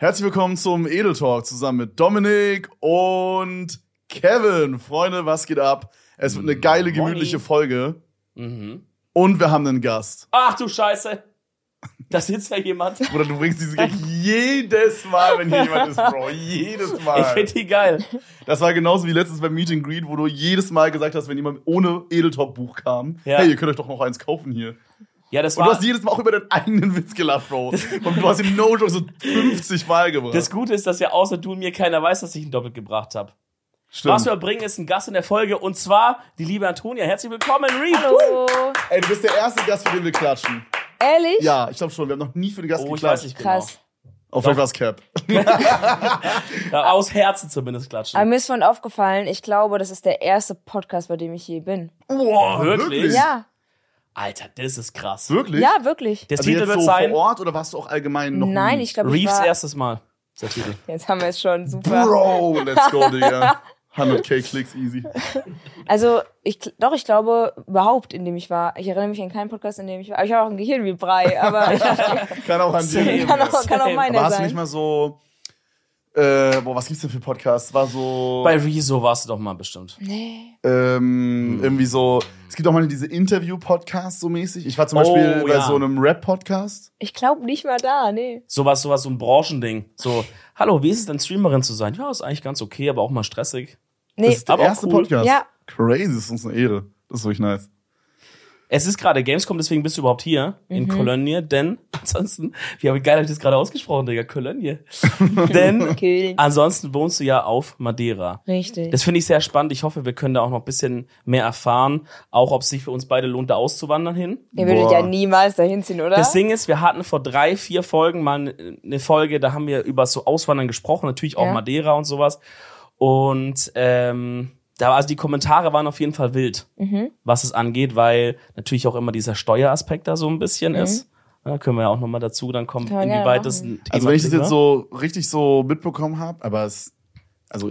Herzlich willkommen zum Edel Talk zusammen mit Dominik und Kevin. Freunde, was geht ab? Es wird eine geile, gemütliche Moin. Folge. Mhm. Und wir haben einen Gast. Ach du Scheiße. Da sitzt ja jemand. Bruder, du bringst diesen Gag jedes Mal, wenn hier jemand ist, Bro. Jedes Ich Mal. find die geil. Das war genauso wie letztens beim Meet and Greet, wo du jedes Mal gesagt hast, wenn jemand ohne Edel Talk Buch kam, Ja. hey, ihr könnt euch doch noch eins kaufen hier. Ja, das Und du war. hast jedes Mal auch über deinen eigenen Witz gelacht, Bro. Und du hast ihn no joke so 50 Mal gebracht. Das Gute ist, dass ja außer du und mir keiner weiß, dass ich ihn doppelt gebracht habe. Stimmt. Was wir bringen, ist ein Gast in der Folge und zwar die liebe Antonia. Herzlich willkommen, Reef. Hallo. Ey, du bist der erste Gast, für den wir klatschen. Ehrlich? Ja, ich glaube schon. Wir haben noch nie für den Gast Oh, ich geklatscht. weiß nicht genau. Krass. Auf vielleicht war es Cap. Ja, aus Herzen zumindest klatschen. Aber mir ist vorhin aufgefallen, ich glaube, das ist der erste Podcast, bei dem ich je bin. Wow, wirklich? Ja, Alter, das ist krass. Wirklich? ja, wirklich. Der Also Titel jetzt wird so sein vor Ort oder warst du auch allgemein noch Nein, ich glaube, ich Reefs war... erstes Mal. Der Titel. Jetzt haben wir es schon, super. Bro, let's go, Digga. 100k Klicks, easy. Also, ich, doch, ich glaube, überhaupt, in dem ich war. Ich erinnere mich an keinen Podcast, in dem ich war. Aber ich habe auch ein Gehirn wie Brei, aber ich, Kann auch an dir kann, auch, kann auch meine Aber hast du sein. nicht mal so, äh, boah, was gibt's denn für Podcasts? War so, Bei Rezo warst du doch mal bestimmt. nee. ähm, Hm. irgendwie so, es gibt auch mal diese Interview-Podcasts so mäßig. Ich war zum Oh, Beispiel bei ja. so einem Rap-Podcast. Ich glaube nicht mal da, nee. Sowas, sowas, so ein Branchending. So, hallo, wie ist es denn, Streamerin zu sein? Ja, ist eigentlich ganz okay, aber auch mal stressig. Das Nee, ist der aber erste cool. Podcast. Ja. Crazy, das ist uns eine Ehre. Das ist wirklich nice. Es ist gerade Gamescom, deswegen bist du überhaupt hier in Mhm. Cologne, denn ansonsten, wie habe ich geil hab ich das gerade ausgesprochen, Digga, Cologne. denn König. ansonsten wohnst du ja auf Madeira. Richtig. Das finde ich sehr spannend. Ich hoffe, wir können da auch noch ein bisschen mehr erfahren, auch ob es sich für uns beide lohnt, da auszuwandern hin. Ihr würdet Boah. ja niemals dahin ziehen, oder? Das Ding ist, wir hatten vor drei, vier Folgen mal ne- eine Folge, da haben wir über so Auswandern gesprochen, natürlich auch Ja. Madeira und sowas. Und ähm, da also die Kommentare waren auf jeden Fall wild, Mhm. was es angeht, weil natürlich auch immer dieser Steueraspekt da so ein bisschen Mhm. ist. Da können wir ja auch nochmal dazu dann kommen, inwieweit das ein Thema Also wenn ich das jetzt ne? so richtig so mitbekommen habe, aber es, also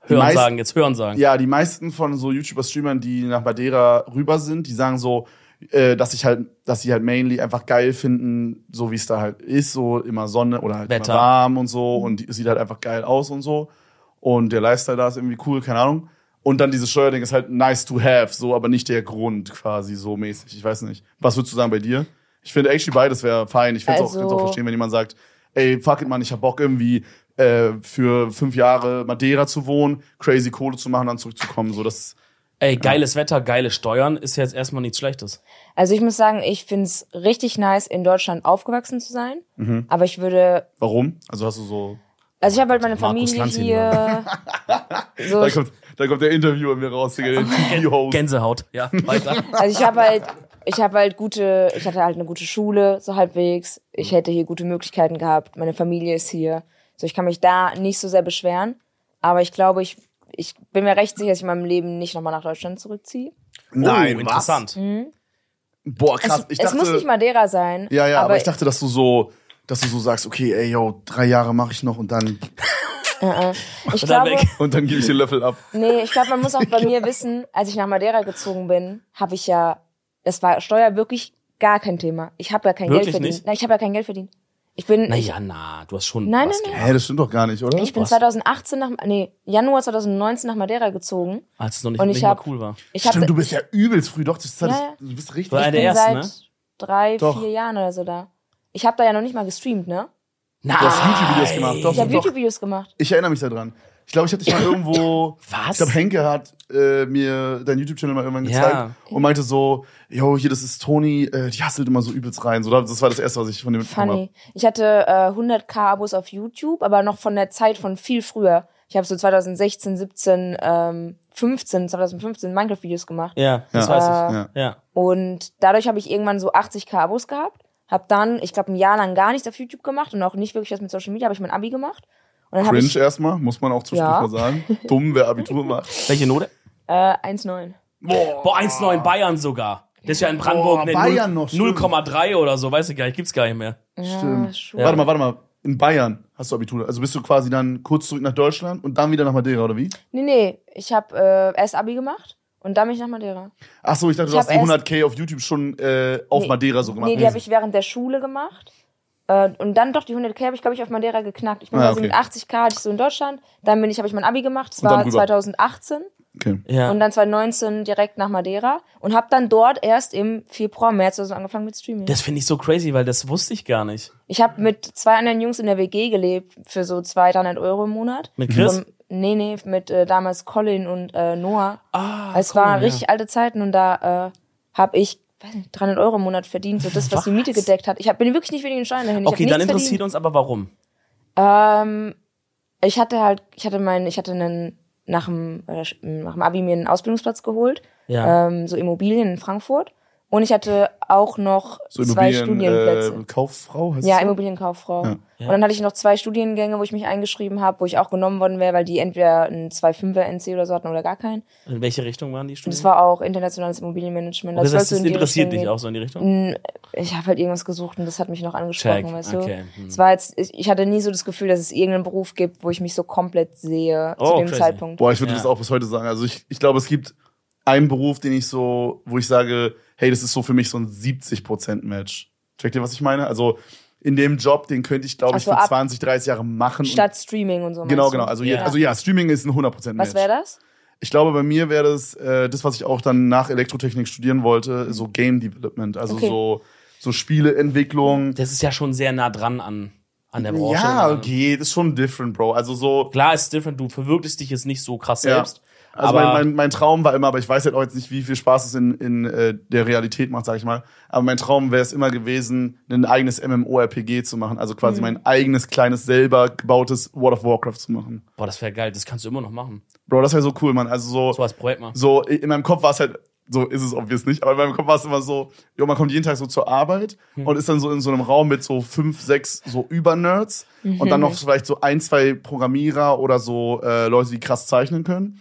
hören meisten- sagen, jetzt hören sagen. Ja, die meisten von so YouTuber-Streamern, die nach Madeira rüber sind, die sagen so, äh, dass ich halt, dass sie halt mainly einfach geil finden, so wie es da halt ist, so immer Sonne oder halt Wetter. immer warm und so und die, es sieht halt einfach geil aus und so und der Lifestyle da ist irgendwie cool, keine Ahnung. Und dann dieses Steuerding ist halt nice to have, so, aber nicht der Grund quasi so mäßig. Ich weiß nicht. Was würdest du sagen bei dir? Ich finde actually beides wäre fein. Ich finde es auch, Also- kann's auch verstehen, wenn jemand sagt, ey, fuck it, man, ich hab Bock irgendwie äh, für fünf Jahre Madeira zu wohnen, crazy Kohle zu machen, dann zurückzukommen. So, das Ey, geiles Wetter, geile Steuern ist jetzt erstmal nichts Schlechtes. Also ich muss sagen, ich find's richtig nice, in Deutschland aufgewachsen zu sein. Mhm. Aber ich würde, Warum? Also hast du so. Also ich habe halt meine Markus Familie Lanz hier. so, Da kommt, da kommt der Interviewer mir raus, Digga, der TV-Host. Gänsehaut. Ja, weiter. also ich habe halt, ich habe halt gute, ich hatte halt eine gute Schule, so halbwegs. Ich hätte hier gute Möglichkeiten gehabt. Meine Familie ist hier. So, ich kann mich da nicht so sehr beschweren. Aber ich glaube, ich, ich bin mir recht sicher, dass ich in meinem Leben nicht nochmal nach Deutschland zurückziehe. Nein, oh, was? interessant. Boah, krass. es, Ich es dachte, muss nicht Madeira sein. ja, ja, aber, aber ich dachte, dass du so, dass du so sagst, okay, ey, yo, drei Jahre mache ich noch und dann, äh. ich Und dann glaube, weg. und dann gebe ich den Löffel ab. Nee, ich glaube, man muss auch bei mir wissen, als ich nach Madeira gezogen bin, habe ich ja, das war Steuer wirklich gar kein Thema. Ich habe ja kein Wirklich Geld verdient. nicht? Nein, ich habe ja kein Geld verdient. Ich bin, ich, Naja, na, du hast schon Nein, was nein, nein. Hä, das stimmt doch gar nicht, oder? ich bin was? 2018 nach, nee, Januar 2019 nach Madeira gezogen. Als es noch nicht, Und nicht ich mal hab- cool war. Ich Stimmt, du bist ja übelst früh, doch, das, das, Ja, ja. du bist richtig. War ich der bin erste, seit ne? drei, Doch. vier Jahren oder so da. Ich habe da ja noch nicht mal gestreamt, ne? Nein. Du hast YouTube-Videos gemacht, doch, Ich habe. YouTube-Videos gemacht. Ich erinnere mich daran. Ich glaube, ich hatte dich mal irgendwo. Was? Ich glaube, Henke hat äh, mir dein YouTube-Channel mal irgendwann gezeigt Ja. und meinte so, yo, hier, das ist Toni, äh, die hasselt immer so übelst rein. So, das war das Erste, was ich von dem mitbekommen habe. Funny. Ich hatte äh, 100k Abos auf YouTube, aber noch von der Zeit von viel früher. Ich habe so 2016, 17, ähm, 15, 2015 Minecraft-Videos gemacht. Ja, das Ja. weiß ich. Ja. Und dadurch habe ich irgendwann so 80k Abos gehabt. Hab dann, ich glaube, ein Jahr lang gar nichts auf YouTube gemacht und auch nicht wirklich was mit Social Media, habe ich mein Abi gemacht. Und Cringe ich erstmal, muss man auch zwischendurch Ja. mal sagen. Dumm, wer Abitur macht. Welche Note? äh, 1,9. Boah, 1,9 Bayern sogar. Das ist ja in Brandenburg Boah, eine Bayern 0 noch, stimmt. 0,3 oder so, weiß ich gar nicht, gibt's gar nicht mehr. Ja, Stimmt. schon. Warte mal, warte mal. In Bayern hast du Abitur. Also bist du quasi dann kurz zurück nach Deutschland und dann wieder nach Madeira, oder wie? Nee, nee, ich habe äh, erst Abi gemacht und dann bin ich nach Madeira. Ach so, ich dachte, du Ich hast die hab erst- 100k auf YouTube schon äh, auf Nee. Madeira so gemacht. Nee, die habe ich während der Schule gemacht. Äh, und dann doch die 100k habe ich, glaube ich, auf Madeira geknackt. Ich bin Ah, okay. mit 80k hatte ich so in Deutschland. Dann bin ich, habe ich mein Abi gemacht. Das war rüber. 2018. Okay. Ja. Und dann 2019 direkt nach Madeira. Und habe dann dort erst im Februar, März oder so angefangen mit Streaming. das finde ich so crazy, weil das wusste ich gar nicht. Ich habe mit zwei anderen Jungs in der WG gelebt für so 200, 300 Euro im Monat. Mit Chris? Ähm, nee, nee, mit äh, damals Colin und äh, Noah. Ah, es cool, waren ja. richtig alte Zeiten und da äh, habe ich weiß nicht, 300 Euro im Monat verdient, so das, was, die Was? Miete gedeckt hat. Ich hab, bin wirklich nicht wegen den Steuern dahin. Ich Okay, dann interessiert verdient. uns aber warum. Ähm, ich hatte halt, ich hatte meinen, ich hatte einen nach dem, äh, nach dem Abi mir einen Ausbildungsplatz geholt, Ja. ähm, so Immobilien in Frankfurt. Und ich hatte auch noch So zwei Studienplätze. äh, Kauffrau heißt Ja, so? Immobilienkauffrau. Ja. Und dann hatte ich noch zwei Studiengänge, wo ich mich eingeschrieben habe, wo ich auch genommen worden wäre, weil die entweder einen 2,5er NC oder so hatten oder gar keinen. In welche Richtung waren die Studien? das war auch internationales Immobilienmanagement. Das, das, sollte das in interessiert Richtung dich auch so in die Richtung? Ich habe halt irgendwas gesucht und das hat mich noch angesprochen, Check, weißt okay, du. hm. Es war jetzt, ich hatte nie so das Gefühl, dass es irgendeinen Beruf gibt, wo ich mich so komplett sehe zu Oh, dem crazy. Zeitpunkt. Boah, ich würde Ja. das auch bis heute sagen. Also ich, ich glaube, es gibt einen Beruf, den ich so, wo ich sage, hey, das ist so für mich so ein 70% Match. Checkt ihr, was ich meine? Also in dem Job, den könnte ich, glaube ich, Also für ab- 20, 30 Jahre machen. Statt Streaming und so. genau, genau. Also Ja. also ja, Streaming ist ein 100% Match. Was wäre das? Ich glaube, bei mir wäre das, äh, das, was ich auch dann nach Elektrotechnik studieren wollte, so Game Development. Also Okay. so, so Spieleentwicklung. Das ist ja schon sehr nah dran an, an der Branche. Ja, oder? okay, das ist schon different, Bro. Also so, Klar, ist different, du verwirklichst dich jetzt nicht so krass Ja. selbst. Also aber mein, mein, mein Traum war immer, aber ich weiß halt auch jetzt nicht, wie viel Spaß es in, in äh, der Realität macht, sag ich mal. Aber mein Traum wäre es immer gewesen, ein eigenes MMORPG zu machen. Also quasi mein eigenes, kleines, selber gebautes World of Warcraft zu machen. boah, das wäre geil, das kannst du immer noch machen. Bro, das wäre so cool, Mann. Also so, So als Projekt mal. so in meinem Kopf war es halt, so ist es obvious nicht, aber in meinem Kopf war es immer so, jo, man kommt jeden Tag so zur Arbeit und ist dann so in so einem Raum mit so fünf, sechs so Übernerds und dann noch vielleicht so ein, zwei Programmierer oder so äh, Leute, die krass zeichnen können.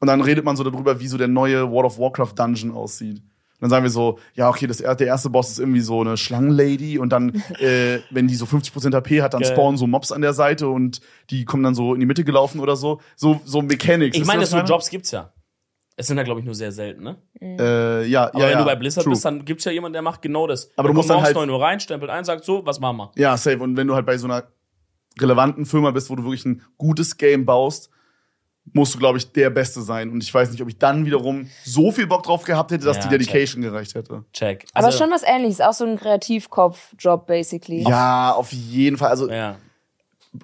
Und dann redet man so darüber, wie so der neue World of Warcraft Dungeon aussieht. Und dann sagen wir so, ja, okay, das, der erste Boss ist irgendwie so eine Schlangenlady und dann, äh, wenn die so 50% HP hat, dann Geil. spawnen so Mobs an der Seite und die kommen dann so in die Mitte gelaufen oder so. So, so Mechanics. Ich meine, so? Jobs gibt's ja. Es sind ja, glaube ich, nur sehr selten, ne? Äh, ja, Aber ja, wenn ja, du bei Blizzard true. bist, dann gibt's ja jemanden, der macht genau das. Aber du musst dann halt- 9 Uhr rein, stempelt ein, sagt so, was machen wir? Ja, safe. Und wenn du halt bei so einer relevanten Firma bist, wo du wirklich ein gutes Game baust, musst du, glaube ich, der Beste sein. Und ich weiß nicht, ob ich dann wiederum so viel Bock drauf gehabt hätte, dass Ja, die Dedication gereicht hätte. Check. Aber Also, schon was ähnliches, auch so ein Kreativkopf-Job, basically. Ja, auf jeden Fall. Also, Ja.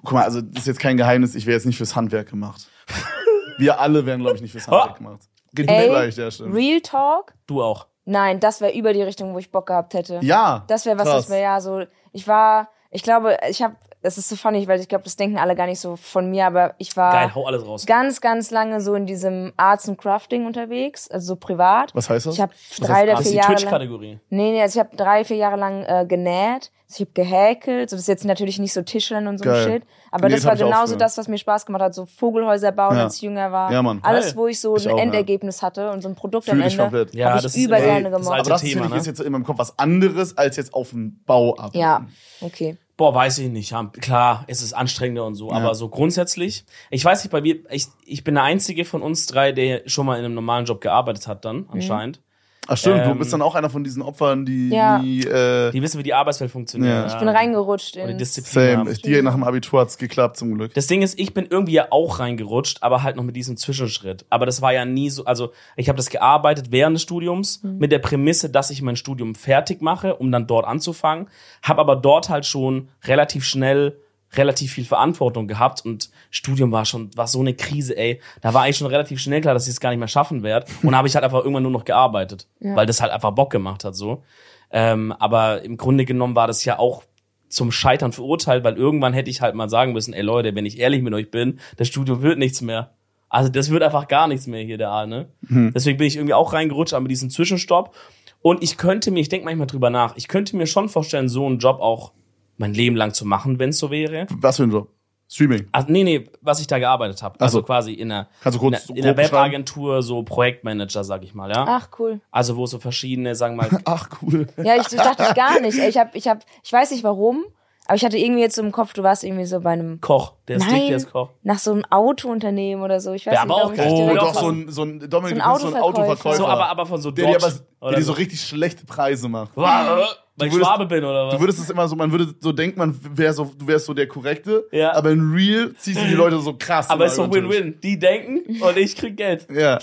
guck mal, also das ist jetzt kein Geheimnis, ich wäre jetzt nicht fürs Handwerk gemacht. Wir alle wären, glaube ich, nicht fürs Handwerk gemacht. Geht Ey, vielleicht, ja, stimmt. Real Talk? Du auch. Nein, das wäre über die Richtung, wo ich Bock gehabt hätte. Ja. Das wäre was, was mir ja so. Ich war, ich glaube, ich habe, das ist so funny, weil ich glaube, das denken alle gar nicht so von mir, aber ich war Geil, hau alles raus. ganz, ganz lange so in diesem Arts and Crafting unterwegs, also so privat. Was heißt das? Ich habe drei oder Das ist vier die Jahre lang. Twitch-Kategorie. Nee, nee, also ich habe drei, vier Jahre lang äh, genäht. Also ich habe gehäkelt. So, das ist jetzt natürlich nicht so Tischlern und so ein Geil. Shit. Aber Genäht das war genauso das, was mir Spaß gemacht hat. So Vogelhäuser bauen, Ja. als ich jünger war. Ja, Mann. Alles, wo ich so Ich ein auch, ja. Endergebnis hatte und so ein Produkt Fühl am Ende. komplett. Ja, das ich über gerne das gemacht. Aber alte das Thema, ne? ist jetzt in meinem Kopf was anderes, als jetzt auf dem Bau ab. Ja, okay. Boah, weiß ich nicht. Ja, klar, es ist anstrengender und so, aber so grundsätzlich, ich weiß nicht, bei mir, ich, ich bin der Einzige von uns drei, der schon mal in einem normalen Job gearbeitet hat dann, anscheinend. Ach stimmt, du Ähm, bist dann auch einer von diesen Opfern, die, Ja. die äh, Die wissen, wie die Arbeitswelt funktioniert. Ja. Ich bin reingerutscht Und die in. Disziplin same. Dir nach dem Abitur hat's geklappt, zum Glück. Das Ding ist, ich bin irgendwie ja auch reingerutscht, aber halt noch mit diesem Zwischenschritt. Aber das war ja nie so, also ich habe das gearbeitet während des Studiums mit der Prämisse, dass ich mein Studium fertig mache, um dann dort anzufangen, habe aber dort halt schon relativ schnell relativ viel Verantwortung gehabt und Studium war schon war so eine Krise, ey. Da war eigentlich schon relativ schnell klar, dass ich es gar nicht mehr schaffen werde und da habe ich halt einfach irgendwann nur noch gearbeitet, weil das halt einfach Bock gemacht hat so. Ähm, aber im Grunde genommen war das ja auch zum Scheitern verurteilt, weil irgendwann hätte ich halt mal sagen müssen, ey Leute, wenn ich ehrlich mit euch bin, das Studium wird nichts mehr. Also das wird einfach gar nichts mehr hier, der A, ne? Deswegen bin ich irgendwie auch reingerutscht, aber diesen Zwischenstopp. Und ich könnte mir, ich denke manchmal drüber nach, ich könnte mir schon vorstellen, so einen Job auch mein Leben lang zu machen, wenn es so wäre. Was für ein Job? Streaming. Also, nee, nee, was ich da gearbeitet habe. Also so. quasi in einer, Kannst du in kurz einer, in einer grob beschreiben? Webagentur, so Projektmanager, sag ich mal, ja. Ach, cool. Also wo so verschiedene, sagen wir mal, Ach, cool. Ja, ich, ich dachte ich gar nicht. Ich hab, ich hab, ich weiß nicht warum, Aber ich hatte irgendwie jetzt so im Kopf, du warst irgendwie so bei einem Koch. Der ist dick, Nein, der ist Koch. nach so einem Autounternehmen oder so. Ich weiß Wär nicht, aber auch geil. Oh, doch, so- so ein, so ein Dominik, So ein so ein Autoverkäufer. So, aber, aber von so der dir, Dodge. aber, der oder dir so richtig schlechte Preise macht. Weil ich würdest- Schwabe bin, oder was? Du würdest es immer so, man würde so denken, man wär so, du wärst so der Korrekte, Ja. aber in Real ziehst du die Leute so krass. aber immer ist Tisch. Win-Win. Die denken und ich krieg Geld. Ja.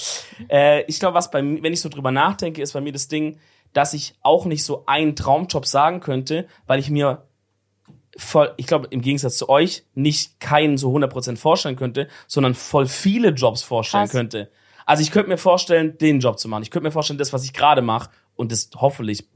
Äh, ich glaube, was bei mir, wenn ich so drüber nachdenke, ist bei mir das Ding, dass ich auch nicht so einen Traumjob sagen könnte, weil ich mir voll, ich glaube, im Gegensatz zu euch, nicht keinen so 100% vorstellen könnte, sondern voll viele Jobs vorstellen Krass. könnte. Also ich könnte mir vorstellen, den Job zu machen. Ich könnte mir vorstellen, das, was ich gerade mache, und das hoffentlich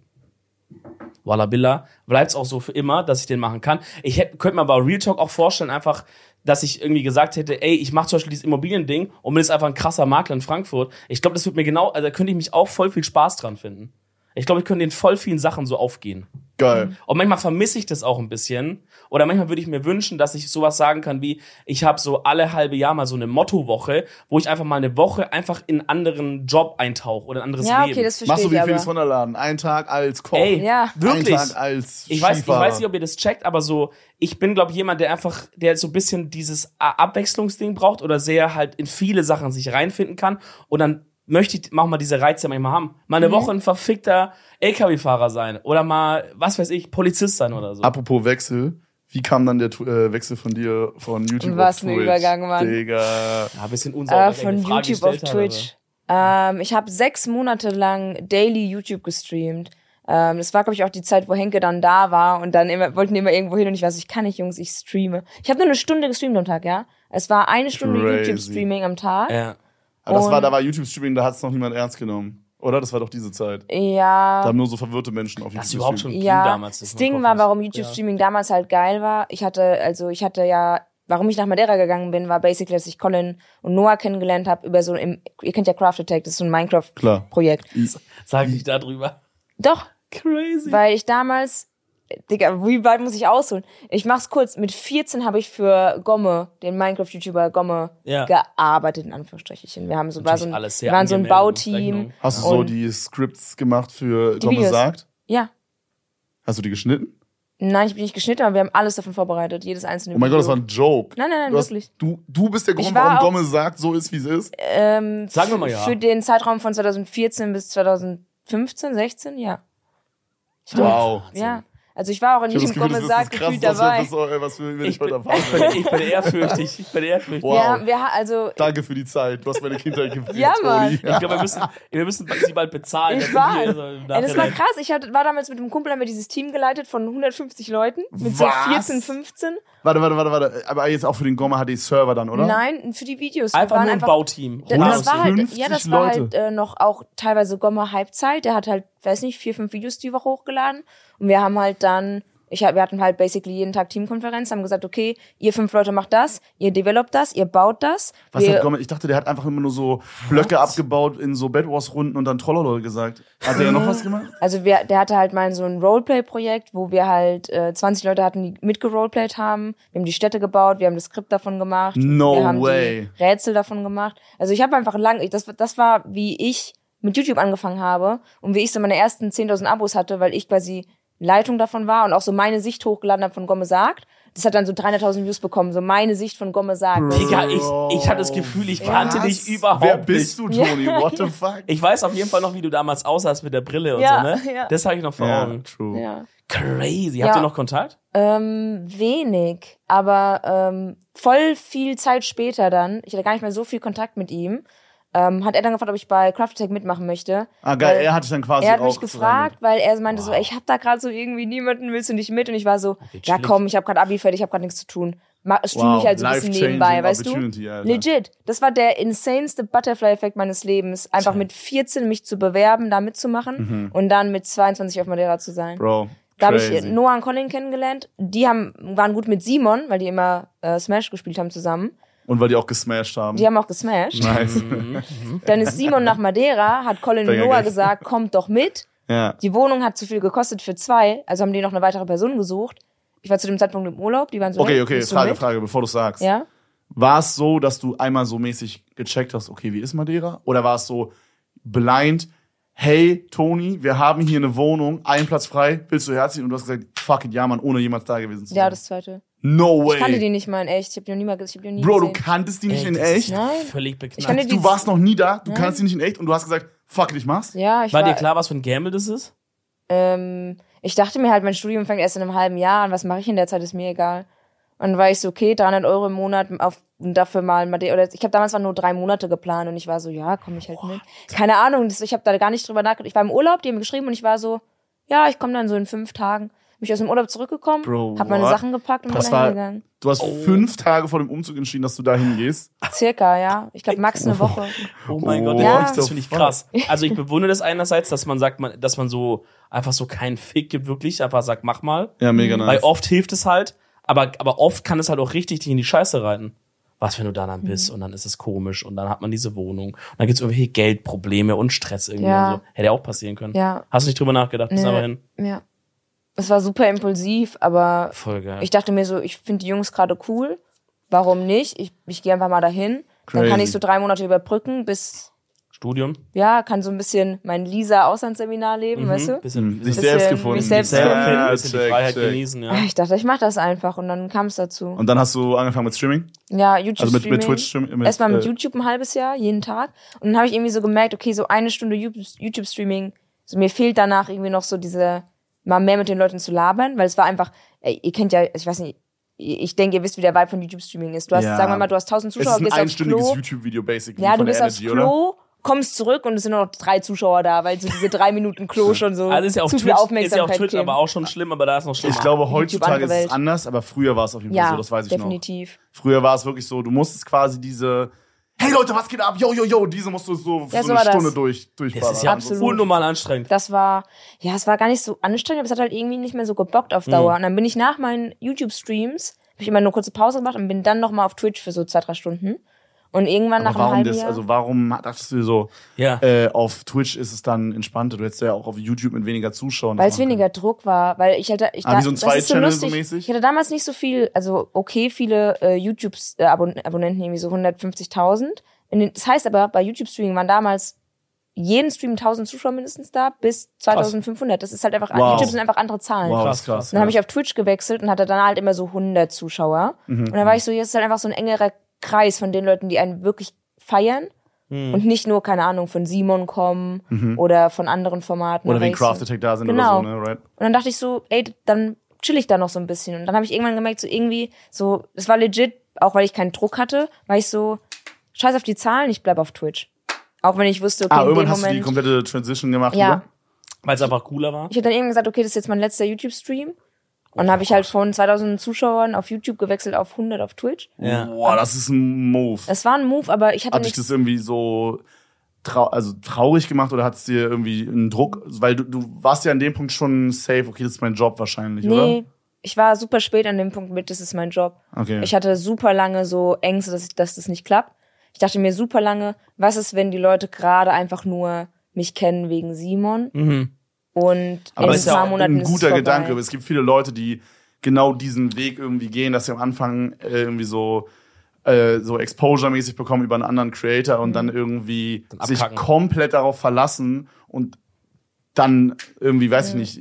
Walla Billa, bleibt's auch so für immer, dass ich den machen kann. Ich hätte, könnte mir aber Real Talk auch vorstellen, einfach, dass ich irgendwie gesagt hätte, ey, ich mache zum Beispiel dieses Immobiliending und bin jetzt einfach ein krasser Makler in Frankfurt. Ich glaube, das wird mir genau, also da könnte ich mich auch voll viel Spaß dran finden. Ich glaube, ich könnte in voll vielen Sachen so aufgehen. Geil. Und manchmal vermisse ich das auch ein bisschen. Oder manchmal würde ich mir wünschen, dass ich sowas sagen kann wie, ich habe so alle halbe Jahr mal so eine Mottowoche, wo ich einfach mal eine Woche einfach in einen anderen Job eintauche oder ein anderes Ja, Leben. okay, das Machst verstehe du wie ich Felix aber. von der Laden? Ein Tag als Koch. Ey, Ja. wirklich. Ein Tag als Ich weiß, ich weiß nicht, ob ihr das checkt, aber so, ich bin, glaube jemand, der einfach, der so ein bisschen dieses Abwechslungsding braucht oder sehr halt in viele Sachen sich reinfinden kann. Und dann möchte ich auch mal diese Reize manchmal haben. Mal Mhm. eine Woche ein verfickter LKW-Fahrer sein oder mal, was weiß ich, Polizist sein oder so. Apropos Wechsel, wie kam dann der äh, Wechsel von dir von YouTube Was auf ein Twitch? Übergang, Mann. Digga. Ja, ein bisschen unsauber. Äh, von YouTube auf Twitch. Ähm, ich habe sechs Monate lang daily YouTube gestreamt. Ähm, das war, glaube ich, auch die Zeit, wo Henke dann da war und dann immer, wollten die immer irgendwo hin und ich war so, ich kann nicht, Jungs, ich streame. Ich habe nur eine Stunde gestreamt am Tag, ja. Es war eine Stunde. YouTube-Streaming am Tag. Ja. Aber das war, da war YouTube-Streaming, da hat es noch niemand ernst genommen. Oder? Das war doch diese Zeit. Da Ja. haben nur so verwirrte Menschen auf YouTube Das ist überhaupt schon Ja, damals. das Ding war, warum YouTube-Streaming damals halt geil war. Ich hatte, also ich hatte ja, warum ich nach Madeira gegangen bin, war basically, dass ich Colin und Noah kennengelernt habe über so, im, ihr kennt ja Craft Attack, das ist so ein Klar. Minecraft-Projekt. Ja. Sag ich da drüber. Doch, Crazy. weil ich damals, Digga, wie weit muss ich ausholen? Ich mach's kurz. Mit 14 habe ich für Gomme, den Minecraft-YouTuber Gomme, Ja. gearbeitet, in Anführungsstrichen. Wir haben so, war so ein, waren so ein Bauteam. Hast du so die Scripts gemacht für Tom Videos. sagt? Ja. Hast du die geschnitten? Nein, ich bin nicht geschnitten, aber wir haben alles davon vorbereitet. Jedes einzelne Oh mein Gott, das Video. war ein Joke. Nein, nein, nein, du, hast, wirklich. du, du bist der Grund, warum Gomme sagt, so ist, wie es ist. Ähm, Sagen wir mal ja. Für den Zeitraum von 2014 bis 2015, 16, ja. Wow. Ja. Also ich war auch das das ist sagt das gefühlt dabei. was wir, was wir über Ich dich heute bin, erfahren ich, bin, ich bin ehrfürchtig. Ich bin ehrfürchtig. Wow. Ja, wir, also Danke für die Zeit. Du hast meine Kindheit geprägt, Ja, Mann. Toni. Ich glaube, wir müssen, wir müssen sie bald bezahlen. Ich war. so im Ey, das war krass. Ich hatte, war damals mit einem Kumpel, haben wir dieses Team geleitet von 150 Leuten. Mit so Was? 14, 15. Warte, warte, warte, warte. Aber jetzt auch für den Gomme HD-Server dann, oder? Nein, für die Videos. Einfach nur ein Bauteam. Das, das war halt, 150 ja, das war Leute. halt äh, noch auch teilweise Gomme Halbzeit. Der hat halt, weiß nicht, vier, fünf Videos die Woche hochgeladen. Und wir haben halt dann, ich wir hatten halt basically jeden Tag Teamkonferenz, haben gesagt, okay, ihr fünf Leute macht das, ihr developt das, ihr baut das. Was hat? Ich dachte, der hat einfach immer nur so Blöcke abgebaut in so Bed Wars Runden und dann Trollolol gesagt. Hat der noch was gemacht? Also wir, der hatte halt mal so ein Roleplay-Projekt, wo wir halt äh, 20 Leute hatten, die mitgeroleplayt haben. Wir haben die Städte gebaut, wir haben das Skript davon gemacht. No wir haben way. die Rätsel davon gemacht. Also ich habe einfach lang, das, das war, wie ich mit YouTube angefangen habe und wie ich so meine ersten 10.000 Abos hatte, weil ich quasi Leitung davon war und auch so meine Sicht hochgeladen habe von Gomme sagt. Das hat dann so 300.000 Views bekommen, so meine Sicht von Gomme sagt. Digga, ich, ich hatte das Gefühl, ich kannte Was? dich überhaupt Wer bist nicht. du, Toni? What the fuck? Ich weiß auf jeden Fall noch, wie du damals aussahst mit der Brille und Ja, so, ne? ja. Das habe ich noch vor Ja, Augen. true. Ja. Crazy. Habt Ja. ihr noch Kontakt? Ähm, wenig, aber ähm, voll viel Zeit später dann, ich hatte gar nicht mehr so viel Kontakt mit ihm, ähm, hat er dann gefragt, ob ich bei Craft Attack mitmachen möchte. Ah, geil. Weil Er hat dich dann quasi er hat auch mich gefragt, weil er meinte so, ey, ich hab da gerade so irgendwie niemanden, willst du nicht mit? Und ich war so, ja chillig. komm, ich habe gerade Abi fertig, ich habe gerade nichts zu tun. Stream Wow, ich halt so ein bisschen nebenbei, weißt du? Alter. Legit. Das war der insaneste Butterfly-Effekt meines Lebens. Einfach mit 14 mich zu bewerben, da mitzumachen und dann mit 22 auf Madeira zu sein. Mhm. Bro. Da habe ich Noah und Colin kennengelernt. Die haben, waren gut mit Simon, weil die immer äh, Smash gespielt haben zusammen. Und weil die auch gesmashed haben. Die haben auch gesmashed. nice. Dann ist Simon nach Madeira, hat Colin Noah geil. gesagt, kommt doch mit. ja. Die Wohnung hat zu viel gekostet für zwei, also haben die noch eine weitere Person gesucht. Ich war zu dem Zeitpunkt im Urlaub, die waren so, Okay, hey, okay, du Frage, mit? Frage, bevor du sagst. Ja? War es so, dass du einmal so mäßig gecheckt hast, okay, wie ist Madeira? Oder war es so blind, hey, Toni, wir haben hier eine Wohnung, einen Platz frei, willst du herziehen? Und du hast gesagt, fuck it, ja, Mann, ohne jemals da gewesen zu sein? Ja, das zweite. No way. Ich kannte die nicht mal in echt. Ich habe die noch nie mal, ich hab die noch nie Bro, du gesehen. kanntest die nicht Ey, in das ist echt? Nein. Völlig Ich kannte beknackt. die- Du warst noch nie da, du Nein. kannst die nicht in echt und du hast gesagt, fuck it, ich mach's? Ja, ich War war, dir klar, was für ein Gamble das ist? Ähm, ich dachte mir halt, mein Studium fängt erst in einem halben Jahr an. Was mache ich in der Zeit, ist mir egal. Und dann war ich so, okay, 300 Euro im Monat auf, dafür mal, oder ich habe damals war nur drei Monate geplant und ich war so, ja, komme ich halt mit. Keine Ahnung, das, ich habe da gar nicht drüber nachgedacht. Ich war im Urlaub, die haben mir geschrieben und ich war so, ja, ich komme dann so in fünf Tagen. Bin ich aus dem Urlaub zurückgekommen, Bro, habe meine what? Sachen gepackt und Das bin war- dahin gegangen. Du hast fünf Tage vor dem Umzug entschieden, dass du da hingehst. Circa, ja. Ich glaube max eine Woche. Oh mein Oh, Gott, Ja. das, das finde ich krass. Also ich bewundere das einerseits, dass man sagt, man, dass man so einfach so keinen Fick gibt, wirklich, einfach sagt, mach mal. Ja, mega nice. Weil oft hilft es halt, aber, aber oft kann es halt auch richtig dich in die Scheiße reiten. Was, wenn du da dann bist und dann ist es komisch und dann hat man diese Wohnung und dann gibt's irgendwelche Geldprobleme und Stress irgendwie Ja. und so. Hätte auch passieren können. Ja. Hast du nicht drüber nachgedacht, bist Nee. aber hin. Ja. Es war super impulsiv, aber Voll geil. ich dachte mir so, ich finde die Jungs gerade cool. Warum nicht? Ich, ich gehe einfach mal dahin. Dann kann Crazy. ich so drei Monate überbrücken, bis, Studium, ja, kann so ein bisschen mein Lisa-Auslandsseminar leben, weißt du? bisschen, Hm, sich bisschen selbst mich gefunden. selbst selber finden. finden, bisschen die check, Freiheit check. genießen, ja. Ich dachte, ich mache das einfach und dann kam es dazu. Und dann hast du angefangen mit Streaming? Ja, YouTube Also mit, Streaming. mit Twitch? Stream- Mit, Erstmal mit äh, YouTube ein halbes Jahr, jeden Tag. Und dann habe ich irgendwie so gemerkt, okay, so eine Stunde YouTube-Streaming, so mir fehlt danach irgendwie noch so diese, mal mehr mit den Leuten zu labern, weil es war einfach, ey, ihr kennt ja, ich weiß nicht, ich denke, ihr wisst, wie der Vibe von YouTube-Streaming ist. Du hast, Ja. sagen wir mal, du hast 1000 Es Zuschauer, ist ein gehst aufs einstündiges Klo. YouTube-Video, basically. Ja, von du der gehst aufs Energy, oder? Klo, kommst zurück und es sind nur noch drei Zuschauer da, weil so diese drei Minuten Klo schon so Also ist ja auf zu viel Twitch, ist ja auf Aufmerksamkeit Twitch aber auch schon schlimm, aber da ist noch schlimmer. Ich glaube, heutzutage ist es anders, aber früher war es auf jeden Fall ja, so, das weiß ich definitiv. noch. Früher war es wirklich so, du musstest quasi diese, hey Leute, was geht ab? Yo, yo, yo, diese musst du so für Ja, so so eine das. Stunde durch, durchballern. das ist ja Absolut. unnormal anstrengend. Das war, ja, es war gar nicht so anstrengend, aber es hat halt irgendwie nicht mehr so gebockt auf Dauer. Mhm. Und dann bin ich nach meinen YouTube-Streams, habe ich immer nur kurze Pause gemacht und bin dann nochmal auf Twitch für so zwei, drei Stunden. Und irgendwann nach aber einem warum halben das, Jahr. also warum dachtest du dir so, Ja. äh, auf Twitch ist es dann entspannter? Du hättest ja auch auf YouTube mit weniger Zuschauern. weil es weniger Druck war, weil ich hatte, ich Ah, wie so ein das ist Zweit-Channel lustig. so mäßig? Ich hatte damals nicht so viel, also okay, viele äh, YouTube-Abonnenten, irgendwie so 150.000. In den- Das heißt aber, bei YouTube-Streaming waren damals jeden Stream 1000 Zuschauer mindestens da, bis 2500. Das ist halt einfach, Wow. YouTube sind einfach andere Zahlen. Wow, Krass, krass. Dann habe ich auf Twitch gewechselt und hatte dann halt immer so 100 Zuschauer. Mhm. Und dann war ich so, jetzt ist halt einfach so ein engerer Kreis von den Leuten, die einen wirklich feiern. Mhm. Und nicht nur, keine Ahnung, von Simon kommen oder von anderen Formaten. oder wegen Craft Attack da sind Genau. oder so, ne? Right? Und dann dachte ich so, ey, dann chill ich da noch so ein bisschen. Und dann habe ich irgendwann gemerkt, so irgendwie, so, es war legit, auch weil ich keinen Druck hatte, war ich so, scheiß auf die Zahlen, ich bleib auf Twitch. Auch wenn ich wusste, okay, Ah, in irgendwann dem hast du die Moment. komplette Transition gemacht, Ja? Weil es einfach cooler war. ich habe dann irgendwann gesagt, okay, das ist jetzt mein letzter YouTube-Stream. Und habe ich halt von 2000 Zuschauern auf YouTube gewechselt auf 100 auf Twitch. Ja. Boah, das ist ein Move. Es war ein Move, aber ich hatte Hat dich das irgendwie so trau also traurig gemacht oder hat es dir irgendwie einen Druck? Weil du, du warst ja an dem Punkt schon safe, okay, das ist mein Job wahrscheinlich, Nee, ich war super spät an dem Punkt mit, das ist mein Job. oder? Okay. Ich hatte super lange so Ängste, dass, ich, dass das nicht klappt. Ich dachte mir super lange, was ist, wenn die Leute gerade einfach nur mich kennen wegen Simon Mhm. Und Aber in es ist ein ja paar auch Monaten ein guter. Gedanke. Es gibt viele Leute, die genau diesen Weg irgendwie gehen, dass sie am Anfang äh, irgendwie so äh, so Exposure-mäßig bekommen über einen anderen Creator und dann irgendwie Dann sich komplett darauf verlassen und dann irgendwie, weiß ich nicht,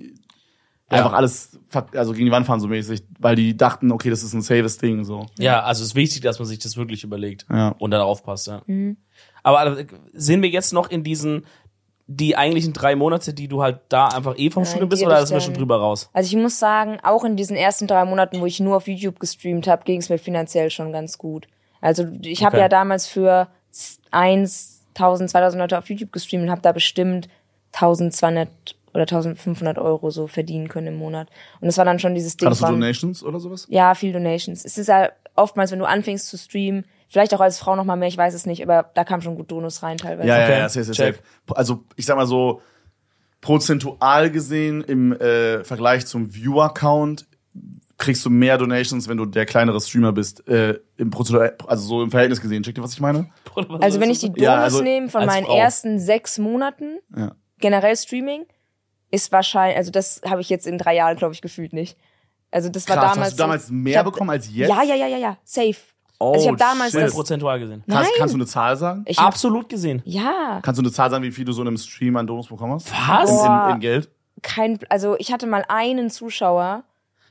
einfach alles ver- also gegen die Wand fahren so mäßig, weil die dachten, okay, das ist ein safes Ding so. Ja, also es ist wichtig, dass man sich das wirklich überlegt Ja. und dann aufpasst, ja. Mhm. Aber äh, sind wir jetzt noch in diesen, die eigentlichen drei Monate, die du halt da einfach eh vom Studium bist, oder wir ich schon drüber raus? Also ich muss sagen, auch in diesen ersten drei Monaten, wo ich nur auf YouTube gestreamt habe, ging es mir finanziell schon ganz gut. Also ich habe Okay. ja damals für 1, 1000, 2000 Leute auf YouTube gestreamt und habe da bestimmt 1200 oder 1500 Euro so verdienen können im Monat. Und das war dann schon dieses Ding Hattest du von, Donations oder sowas? ja, viel Donations. Es ist ja oftmals, wenn du anfängst zu streamen, vielleicht auch als Frau noch mal mehr, ich weiß es nicht, aber da kam schon gut Bonus rein teilweise. Ja, Okay, ja, ja, safe, safe, safe. Also ich sag mal so, prozentual gesehen im äh, Vergleich zum Viewer-Count kriegst du mehr Donations, wenn du der kleinere Streamer bist, äh, im prozentual, also so im Verhältnis gesehen. Checkt ihr, was ich meine? Also wenn ich die Bonus Ja, also nehme von meinen Frau. ersten sechs Monaten, Ja. generell Streaming, ist wahrscheinlich, also das habe ich jetzt in drei Jahren, glaube ich, gefühlt nicht. Also das war Krass, damals. hast du damals mehr hab, bekommen als jetzt? Ja, ja, ja, ja, ja, safe. Oh, also ich habe damals shit. das. prozentual gesehen. Kannst, Nein. kannst du eine Zahl sagen? Ich hab, Absolut gesehen. ja, Kannst du eine Zahl sagen, wie viel du so in einem Stream an Bonus bekommen hast? Was? In, in, in Geld? kein, also ich hatte mal einen Zuschauer,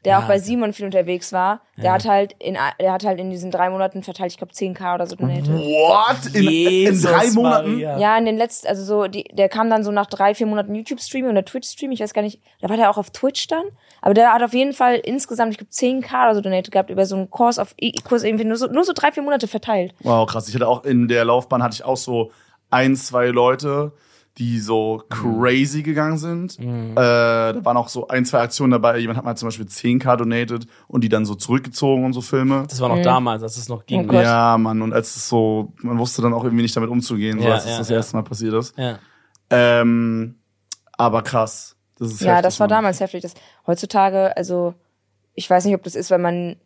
der Ja, auch bei. Simon viel unterwegs war, der hat halt in der hat halt in diesen drei Monaten verteilt, ich glaube 10k oder so donated. What? In, in drei Monaten? Maria. Ja, in den letzten, also so, die, der kam dann so nach drei, vier Monaten YouTube-Stream oder Twitch-Stream, ich weiß gar nicht, da war der auch auf Twitch dann, aber der hat auf jeden Fall insgesamt, ich glaube 10k oder so donated gehabt über so einen Kurs auf, Kurs irgendwie nur so, nur so drei, vier Monate verteilt. Wow, krass. Ich hatte auch in der Laufbahn hatte ich auch so ein, zwei Leute, die so crazy gegangen sind. Äh, da waren auch so ein, zwei Aktionen dabei. Jemand hat mal zum Beispiel 10k donated und die dann so zurückgezogen und so Filme. Das war noch damals, als es noch ging. Oh. Ja, Mann. Und als es so, man wusste dann auch irgendwie nicht damit umzugehen, so Ja, als es ja, das ja. erste Mal passiert ist. Ja. Ähm, aber krass. Das ist Ja, heftig, das war Mann. damals heftig. Das, heutzutage, also, ich weiß nicht, ob das ist, weil man,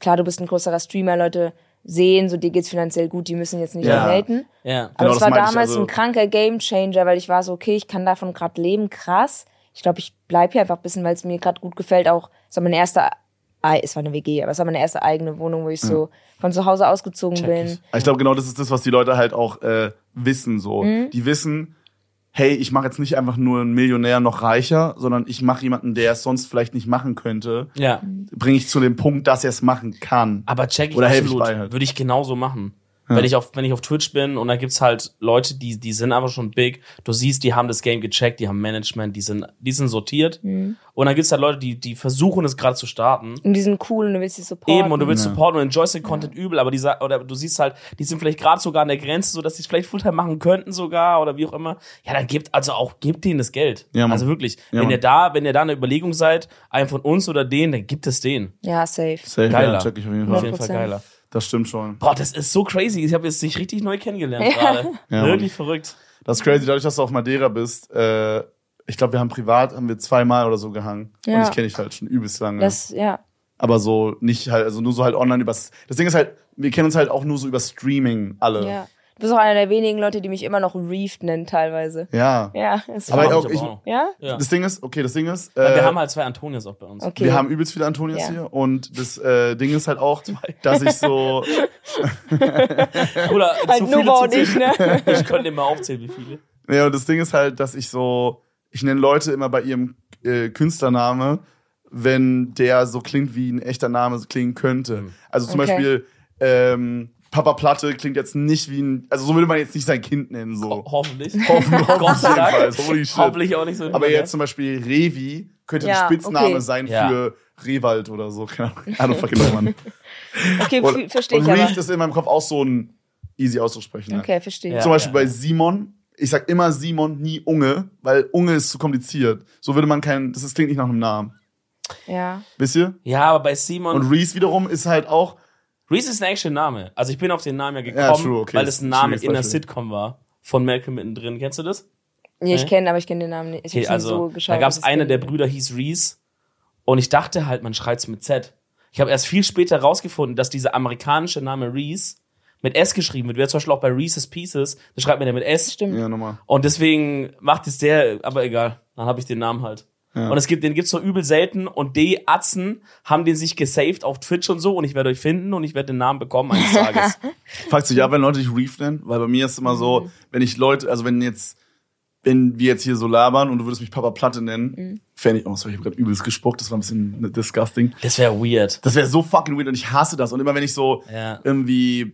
klar, du bist ein größerer Streamer, Leute sehen, so dir geht's finanziell gut, die müssen jetzt nicht Ja. donaten. Ja. Aber Genau, es war damals also- ein kranker Gamechanger, weil ich war so, okay, ich kann davon gerade leben, krass. Ich glaube, ich bleib hier einfach ein bisschen, weil es mir gerade gut gefällt. Auch, es war meine erste, ei- es war eine WG, aber es war meine erste eigene Wohnung, wo ich so von zu Hause ausgezogen Check bin. ich. Ich glaube, genau das ist das, was die Leute halt auch äh, wissen. So, Mhm. die wissen, hey, ich mache jetzt nicht einfach nur einen Millionär noch reicher, sondern ich mache jemanden, der es sonst vielleicht nicht machen könnte, ja. bringe ich zu dem Punkt, dass er es machen kann. Aber check ich Oder helfe ich absolut. bei halt. Würde ich genauso machen. Wenn ich auf, wenn ich auf Twitch bin und da gibt's halt Leute, die, die sind aber schon big. Du siehst, die haben das Game gecheckt, die haben Management, die sind, die sind sortiert. Mhm. Und dann gibt's halt Leute, die, die versuchen es gerade zu starten. Und die sind cool und du willst sie supporten. Eben, und du willst Ja. supporten und enjoyst den Content übel, aber die sa- oder du siehst halt, die sind vielleicht gerade sogar an der Grenze, so dass sie es vielleicht Fulltime machen könnten sogar oder wie auch immer. Ja, dann gebt, also auch, gebt denen das Geld. Ja, Mann. also wirklich. Ja, wenn ihr da, wenn ihr da eine Überlegung seid, einem von uns oder denen, dann gibt es den. Ja, safe. Safe, Geiler. Ja, check ich auf jeden Auf Fall. jeden Fall 100%. geiler. Das stimmt schon. Boah, das ist so crazy. Ich habe jetzt dich richtig neu kennengelernt gerade. Ja, Wirklich verrückt. Das ist crazy, dadurch, dass du auf Madeira bist. Äh, ich glaube, wir haben privat, haben wir zweimal oder so gehangen. Und Ja. ich kenne dich halt schon übelst lange. Das, ja. aber so nicht halt, also nur so halt online übers. Das Ding ist halt, wir kennen uns halt auch nur so über Streaming alle. Ja. Du bist auch einer der wenigen Leute, die mich immer noch Reefed nennen, teilweise. Ja. Ja, ist Aber auch ich ich- noch. Ja? Ja. Das Ding ist, okay, das Ding ist, Weil wir äh, haben halt zwei Antonias auch bei uns. Okay. wir haben übelst viele Antonias Ja. hier und das äh, Ding ist halt auch, dass ich so, Oder Halt zu viele auch zu nicht, zählen. ne? Ich könnte immer aufzählen, wie viele. ja, und das Ding ist halt, dass ich so, ich nenne Leute immer bei ihrem äh, Künstlername, wenn der so klingt, wie ein echter Name klingen könnte. Also zum Okay. Beispiel, ähm, Papa Platte klingt jetzt nicht wie ein, also so würde man jetzt nicht sein Kind nennen, so. Ho hoffentlich. Hoffen- Gott sei Dank. Holy shit. Hoffentlich auch nicht so. Aber jetzt zum Beispiel Revi könnte Ja, ein Spitzname okay. sein Ja. für Rewald oder so. Keine Ahnung. I don't fucking know, Mann. Okay, Und, verstehe und ich aber. Reef ist in meinem Kopf auch so ein easy auszusprechen. Okay, verstehe. Ja. Zum Beispiel bei Simon. Ich sag immer Simon, nie Unge, weil Unge ist zu kompliziert. So würde man keinen, das ist, klingt nicht nach einem Namen. Ja. Wisst ihr? Ja, aber bei Simon. Und Reese wiederum ist halt auch, Reese ist ein actual Name. Also ich bin auf den Namen ja gekommen, Ja, true, okay, weil es ein Name in einer Beispiel. Sitcom war. Von Malcolm mittendrin. Kennst du das? Nee, ich kenne, aber ich kenne den Namen nicht. Ich Okay, also so geschaut. da gab es einer der Brüder hieß Reese und ich dachte halt, man schreibt's mit Z. Ich habe erst viel später rausgefunden, dass dieser amerikanische Name Reese mit S geschrieben wird. Wer zum Beispiel auch bei Reese's Pieces, da schreibt man ja mit S. Stimmt. ja, nochmal. Und deswegen macht es der, aber egal, dann habe ich den Namen halt. Ja. Und es gibt, den gibt's so übel selten und die Atzen haben den sich gesaved auf Twitch und so und ich werde euch finden und ich werde den Namen bekommen eines Tages. Fragt sich ja, wenn Leute dich Reef nennen, weil bei mir ist immer Mhm. so, wenn ich Leute, also wenn jetzt, wenn wir jetzt hier so labern und du würdest mich Papa Platte nennen, Mhm. fände ich, oh sorry, ich habe gerade übelst gespuckt, das war ein bisschen disgusting. Das wäre weird. Das wäre so fucking weird und ich hasse das. Und immer wenn ich so Ja. irgendwie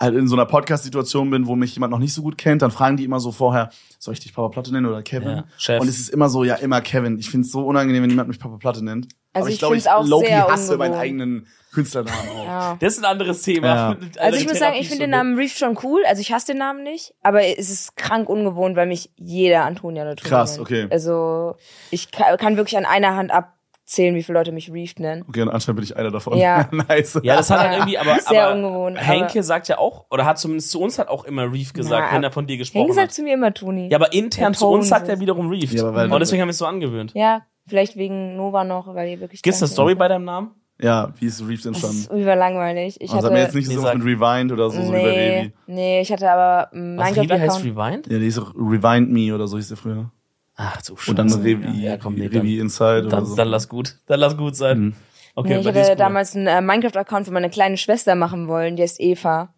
halt in so einer Podcast-Situation bin, wo mich jemand noch nicht so gut kennt, dann fragen die immer so vorher, soll ich dich Papa Platte nennen oder Kevin? Ja, Chef. Und es ist immer so, ja, immer Kevin. Ich finde es so unangenehm, wenn jemand mich Papa Platte nennt. Also Aber ich ich glaube, ich, find's sehr hasse meinen ungewohnt. eigenen Künstlernamen auch. Ja. Das ist ein anderes Thema. Ja. Also ich muss sagen, ich finde den Namen Reef schon cool. Also ich hasse den Namen nicht, aber es ist krank ungewohnt, weil mich jeder Antonia Antonia Krass, nennt. okay. Also ich ka- kann wirklich an einer Hand abzählen, wie viele Leute mich Reef nennen. Okay, und anscheinend bin ich einer davon. Ja. nice. Ja, das hat halt Ja. irgendwie, aber, Sehr aber ungewohnt, aber- Henke sagt ja auch, oder hat zumindest zu uns halt auch immer Reef gesagt, Na, wenn er von dir gesprochen Henke sagt hat. zu mir immer Toni. Ja, aber intern zu uns sagt er wiederum Reef. Ja, aber weil- und deswegen haben wir es so angewöhnt. Ja, vielleicht wegen Nova noch, weil ihr wirklich. Gibt's eine Story bei deinem Namen? Ja, wie ist Reef Das entstanden? ist überlangweilig. Ich Also hatte. wir jetzt nicht Nee, so mit Rewind oder so, so wie bei nee, Revi. nee, ich hatte aber einen Was, Revi heißt. Rewind? Ja, die ist auch Rewind Me oder so hieß der früher. Ach du Scheiße. Und dann Revi, Ja, komm, nee, Revi Inside oder Dann, so. dann lass gut. Dann lass gut sein. Mhm. Okay, Nee, ich ist hatte cool. damals einen äh, Minecraft-Account für meine kleine Schwester machen wollen, die heißt Eva.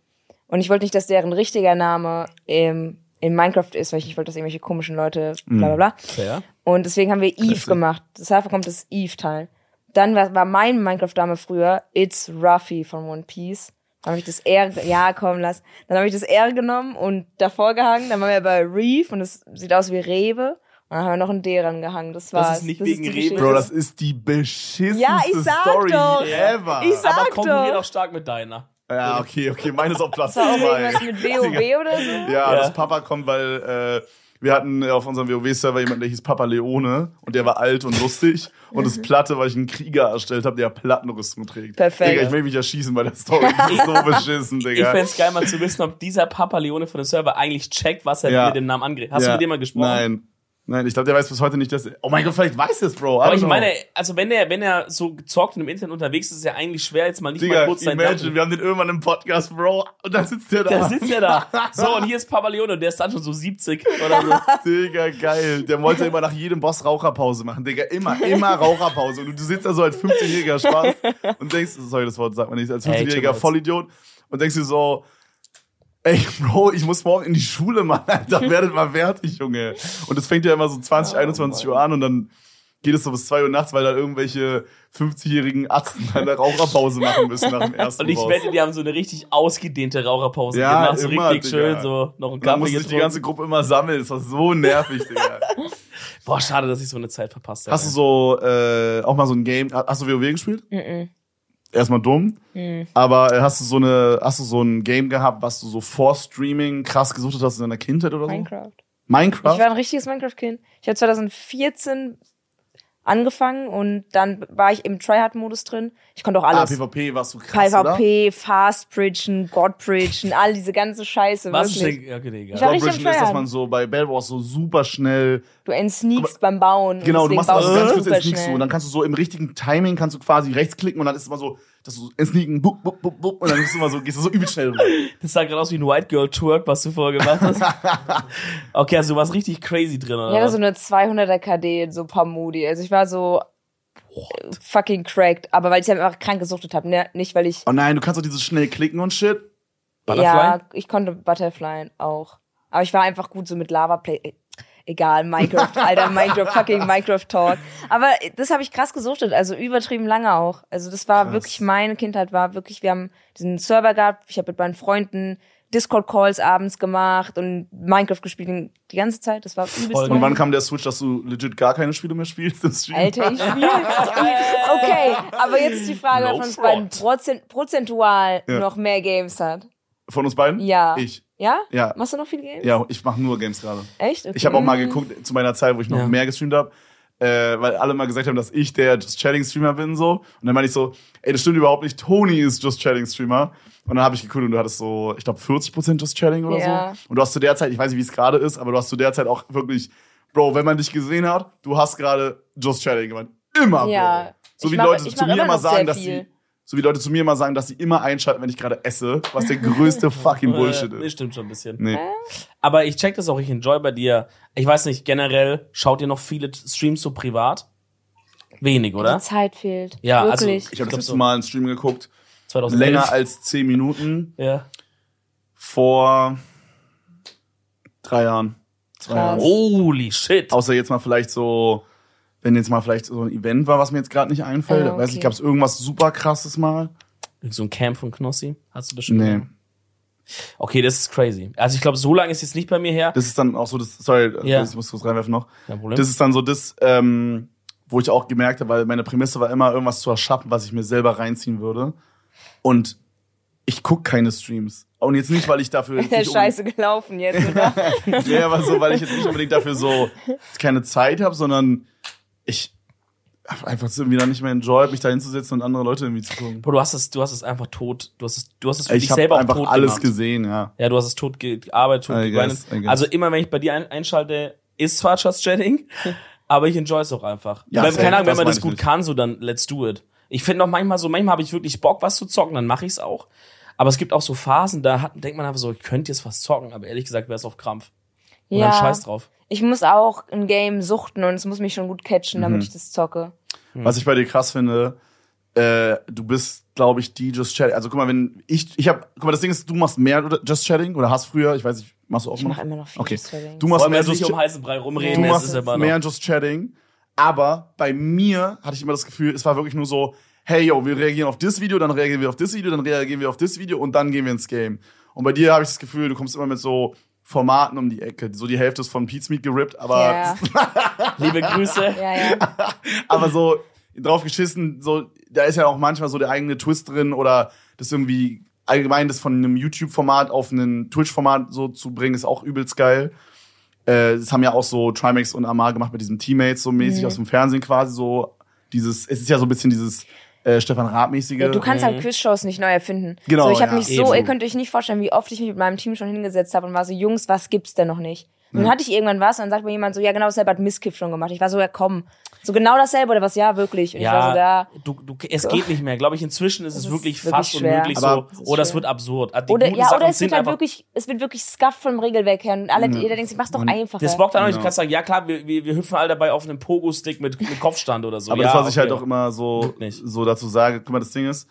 Und ich wollte nicht, dass deren richtiger Name im, in Minecraft ist, weil ich nicht wollte, dass irgendwelche komischen Leute bla bla bla. Fair. Und deswegen haben wir Eve Classic. gemacht. Deshalb kommt das Eve-Teil. Dann war, war mein Minecraft-Dame früher It's Ruffy von One Piece. Dann habe ich das R, ja, komm, lass. Dann habe ich das R genommen und davor gehangen. Dann waren wir bei Reef und es sieht aus wie Rewe. Und dann haben wir noch ein D rangehangen. Das war. ist nicht wegen die Rewe. Bro, das ist die beschissenste Ja, ich sag Story doch. ever. Ich sag Aber konkurriert doch. auch stark mit deiner. ja, okay, okay, meine ist auf Platz Das war auch zwei. irgendwas mit WoW oder so. Ja, Ja. das Papa kommt, weil äh, wir hatten auf unserem WoW-Server jemanden, der hieß Papa Leone und der war alt und lustig. Und das Platte, weil ich einen Krieger erstellt habe, der Plattenrüstung trägt. Perfekt. Digga, ich möchte mich erschießen bei der Story. Die ist so beschissen, Ich Digga. fänd's geil, mal zu wissen, ob dieser Papa Leone von dem Server eigentlich checkt, was er Ja. mit dem Namen angeregt. Hast Ja. du mit dem mal gesprochen? Nein. Nein, ich glaube, der weiß bis heute nicht, dass. Oh mein Gott, vielleicht weiß er es, Bro. Aber ich know. meine, also wenn er, wenn er so gezockt und im Internet unterwegs ist, ist es ja eigentlich schwer, jetzt mal nicht mal Digga, kurz sein imagine, Namen- wir haben den irgendwann im Podcast, Bro. Und da sitzt der da. Da sitzt er da. So, und hier ist Papa Leone und der ist dann schon so 70 oder so. Digga, geil. Der wollte immer nach jedem Boss Raucherpause machen. Digga, immer, immer Raucherpause. Und du sitzt da so als 15-jähriger Spaß und denkst, sorry, das Wort sagt man nicht, als Ey, 15-jähriger chill mal. Vollidiot und denkst dir so, ey, Bro, ich muss morgen in die Schule, Mann. Alter, werdet mal fertig, Junge. Und es fängt ja immer so 20, Oh, 21 Uhr an und dann geht es so bis 2 Uhr nachts, weil da irgendwelche 50-jährigen Atzen eine Raucherpause machen müssen nach dem ersten Und ich wette, die haben so eine richtig ausgedehnte Raucherpause Ja, gemacht. So immer, richtig Digga. schön, so noch dann Kaffee muss sich die ganze Gruppe immer sammeln. Das war so nervig, Digga. Boah, schade, dass ich so eine Zeit verpasst habe. Hast du so äh, auch mal so ein Game? Hast du WoW gespielt? Mhm. Erstmal dumm. Aber äh, hast du so eine, hast du so ein Game gehabt, was du so vor Streaming krass gesucht hast in deiner Kindheit oder so? Minecraft. Minecraft? Ich war ein richtiges Minecraft-Kind. Ich habe 2014 angefangen und dann war ich im Tryhard-Modus drin. Ich konnte auch ah, alles. PvP warst du krass, oder? PvP, Fast Bridgen, God Bridgen, all diese ganze Scheiße. Was ist wirklich. ja, okay, egal. Ich richtig am ist, dass man so bei Bell Wars so super schnell, Du entsneakst beim Bauen. genau, du machst also du ganz kurz so schnell. und dann kannst du so im richtigen Timing kannst du quasi rechtsklicken und dann ist es immer so, dass du ins Sneaken, bup, bup, bup, bup, und dann bist du immer so, gehst du so übel schnell. Das sah gerade aus wie ein White Girl Twerk, was du vorher gemacht hast. okay, also du warst richtig crazy drin, oder? Ich hatte was? so eine 200er KD in so ein paar Modi. Also ich war so äh, fucking cracked. Aber weil ich einfach krank gesuchtet habe. Ne, nicht, weil ich... Oh nein, du kannst doch dieses schnell klicken und shit. Butterfly? Ja, ich konnte Butterfly auch. Aber ich war einfach gut so mit Lava Play. Egal, Minecraft, alter Minecraft, fucking Minecraft Talk. Aber das habe ich krass gesuchtet, also übertrieben lange auch. Also das war Krass. wirklich, meine Kindheit war wirklich, wir haben diesen Server gehabt, ich habe mit meinen Freunden Discord-Calls abends gemacht und Minecraft gespielt die ganze Zeit. Das war übelst Und wann kam der Switch, dass du legit gar keine Spiele mehr spielst? Alter, ich spiele. Okay, aber jetzt ist die Frage, No beiden front. prozent, prozentual Ja. noch mehr Games hat. Von uns beiden? Ja. Ich. Ja? Ja. Machst du noch viele Games? Ja, ich mache nur Games gerade. Echt? Okay. Ich habe auch mal geguckt zu meiner Zeit, wo ich noch Ja. mehr gestreamt habe, äh, weil alle mal gesagt haben, dass ich der Just Chatting Streamer bin so. Und dann meine ich so, ey, das stimmt überhaupt nicht. Tony ist Just Chatting Streamer. Und dann habe ich geguckt und du hattest so, ich glaube 40% Just Chatting oder Ja. so. Und du hast zu der Zeit, ich weiß nicht, wie es gerade ist, aber du hast zu der Zeit auch wirklich, Bro, wenn man dich gesehen hat, du hast gerade Just Chatting gemacht. Immer, Bro. Ja. So Ich wie mach- Leute ich zu mir immer sagen, dass sie, so wie Leute zu mir immer sagen, dass sie immer einschalten, wenn ich gerade esse, was der größte fucking Bullshit Äh, nee, ist. stimmt schon ein bisschen. Nee. Aber ich check das auch, ich enjoy bei dir. Ich weiß nicht, generell, schaut ihr noch viele Streams so privat? Wenig, oder? Die Zeit fehlt. Ja, also Wirklich. Ich habe das letzte so. Mal einen Stream geguckt, 2011. länger als 10 Minuten Ja. vor drei Jahren. Zwei Krass. Jahren. Holy shit. Außer jetzt mal vielleicht so, wenn jetzt mal vielleicht so ein Event war, was mir jetzt gerade nicht einfällt. Ah, Weiß ich, okay. gab es irgendwas super krasses mal? So ein Camp von Knossi? Hast du bestimmt. Nee. Okay, das ist crazy. Also ich glaube, so lange ist jetzt nicht bei mir her. Das ist dann auch so das, sorry, Ja. ich muss kurz reinwerfen noch. Kein Problem. Das ist dann so das, ähm, wo ich auch gemerkt habe, weil meine Prämisse war immer, irgendwas zu erschaffen, was ich mir selber reinziehen würde. Und ich guck keine Streams. Und jetzt nicht, weil ich dafür. jetzt Der nicht Scheiße gelaufen jetzt, oder? unbedingt- Ja, aber so, weil ich jetzt nicht unbedingt dafür so keine Zeit habe, sondern ich hab einfach irgendwie dann nicht mehr enjoyed, mich da hinzusetzen und andere Leute irgendwie zu gucken. Bro, du hast es, du hast es einfach tot. Du hast es, du hast es für Ich dich habe selber auch einfach tot alles gemacht. gesehen, ja. Ja, du hast es tot ge- gearbeitet, tot guess. Also immer, wenn ich bei dir ein, einschalte, ist zwar Just Chatting, aber ich enjoy es auch einfach. Ja, Weil, keine Ahnung, wenn man das gut nicht. kann, so dann let's do it. Ich finde auch manchmal so, manchmal habe ich wirklich Bock, was zu zocken, dann mache ich es auch. Aber es gibt auch so Phasen, da hat, denkt man einfach so, ich könnte jetzt was zocken, aber ehrlich gesagt wäre es auf Krampf. Und dann scheiß drauf. Ich muss auch ein Game suchten und es muss mich schon gut catchen, Mhm. damit ich das zocke. Was ich bei dir krass finde, äh, du bist, glaube ich, die Just Chatting. Also guck mal, wenn ich, ich habe, guck mal, das Ding ist, du machst mehr Just Chatting oder hast früher, ich weiß nicht, machst du auch Ich noch? mache immer noch viel Okay. Just Chatting. Du machst mehr Just, um heißen Brei rumreden, du es machst ist immer mehr noch. Just Chatting, Aber bei mir hatte ich immer das Gefühl, es war wirklich nur so, hey yo, wir reagieren auf das Video, dann reagieren wir auf das Video, dann reagieren wir auf das Video und dann gehen wir ins Game. Und bei dir habe ich das Gefühl, du kommst immer mit so Formaten um die Ecke. So die Hälfte ist von Pete's Meat gerippt, aber, Ja, Liebe Grüße. ja, ja. aber so drauf geschissen, so, da ist ja auch manchmal so der eigene Twist drin oder das irgendwie allgemein das von einem YouTube-Format auf ein Twitch-Format so zu bringen, ist auch übelst geil. Äh, das haben ja auch so Trimax und Amar gemacht mit diesem Teammates so mäßig Mhm. aus dem Fernsehen quasi so. Dieses, es ist ja so ein bisschen dieses äh, Stefan Raab-mäßige. Ja, du kannst halt Quizshows nicht neu erfinden. Genau, So, ich habe ja, mich so, eben. ihr könnt euch nicht vorstellen, wie oft ich mich mit meinem Team schon hingesetzt habe und war so, Jungs, was gibt's denn noch nicht? Und dann hatte ich irgendwann was und dann sagt mir jemand so, ja, genau dasselbe hat Misskiff schon gemacht. Ich war so, ja, komm. So genau dasselbe oder was? Ja, wirklich. Und ich war so, Ja, da. du, du, es geht nicht mehr. Glaube ich, inzwischen ist es ist wirklich, wirklich fast schwer. unmöglich Aber- so. Oder es wird absurd. Die Oder, ja, oder es wird halt wirklich, es wird wirklich scuffed vom Regelwerk her. Und alle, jeder denkt sich, mach's doch einfach. Das bockt dann auch nicht. Du Genau. kannst sagen, ja klar, wir, wir, wir hüpfen alle dabei auf einem Pogo-Stick mit, mit Kopfstand oder so. Aber ja, das, was ich okay. halt auch immer so, so dazu sage, guck mal, das Ding ist,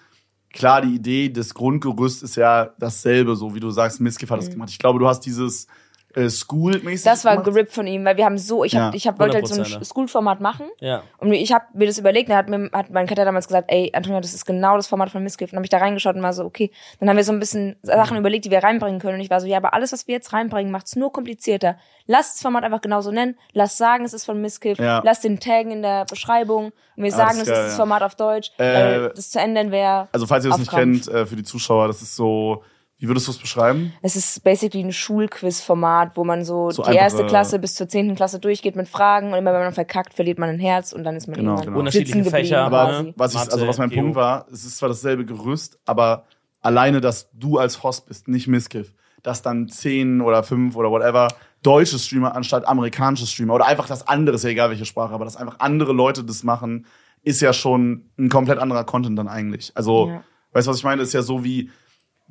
klar, die Idee des Grundgerüsts ist ja dasselbe, so wie du sagst, Miskiff hat das gemacht. Ich glaube, du hast dieses äh, School-mäßig. Das war gemacht. gerippt von ihm, weil wir haben so, ich, hab, Ja, ich hab, wollte halt so 100%, ein. School-Format machen. Ja. Und ich habe mir das überlegt, da hat, mir, hat mein Kater damals gesagt, ey, Antonia, das ist genau das Format von Missgift. Und habe ich da reingeschaut und war so, okay. Dann haben wir so ein bisschen Sachen überlegt, die wir reinbringen können. Und ich war so, ja, aber alles, was wir jetzt reinbringen, macht's nur komplizierter. Lass das Format einfach genauso nennen. Lass sagen, es ist von Missgift. Ja. Lass den taggen in der Beschreibung. Und wir sagen, es ist das. Format auf Deutsch. Äh, weil das zu ändern wäre. Also, falls ihr das nicht Krampf. kennt, äh, für die Zuschauer, das ist so, wie würdest du es beschreiben? Es ist basically ein Schulquiz-Format, wo man so, So die erste einfache- Klasse bis zur zehnten Klasse durchgeht mit Fragen und immer wenn man verkackt, verliert man ein Herz und dann ist man Genau, irgendwann genau. Unterschiedliche Fächer, Aber ne? was ich, Mathe, also was mein Geo. Punkt war, es ist zwar dasselbe Gerüst, aber alleine, dass du als Host bist, nicht Miskiff, dass dann zehn oder fünf oder whatever deutsche Streamer anstatt amerikanische Streamer oder einfach das andere, ist ja egal welche Sprache, aber dass einfach andere Leute das machen, ist ja schon ein komplett anderer Content dann eigentlich. Also, Ja. weißt du, was ich meine? Ist ja so wie,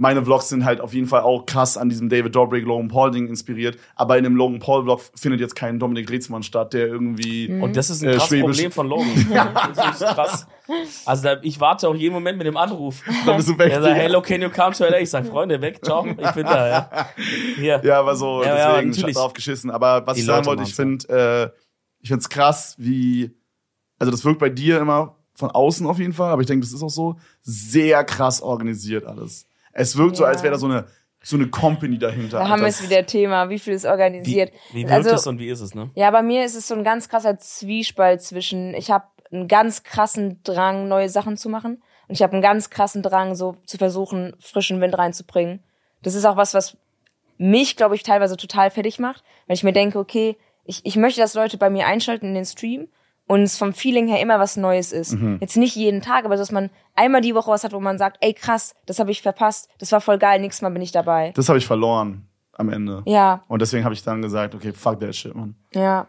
meine Vlogs sind halt auf jeden Fall auch krass an diesem David Dobrik, Logan Paul Ding inspiriert, aber in dem Logan Paul Vlog findet jetzt kein Dominik Reetzmann statt, der irgendwie Mhm. Und das ist ein Äh, krasses. Problem von Logan. Das ist krass. Also da, ich warte auch jeden Moment mit dem Anruf. Dann bist du weg, Er sagt, hello, can you come to LA? Ich sag, Freunde, weg, ciao, ich bin da. Ja. Hier. Ja, aber so, Ja, ja, deswegen, natürlich. drauf geschissen. Aber was Die ich sagen Leute wollte, ich finde, äh, ich finde es krass, wie, also das wirkt bei dir immer von außen auf jeden Fall, aber ich denke, das ist auch so, sehr krass organisiert alles. Es wirkt so, Ja. als wäre da so eine, so eine Company dahinter. Da haben wir es wieder Thema, wie viel ist Wie, organisiert. wie wirkt also, es und wie ist es, ne? ja, bei mir ist es so ein ganz krasser Zwiespalt zwischen, ich habe einen ganz krassen Drang, neue Sachen zu machen und ich habe einen ganz krassen Drang, so zu versuchen, frischen Wind reinzubringen. Das ist auch was, was mich, glaube ich, teilweise total fertig macht, weil ich mir denke, okay, ich, ich möchte, dass Leute bei mir einschalten in den Stream und es vom Feeling her immer was Neues ist. Jetzt nicht jeden Tag, aber dass man einmal die Woche was hat, wo man sagt, ey krass, das habe ich verpasst, das war voll geil, nächstes Mal bin ich dabei. Das habe ich verloren am Ende. Ja, Und deswegen habe ich dann gesagt, okay, fuck that shit, man. ja.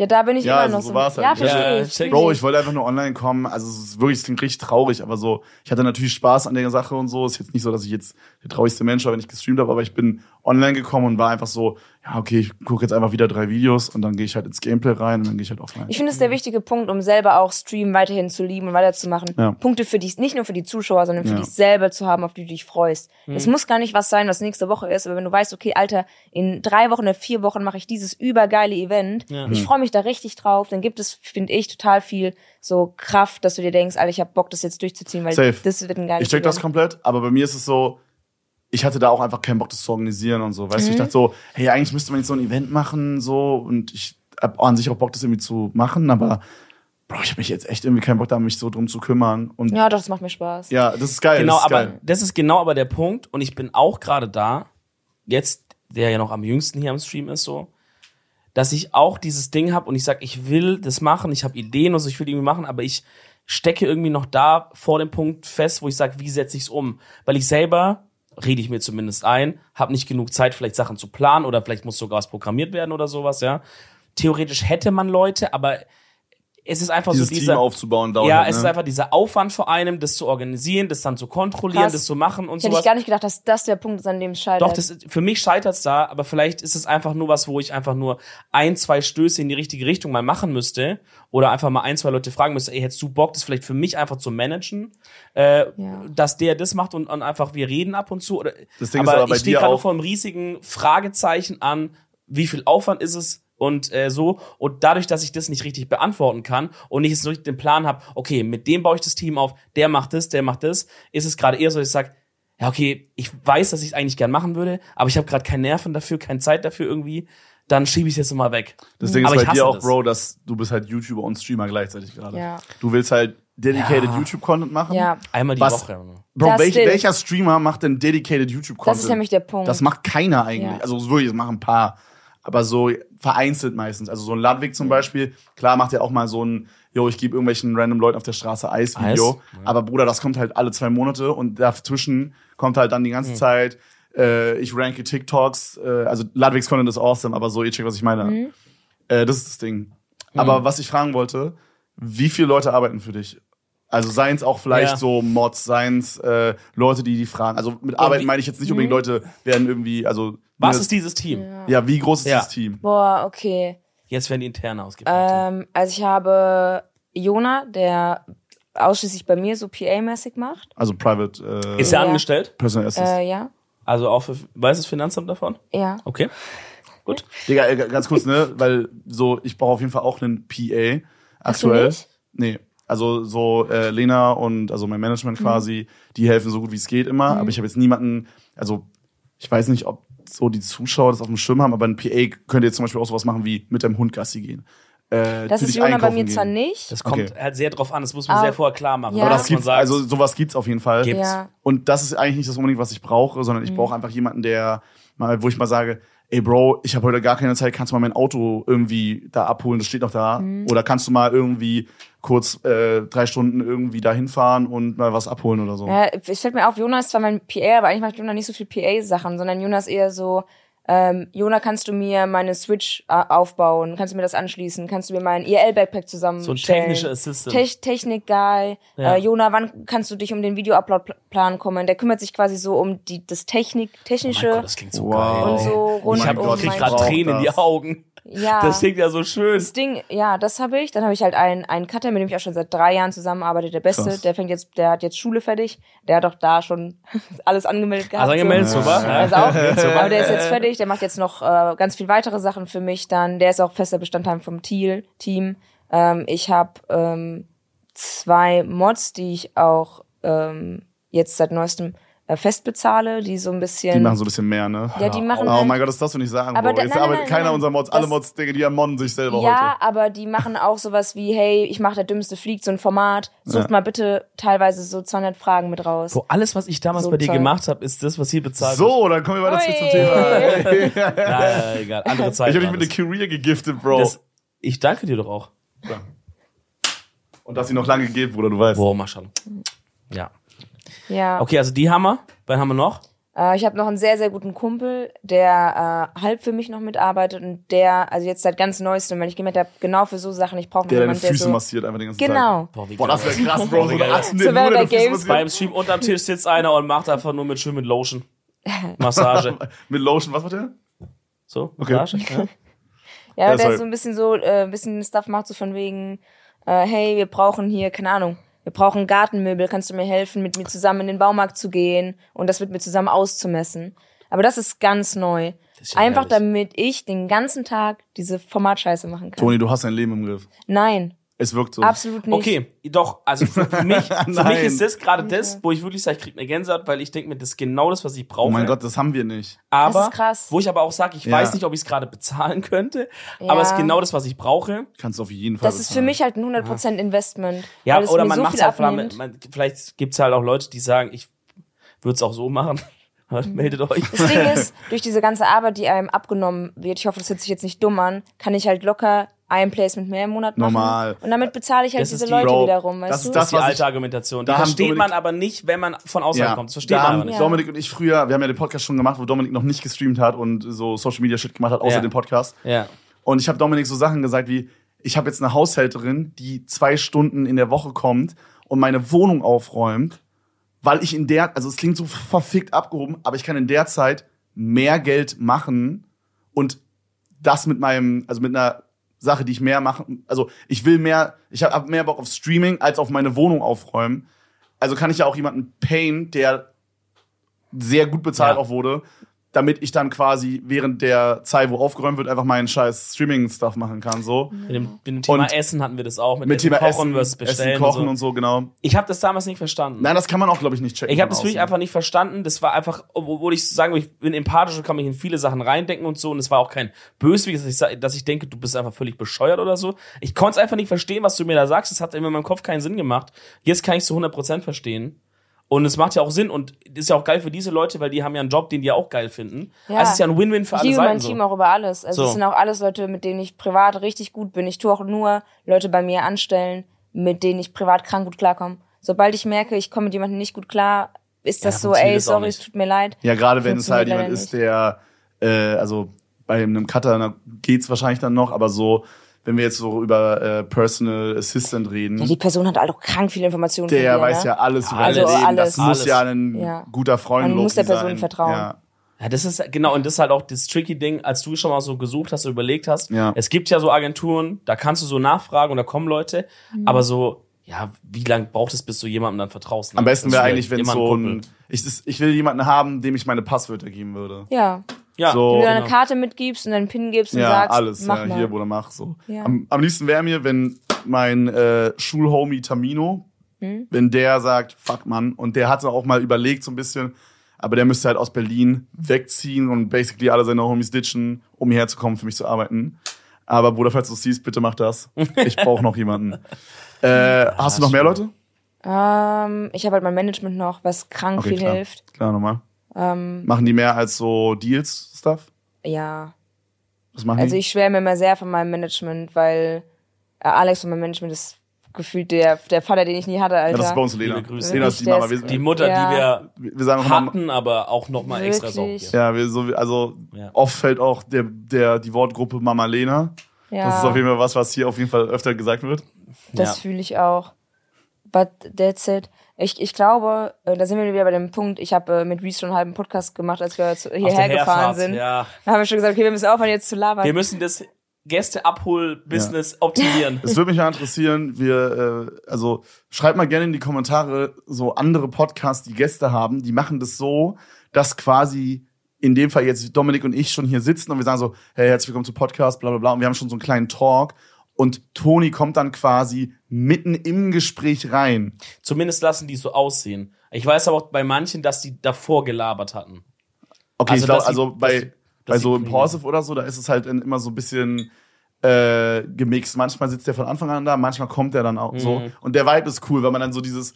Ja, da bin ich Ja, immer also noch so so. war's halt. Ja, Ja, verstehe ich. check. Bro, ich wollte einfach nur online kommen. Also es ist wirklich, es klingt richtig traurig, aber so, ich hatte natürlich Spaß an der Sache und so. Ist jetzt nicht so, dass ich jetzt der traurigste Mensch war, wenn ich gestreamt habe, aber ich bin online gekommen und war einfach so, ja, okay, ich gucke jetzt einfach wieder drei Videos und dann gehe ich halt ins Gameplay rein und dann gehe ich halt offline. Ich finde es der wichtige Punkt, um selber auch Stream weiterhin zu lieben und weiterzumachen. Ja. Punkte für dich, nicht nur für die Zuschauer, sondern für Ja. dich selber zu haben, auf die du dich freust. Mhm. Es muss gar nicht was sein, was nächste Woche ist, aber wenn du weißt, okay, Alter, in drei Wochen oder vier Wochen mache ich dieses übergeile Event, Ja. ich freue mich da richtig drauf, dann gibt es, finde ich, total viel so Kraft, dass du dir denkst, Alter, ich habe Bock, das jetzt durchzuziehen, weil Safe. das wird ein geiles Ich check das komplett, aber bei mir ist es so, ich hatte da auch einfach keinen Bock, das zu organisieren und so. Weißt Mhm. du, ich dachte so, hey, eigentlich müsste man jetzt so ein Event machen, so, und ich hab an sich auch Bock, das irgendwie zu machen, aber, Bro, ich habe mich jetzt echt irgendwie keinen Bock da, mich so drum zu kümmern. Und ja, Ja, doch, das macht mir Spaß. das ist geil. Genau, das ist aber geil. das ist genau aber der Punkt und ich bin auch gerade da, jetzt, der ja noch am jüngsten hier am Stream ist, so, dass ich auch dieses Ding habe und ich sag, ich will das machen, ich habe Ideen und so, ich will irgendwie machen, aber ich stecke irgendwie noch da vor dem Punkt fest, wo ich sage, wie setze ich es um? Weil ich selber, rede ich mir zumindest ein, habe nicht genug Zeit, vielleicht Sachen zu planen oder vielleicht muss sogar was programmiert werden oder sowas, ja. Theoretisch hätte man Leute, aber es ist einfach Dieses so Team dieser, aufzubauen dauert. ja, halt, es ist ne? einfach dieser Aufwand vor einem, das zu organisieren, das dann zu kontrollieren, Krass. das zu machen und Hätte sowas. ich gar nicht gedacht, dass das der Punkt ist, an dem es scheitert. Doch, das ist, für mich scheitert's da, aber vielleicht ist es einfach nur was, wo ich einfach nur ein, zwei Stöße in die richtige Richtung mal machen müsste oder einfach mal ein, zwei Leute fragen müsste, ey, hättest du Bock, das vielleicht für mich einfach zu managen, äh, Ja. dass der das macht und, und einfach wir reden ab und zu. Oder, Das Ding ist aber aber bei ich stehe gerade auch- vor einem riesigen Fragezeichen an, wie viel Aufwand ist es und äh, so. Und dadurch, dass ich das nicht richtig beantworten kann und nicht so richtig den Plan habe, okay, mit dem baue ich das Team auf, der macht das, der macht das, ist es gerade eher so, dass ich sage, ja, okay, ich weiß, dass ich es eigentlich gern machen würde, aber ich habe gerade keine Nerven dafür, keine Zeit dafür irgendwie, dann schiebe ich es jetzt mal weg. Das Ding Aber ist ich bei dir hasse auch, das. Bro, dass du bist halt YouTuber und Streamer gleichzeitig gerade. Ja. Du willst halt dedicated Ja. YouTube-Content machen. Ja, Einmal die Was? Woche. Bro, welch, welcher Streamer macht denn dedicated YouTube-Content? das ist nämlich der Punkt. Das macht keiner eigentlich. Ja. Also wirklich, das machen ein paar. Aber so vereinzelt meistens. Also so ein Ludwig zum Beispiel, klar macht er auch mal so ein, yo, ich gebe irgendwelchen random Leuten auf der Straße Eis-Video. Eis? Aber Bruder, das kommt halt alle zwei Monate und dazwischen kommt halt dann die Hm. ganze Zeit, äh, ich ranke TikToks, äh, also Ludwigs Content ist awesome, aber so, ihr checkt, was ich meine. Mhm. Äh, das ist das Ding. Hm. Aber was ich fragen wollte, wie viele Leute arbeiten für dich? Also seien es auch vielleicht Ja. so Mods, seien es äh, Leute, die die fragen. Also mit Arbeiten wie- meine ich jetzt nicht unbedingt Leute werden irgendwie, also Was ist dieses Team? ja, wie groß ist Ja. das Team? Boah, okay. Jetzt werden die interne ausgepackt. Ähm, also ich habe Jona, der ausschließlich bei mir so PA-mäßig macht. Also Private äh, ist er ja. angestellt? Personal Assistant. Äh, ja, Also auch für, weiß das Finanzamt davon? ja. Okay. Gut. Digga, äh, ganz kurz, ne, weil so ich brauche auf jeden Fall auch einen PA Hast du aktuell. nicht? Nee, also so äh, Lena und also mein Management Mhm. quasi, die helfen so gut wie es geht immer, aber ich habe jetzt niemanden, also ich weiß nicht, ob so die Zuschauer das auf dem Schirm haben, aber ein PA könnte jetzt zum Beispiel auch sowas machen wie mit deinem Hund Gassi gehen. Äh, Das ist Jona bei mir gehen. zwar nicht. Das kommt Okay. halt sehr drauf an. Das muss man Ah, sehr vorher klar machen. ja. Aber dass das man gibt's, sagt, also sowas gibt's auf jeden Fall. Gibt's. Ja. Und das ist eigentlich nicht das unbedingt, was ich brauche, sondern ich brauche einfach jemanden, der mal, wo ich mal sage, ey Bro, ich habe heute gar keine Zeit, kannst du mal mein Auto irgendwie da abholen, das steht noch da. Oder kannst du mal irgendwie kurz äh, drei Stunden irgendwie da hinfahren und mal was abholen oder so. Ja, es fällt mir auf, Jonas ist zwar mein PA, aber eigentlich macht Jona nicht so viel PA-Sachen, sondern Jonas eher so, ähm, Jona, kannst du mir meine Switch äh, aufbauen? Kannst du mir das anschließen? Kannst du mir mein IL-Backpack zusammenstellen? so ein technischer Assistant. Tech Technik-Guy. Ja. Äh, Jona, wann kannst du dich um den Video-Upload-Plan kümmern? Der kümmert sich quasi so um die, das Technik, oh mein technische Gott, das klingt so Wow. geil. und so Oh rund ich hab, mein um Gott, krieg brauch Tränen in die. Augen. Ja. Das klingt ja so schön. Das Ding, ja, das habe ich. Dann habe ich halt einen, einen Cutter, mit dem ich auch schon seit drei Jahren zusammenarbeite, der Beste. Krass. Der fängt jetzt, der hat jetzt Schule fertig. Der hat auch da schon alles angemeldet gehabt. Also angemeldet, so. super. Also auch, aber der ist jetzt fertig, der macht jetzt noch äh, ganz viel weitere Sachen für mich dann. Der ist auch fester Bestandteil vom Teal- Team. Ähm, ich habe ähm, zwei Mods, die ich auch ähm, jetzt seit neuestem fest bezahle, die so ein bisschen. Die machen so ein bisschen mehr, ne? ja, die machen Oh halt, mein Gott, das darfst du nicht sagen, Aber Bro. da- Jetzt nein, arbeitet nein, keiner nein. unserer Mods, alle Mods, Digga, die ermorden sich selber Ja, heute. aber die machen auch sowas wie, hey, ich mache der Dümmste fliegt, so ein Format. Sucht Ja. mal bitte teilweise so 200 Fragen mit raus. Bro, alles, was ich damals So bei dir Zeug. gemacht habe, ist das, was hier bezahlt So, dann kommen wir weiter zum Thema. wird. Ja, ja, egal. Andere Zeit. Ich hab dich mit einer Career gegiftet, Bro. das, ich danke dir doch auch. Und dass sie noch lange geht, Bruder, du weißt. Boah, Maschallah. Ja. Ja. Okay, also die haben wir. Wen haben wir noch? Äh, ich habe noch einen sehr, sehr guten Kumpel, der äh, halb für mich noch mitarbeitet und der, also jetzt seit ganz neuestem, weil ich gemerkt habe, genau für so Sachen, ich brauche Der deine jemanden, der Füße so... massiert einfach den ganzen Tag. Genau. Boah, wie Boah, das wäre krass, Bro. So eine. Atzen, So nur bei deine Füße Games massiert. Beim Stream unterm Tisch sitzt einer und macht einfach nur mit schön mit Lotion. Massage. Mit Lotion, was war der? So, Okay. Massage. Ja. Ja, Ja, der ist so ein bisschen so, äh, ein bisschen Stuff macht so von wegen, äh, hey, wir brauchen hier, keine Ahnung, wir brauchen Gartenmöbel, kannst du mir helfen, mit mir zusammen in den Baumarkt zu gehen und das mit mir zusammen auszumessen. Aber das ist ganz neu. ist ja Einfach herrlich. damit ich den ganzen Tag diese Formatscheiße machen kann. Toni, du hast dein Leben im Griff. Nein, Es wirkt so. absolut nicht. Okay, doch, also für, für mich, für mich ist das gerade das, wo ich wirklich sage, ich krieg eine Gänsehaut, weil ich denke mir, das ist genau das, was ich brauche. Oh mein Gott, das haben wir nicht. aber Das ist krass. wo ich aber auch sage, ich Ja. weiß nicht, ob ich es gerade bezahlen könnte, Ja. aber es ist genau das, was ich brauche. Kannst du auf jeden Fall. Das ist für mich halt ein 100% Investment. Ja, weil es oder mir man so macht viel halt, vielleicht, abnimmt. man, vielleicht gibt's halt auch Leute, die sagen, ich würde es auch so machen. Meldet euch. Das Ding ist, durch diese ganze Arbeit, die einem abgenommen wird, ich hoffe, das hört sich jetzt nicht dumm an, kann ich halt locker ein Placement mehr im Monat machen. Normal. Und damit bezahle ich halt Das diese die- Leute Bro, wiederum, weißt das du? ist Das ist die was alte ich- Argumentation. Die da versteht Dominik- man aber nicht, wenn man von außerhalb kommt. Das versteht da man aber nicht. Dominik und ich früher, wir haben ja den Podcast schon gemacht, wo Dominik noch nicht gestreamt hat und so Social Media Shit gemacht hat, außer Ja. dem Podcast. Ja. Und ich habe Dominik so Sachen gesagt wie, ich habe jetzt eine Haushälterin, die zwei Stunden in der Woche kommt und meine Wohnung aufräumt, weil ich in der, also es klingt so verfickt abgehoben, aber ich kann in der Zeit mehr Geld machen und das mit meinem, also mit einer Sache, die ich mehr machen, also ich will mehr, ich habe mehr Bock auf Streaming als auf meine Wohnung aufräumen. Also kann ich ja auch jemanden payen, der sehr gut bezahlt Ja. auch wurde, damit ich dann quasi während der Zeit, wo aufgeräumt wird, einfach meinen scheiß Streaming-Stuff machen kann. So. Mit dem, mit dem Thema Und- Essen hatten wir das auch. Mit, Mit Essen Thema Kochen Essen. Essen, Kochen und und so. so, genau. Ich habe das damals nicht verstanden. Nein, das kann man auch, glaube ich, nicht checken. Ich habe das wirklich einfach nicht verstanden. Das war einfach, obwohl ich sagen würde, ich bin empathisch und kann mich in viele Sachen reindenken und so. Und es war auch kein Böswillig, dass ich, dass ich denke, du bist einfach völlig bescheuert oder so. Ich konnte es einfach nicht verstehen, was du mir da sagst. Es hat in meinem Kopf keinen Sinn gemacht. Jetzt kann ich es zu 100% verstehen. Und es macht ja auch Sinn und ist ja auch geil für diese Leute, weil die haben ja einen Job, den die auch geil finden. Ja. Also es ist ja ein Win-Win für Ich alle liebe Seiten. mein so. Team auch über alles. Also So. es sind auch alles Leute, mit denen ich privat richtig gut bin. Ich tue auch nur Leute bei mir anstellen, mit denen ich privat krank gut klarkomme. Sobald ich merke, ich komme mit jemandem nicht gut klar, ist das Ja, so, ey, sorry, es tut mir leid. Ja, gerade wenn es halt jemand ist, der, äh, also bei einem Cutter geht's wahrscheinlich dann noch, aber so, wenn wir jetzt so über äh, Personal Assistant reden, Ja, die Person hat auch krank viele Informationen. der dir, weiß ne? ja alles über Also dein Leben. alles. Das muss Alles. ja ein Ja. guter Freund Man muss der Person sein. vertrauen. Ja. Ja, das ist genau, und das ist halt auch das tricky Ding, als du schon mal so gesucht hast, überlegt hast. Ja. Es gibt ja so Agenturen, da kannst du so nachfragen und da kommen Leute, Mhm. aber so, ja, wie lange braucht es, bis du jemandem dann vertraust? ne? Am besten wäre eigentlich, wenn immer so ein, ich, ich will jemanden haben, dem ich meine Passwörter geben würde. Ja. Ja, so- Wenn du genau. deine Karte mitgibst und deinen PIN gibst und Ja, sagst, alles. mach Ja, mal. hier, Bruder, mach so. Ja. Am, am liebsten wäre mir, wenn mein äh, Schulhomie Tamino, Hm? wenn der sagt, fuck Mann, und der hatte auch mal überlegt so ein bisschen, aber der müsste halt aus Berlin wegziehen und basically alle seine Homies ditchen, um hierher zu kommen, für mich zu arbeiten. Aber Bruder, falls du es siehst, bitte mach das. Ich brauche noch jemanden. Äh, hast du noch mehr Leute? Ähm, ich habe halt mein Management noch, was krank Okay, viel klar. hilft. Klar, nochmal. Ähm, Machen die mehr als so Deals-Stuff? ja. Was machen Also die? ich schwärme immer sehr von meinem Management, weil äh, Alex von meinem Management ist gefühlt der, der Vater, den ich nie hatte, ja, Alter. das ist bei uns Lena. Liebe Grüße. Lena ist die Mama. Wir, Die Mutter, Ja. die wir wir sagen hatten, aber auch noch mal extra? Sorge. Ja, wir so, also Ja. oft fällt auch der, der, die Wortgruppe Mama Lena. ja, Das ist auf jeden Fall was, was hier auf jeden Fall öfter gesagt wird. das Ja. fühle ich auch. But that's it. Ich, ich glaube, äh, da sind wir wieder bei dem Punkt, ich habe äh, mit Reese schon einen halben Podcast gemacht, als wir hierher gefahren sind. Ja. Da haben wir schon gesagt, okay, wir müssen aufhören jetzt zu labern. Wir müssen das Gäste-Abhol-Business optimieren. Es würde mich mal interessieren, wir, äh, also schreibt mal gerne in die Kommentare so andere Podcasts, die Gäste haben, die machen das so, dass quasi in dem Fall jetzt Dominik und ich schon hier sitzen und wir sagen so, hey, herzlich willkommen zum Podcast, bla bla bla, und wir haben schon so einen kleinen Talk und Toni kommt dann quasi mitten im Gespräch rein. Zumindest lassen die so aussehen. Ich weiß aber auch bei manchen, dass die davor gelabert hatten. Okay, Also, ich glaube, also bei, sie- bei dass so Impulsive oder so, da ist es halt immer so ein bisschen äh, gemixt. Manchmal sitzt der von Anfang an da, manchmal kommt der dann auch so. Mhm. Und der Vibe ist cool, weil man dann so dieses,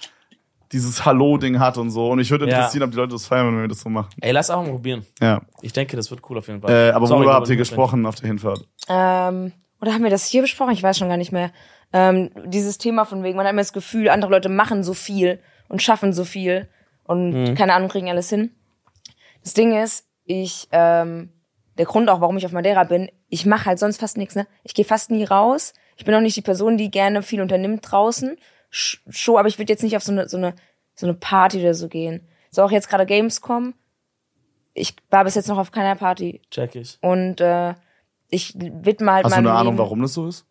dieses Hallo-Ding hat und so. Und ich würde Ja. interessieren, ob die Leute das feiern, wenn wir das so machen. Ey, lass auch mal probieren. Ja. Ich denke, das wird cool auf jeden Fall. Äh, aber Sorry, worüber habt ihr gesprochen auf der Hinfahrt? Ähm, oder haben wir das hier besprochen? Ich weiß schon gar nicht mehr. Ähm, dieses Thema von wegen, man hat immer das Gefühl, andere Leute machen so viel und schaffen so viel und keine Ahnung, kriegen alles hin. Das Ding ist, ich, ähm, der Grund auch, warum ich auf Madeira bin, ich mache halt sonst fast nichts, ne? Ich gehe fast nie raus. Ich bin auch nicht die Person, die gerne viel unternimmt draußen. Schon, aber ich würde jetzt nicht auf so eine, so eine, so eine Party oder so gehen. So auch jetzt gerade Gamescom. Ich war bis jetzt noch auf keiner Party. Check ich. Und äh, ich widme halt Hast du eine Ahnung, Leben. warum das so ist?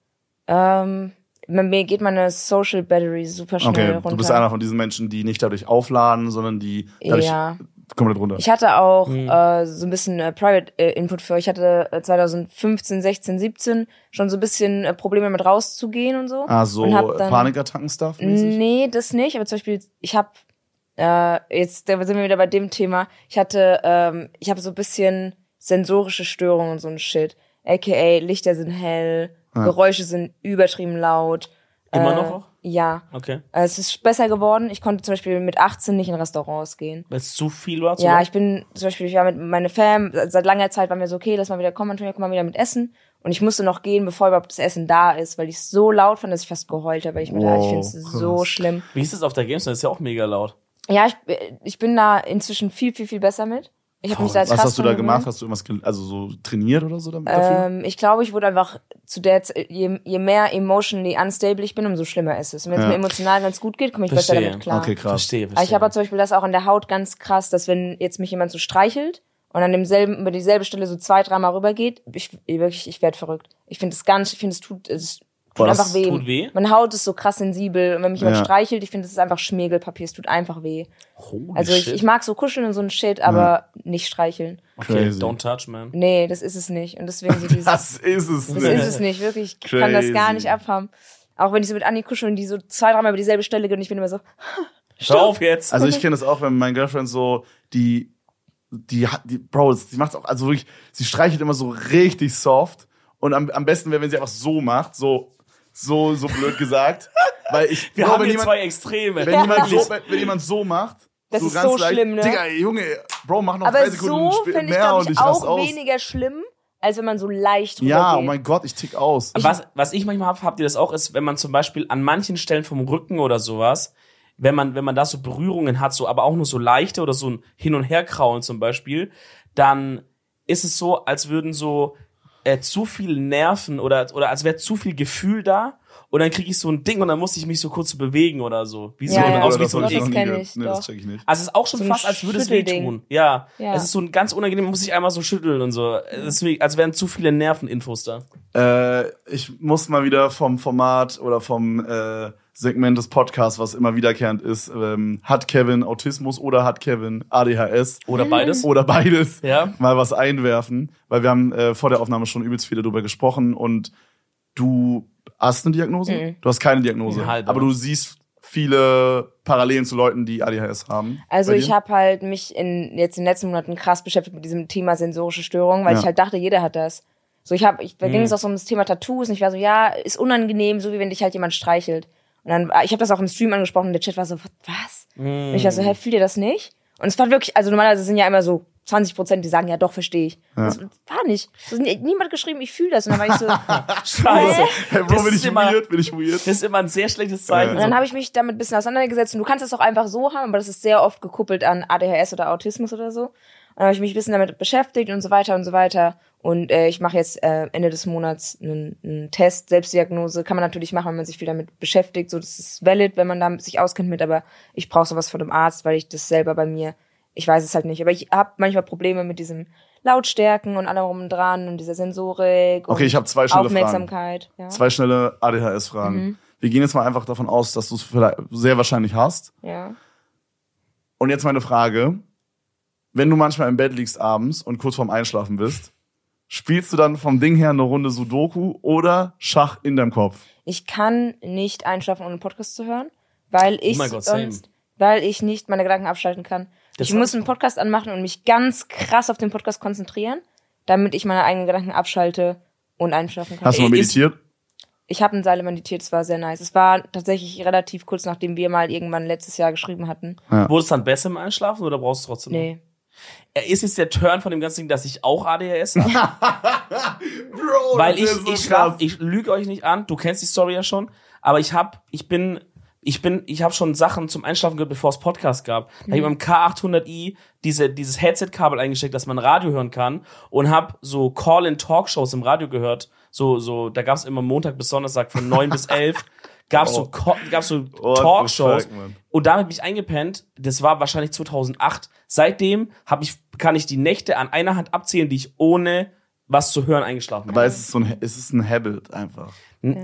Ähm, bei mir geht meine Social Battery super schnell Okay, runter. du bist einer von diesen Menschen, die nicht dadurch aufladen, sondern die dadurch ja. komplett runter. Ich hatte auch Hm. äh, so ein bisschen äh, Private äh, Input für. Ich hatte äh, 2015, 16, 17 schon so ein bisschen äh, Probleme mit rauszugehen und so. ah, so Panikattacken-Stuff? Nee, das nicht. Aber zum Beispiel, ich habe äh, jetzt da sind wir wieder bei dem Thema. Ich hatte, ähm, ich habe so ein bisschen sensorische Störungen und so ein Shit. AKA Lichter sind hell, Geräusche sind übertrieben laut. Immer äh, noch auch? Ja. Okay. Äh, Es ist besser geworden. Ich konnte zum Beispiel mit 18 nicht in Restaurants gehen. Weil es zu viel war? zu Ja, ich bin zum Beispiel, ich war mit meiner Fam, seit langer Zeit waren wir so, okay, lass mal wieder kommen, Antonia, komm mal wieder mit Essen. Und ich musste noch gehen, bevor überhaupt das Essen da ist, weil ich es so laut fand, dass ich fast geheult habe, weil ich mir dachte, ich Wow, finde es so schlimm. Wie ist es auf der Gamescom? Das ist ja auch mega laut. Ja, ich, ich bin da inzwischen viel, viel, viel besser mit. Ich habe mich da jetzt Was krass hast du da gemacht? Hast du irgendwas, also so trainiert oder so damit, dafür? Ähm, ich glaube, ich wurde einfach zu der Zeit, je, je mehr emotionally unstable ich bin, umso schlimmer ist es. Und wenn es Ja. mir emotional ganz gut geht, komme ich besser Verstehe. damit klar. Okay, krass. Verstehe, verstehe. Aber ich habe zum Beispiel das auch an der Haut ganz krass, dass wenn jetzt mich jemand so streichelt und an demselben, über dieselbe Stelle so zwei, dreimal rübergeht, ich, ich wirklich, ich werde verrückt. Ich finde es ganz, ich finde es tut, es tut Boah, das einfach weh. tut weh? Meine Haut ist so krass sensibel und wenn mich jemand Ja. streichelt, ich finde, es ist einfach Schmirgelpapier, es tut einfach weh. Holy Also ich, ich mag so kuscheln und so ein Shit, aber nicht streicheln. Okay, Crazy. don't touch, man. Nee, das ist es nicht. Und deswegen so dieses. Das ist es Das nicht. ist es nicht, wirklich. Ich kann das gar Crazy. nicht abhaben. Auch wenn ich so mit Anni kuschel und die so zwei, dreimal über dieselbe Stelle geht und ich bin immer so, Hör auf jetzt. Also ich kenne das auch, wenn mein Girlfriend so, die, die hat, die, Bro, sie macht auch, also wirklich, sie streichelt immer so richtig soft. Und am, am besten wäre, wenn sie einfach so macht, so, so, so blöd gesagt. Weil ich, Wir haben hier jemand, zwei Extreme. wenn jemand so, wenn, wenn jemand so macht, Das so ist ganz so leicht, schlimm, ne? Digga, Junge, Bro, mach noch aber drei Sekunden so sp- finde ich, glaube und ich, auch aus. weniger schlimm, als wenn man so leicht Ja, geht. oh mein Gott, ich tick aus. Was, was ich manchmal habe, habt ihr das auch, ist, wenn man zum Beispiel an manchen Stellen vom Rücken oder sowas, wenn man, wenn man da so Berührungen hat, so, aber auch nur so leichte oder so ein Hin- und Herkraulen zum Beispiel, dann ist es so, als würden so äh, zu viel Nerven oder, oder als wäre zu viel Gefühl da und dann kriege ich so ein Ding und dann muss ich mich so kurz bewegen oder so. Wie so, Ja, ja. aus wie so ein gehört. ich, Nee, das check ich nicht. Also es ist auch schon So ein fast, als würde es wehtun. Ja. Ja. Es ist so ein ganz unangenehm, muss ich einmal so schütteln und so. Es ist wie, als wären zu viele Nerveninfos da. Äh, ich muss mal wieder vom Format oder vom äh, Segment des Podcasts, was immer wiederkehrend ist, ähm, hat Kevin Autismus oder hat Kevin ADHS Oder beides. oder beides, Ja. mal was einwerfen, weil wir haben äh, vor der Aufnahme schon übelst viele darüber gesprochen und du hast eine Diagnose? Mhm. Du hast keine Diagnose, halbe. aber du siehst viele Parallelen zu Leuten, die ADHS haben. Also ich habe halt mich in jetzt in den letzten Monaten krass beschäftigt mit diesem Thema sensorische Störungen, weil Ja. ich halt dachte, jeder hat das. So ich habe, ich, da ging Mhm. es auch so um das Thema Tattoos und ich war so, ja, ist unangenehm, so wie wenn dich halt jemand streichelt. Und dann, ich habe das auch im Stream angesprochen und der Chat war so, was? Und ich war so, hä, fühlt ihr das nicht? Und es war wirklich, also normalerweise sind ja immer so 20 Prozent, die sagen, ja doch, verstehe ich. Das war nicht. Es hat niemand geschrieben, ich fühle das. Und dann war ich so, Scheiße. Hey, Bro, Das bin ist ich immer- weird? Bin ich weird? Das ist immer ein sehr schlechtes Zeichen. Und dann habe ich mich damit ein bisschen auseinandergesetzt und du kannst es auch einfach so haben, aber das ist sehr oft gekuppelt an ADHS oder Autismus oder so. Und dann habe ich mich ein bisschen damit beschäftigt und so weiter und so weiter. Und äh, ich mache jetzt äh, Ende des Monats einen, einen Test, Selbstdiagnose. Kann man natürlich machen, wenn man sich viel damit beschäftigt. So, das ist valid, wenn man da sich auskennt mit, aber ich brauche sowas von dem Arzt, weil ich das selber bei mir, ich weiß es halt nicht. Aber ich habe manchmal Probleme mit diesem Lautstärken und allem rum dran und dieser Sensorik. Okay, ich habe zwei schnelle Fragen. Aufmerksamkeit. Ja. Zwei schnelle ADHS-Fragen. Wir gehen jetzt mal einfach davon aus, dass du es vielleicht sehr wahrscheinlich hast. ja. Und jetzt meine Frage. Wenn du manchmal im Bett liegst abends und kurz vorm Einschlafen bist, spielst du dann vom Ding her eine Runde Sudoku oder Schach in deinem Kopf? Ich kann nicht einschlafen, ohne einen Podcast zu hören, weil ich Oh mein Gott, same. sonst, weil ich nicht meine Gedanken abschalten kann. Das ich muss einen Podcast anmachen und mich ganz krass auf den Podcast konzentrieren, damit ich meine eigenen Gedanken abschalte und einschlafen kann. Hast du mal ist- meditiert? Ich habe eine Seile meditiert, es war sehr nice. Es war tatsächlich relativ kurz, nachdem wir mal irgendwann letztes Jahr geschrieben hatten. Wurde es dann besser im Einschlafen oder brauchst du trotzdem? Nee. Er ist jetzt der Turn von dem ganzen Ding, dass ich auch ADHS habe. Bro, weil ich, so ich schlaf, ich lüge euch nicht an, du kennst die Story ja schon, aber ich hab, ich bin, ich bin, ich habe schon Sachen zum Einschlafen gehört, bevor es Podcast gab. Da hab ich beim K800i diese, dieses Headset-Kabel eingesteckt, dass man Radio hören kann und hab so Call-in-Talkshows im Radio gehört. So, so, da gab's immer Montag bis Donnerstag von 9 bis 11 gab's so, Co- gab's so Talkshows. fuck. Und damit bin ich eingepennt. Das war wahrscheinlich 2008. Seitdem hab ich, kann ich die Nächte an einer Hand abzählen, die ich ohne was zu hören eingeschlafen bin. Aber es ist so ein, es ist ein Habit einfach. Ja.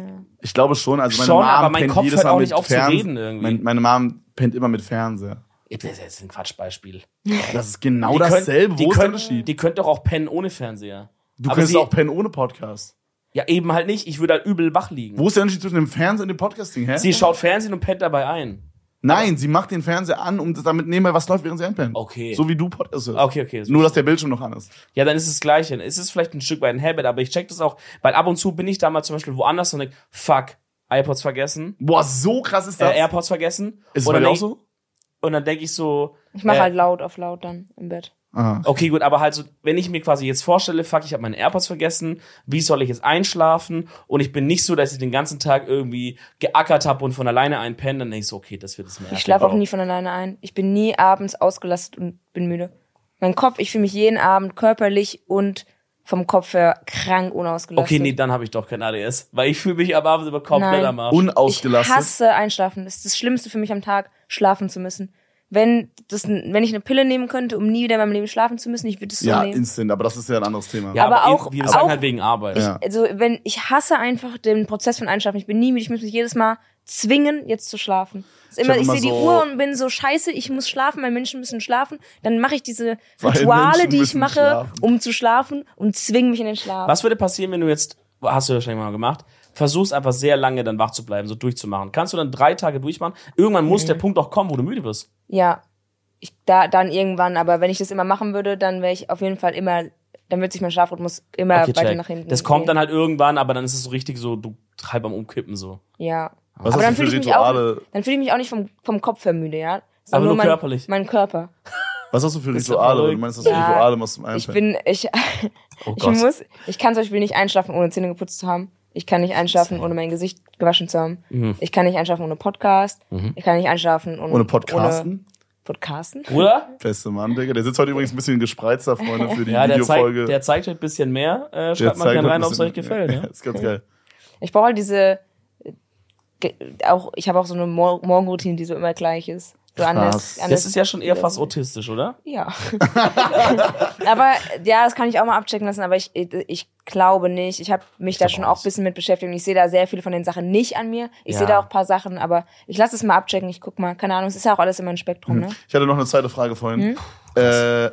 Ich glaube schon. Also meine Schon, Mom aber mein pennt Kopf jedes hört auch mit nicht auf zu Fernse- reden irgendwie. Mein, meine Mom pennt immer mit Fernseher. Das ist jetzt ein Quatschbeispiel. Das ist genau Die dasselbe. die Wo ist der können, Unterschied? Die könnt doch auch pennen ohne Fernseher. Du aber könntest sie- auch pennen ohne Podcast. Ja, eben halt nicht. Ich würde halt übel wach liegen. Wo ist der Unterschied zwischen dem Fernseher und dem Podcasting, hä? Sie schaut Fernsehen und pennt dabei ein. Nein, sie macht den Fernseher an, um damit nebenbei was läuft, während sie einpennt. Okay. So wie du Podcast hörst. Okay, okay. Nur, dass der Bildschirm noch an ist. Ja, dann ist es das Gleiche. Es ist vielleicht ein Stück weit ein Habit, aber ich check das auch, weil ab und zu bin ich da mal zum Beispiel woanders und denk, fuck, iPods vergessen, Boah, so krass ist äh, das. AirPods vergessen. ist es und bei dann dir auch denk- so? Und dann denke ich so, Ich mache Äh, halt laut auf laut dann im Bett. Aha. okay, gut, aber halt so, wenn ich mir quasi jetzt vorstelle, fuck, ich habe meine AirPods vergessen, wie soll ich jetzt einschlafen? Und ich bin nicht so, dass ich den ganzen Tag irgendwie geackert habe und von alleine einpenne, dann denke ich so, okay, das wird es mehr. Ich schlafe auch nie von alleine ein. Ich bin nie abends ausgelastet und bin müde. Mein Kopf, ich fühle mich jeden Abend körperlich und vom Kopf her krank unausgelastet. Okay, nee, dann habe ich doch kein ADS, weil ich fühle mich am Abend immer komplett Nein. am Arsch. Ich Unausgelastet. hasse Einschlafen. Das ist das Schlimmste für mich am Tag, schlafen zu müssen. Wenn, das, wenn ich eine Pille nehmen könnte, um nie wieder in meinem Leben schlafen zu müssen, ich würde es so ja, nehmen. instant, aber das ist ja ein anderes Thema. ja, aber aber, auch- wir sagen auch- halt wegen Arbeit. Ja. Also, wenn, ich hasse einfach den Prozess von Einschlafen. Ich bin nie müde, ich muss mich jedes Mal zwingen, jetzt zu schlafen. Ist immer, hab ich immer sehe die so- Uhr und bin so scheiße, ich muss schlafen, weil Menschen müssen schlafen. Dann mache ich diese Rituale, die ich mache, schlafen. um zu schlafen und zwinge mich in den Schlaf. Was würde passieren, wenn du jetzt, hast du wahrscheinlich mal gemacht, versuchst einfach sehr lange dann wach zu bleiben, so durchzumachen? Kannst du dann drei Tage durchmachen? Irgendwann muss der Punkt auch kommen, wo du müde wirst. Ja, ich, da, dann irgendwann, aber wenn ich das immer machen würde, dann wäre ich auf jeden Fall immer, dann wird sich mein Schlafrhythmus immer Okay, weiter check. nach hinten. Das kommt gehen. dann halt irgendwann, aber dann ist es so richtig so, du halb am Umkippen so. Ja. Was aber hast dann du für fühle ich mich auch, dann fühle ich mich auch nicht vom, vom Kopf her müde, ja. Sondern Aber nur mein, körperlich. Mein Körper. Was hast du für Rituale? Du meinst, dass du Ja, Rituale machst zum Ich Einpennen? bin, ich, Oh ich muss, ich kann zum Beispiel nicht einschlafen, ohne Zähne geputzt zu haben. Ich kann nicht einschlafen, ohne mein Gesicht gewaschen zu haben. Mhm. Ich kann nicht einschlafen ohne Podcast. Ich kann nicht einschlafen ohne, Ohne Podcasten? Ohne Podcasten? Bruder? Beste Mann, Digga. Der sitzt heute übrigens ein bisschen gespreizter, Freunde, für die Ja, der Videofolge. zeigt, der zeigt heute ein bisschen mehr. Äh, Der schreibt mal gerne ein rein, ob es euch gefällt. Ja. ist ganz geil. Ich brauche halt diese, äh, auch, ich habe auch so eine Mor Morgenroutine, die so immer gleich ist. So anders, Krass. anders. Das ist ja schon eher fast autistisch, oder? Ja. aber ja, das kann ich auch mal abchecken lassen, aber ich, ich glaube nicht. Ich habe mich da glaub schon auch ein bisschen mit beschäftigt und ich sehe da sehr viele von den Sachen nicht an mir. Ich Ja. sehe da auch ein paar Sachen, aber ich lasse es mal abchecken, ich guck mal. Keine Ahnung, es ist ja auch alles immer ein Spektrum, ne? Ich hatte noch eine zweite Frage vorhin. Äh,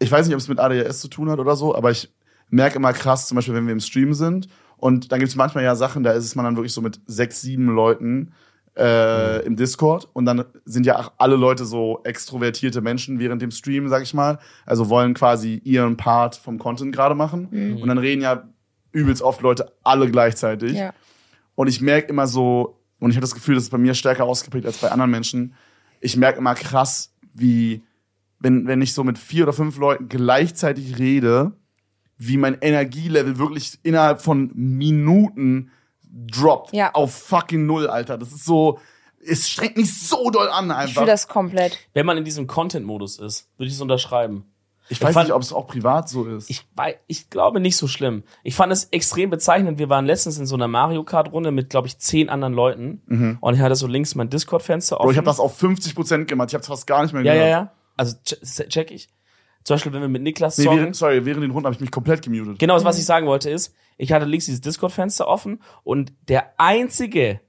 ich weiß nicht, ob es mit ADHS zu tun hat oder so, aber ich merke immer krass, zum Beispiel, wenn wir im Stream sind und dann gibt es manchmal ja Sachen, da ist es man dann wirklich so mit sechs, sieben Leuten äh, im Discord und dann sind ja auch alle Leute so extrovertierte Menschen während dem Stream, sag ich mal. Also wollen quasi ihren Part vom Content gerade machen und dann reden ja übelst oft Leute alle gleichzeitig. Ja. Und ich merke immer so, und ich habe das Gefühl, das ist bei mir stärker ausgeprägt als bei anderen Menschen. Ich merke immer krass, wie, wenn, wenn ich so mit vier oder fünf Leuten gleichzeitig rede, wie mein Energielevel wirklich innerhalb von Minuten droppt. Ja. Auf fucking Null, Alter. Das ist so, es strengt mich so doll an Ich einfach. fühle das komplett. Wenn man in diesem Content-Modus ist, würde ich es unterschreiben. ich weiß fand- nicht, ob es auch privat so ist. Ich, wei- ich glaube nicht so schlimm. Ich fand es extrem bezeichnend. Wir waren letztens in so einer Mario Kart-Runde mit, glaube ich, zehn anderen Leuten. Und ich hatte so links mein Discord-Fenster offen. Bro, ich habe das auf 50% gemacht. Ich habe fast gar nicht mehr Ja, gehört. ja, ja. Also che- check ich. Zum Beispiel, wenn wir mit Niklas Nee, während, sorry, während den Runden habe ich mich komplett gemutet. Genau, was ich sagen wollte ist, ich hatte links dieses Discord-Fenster offen und der einzige,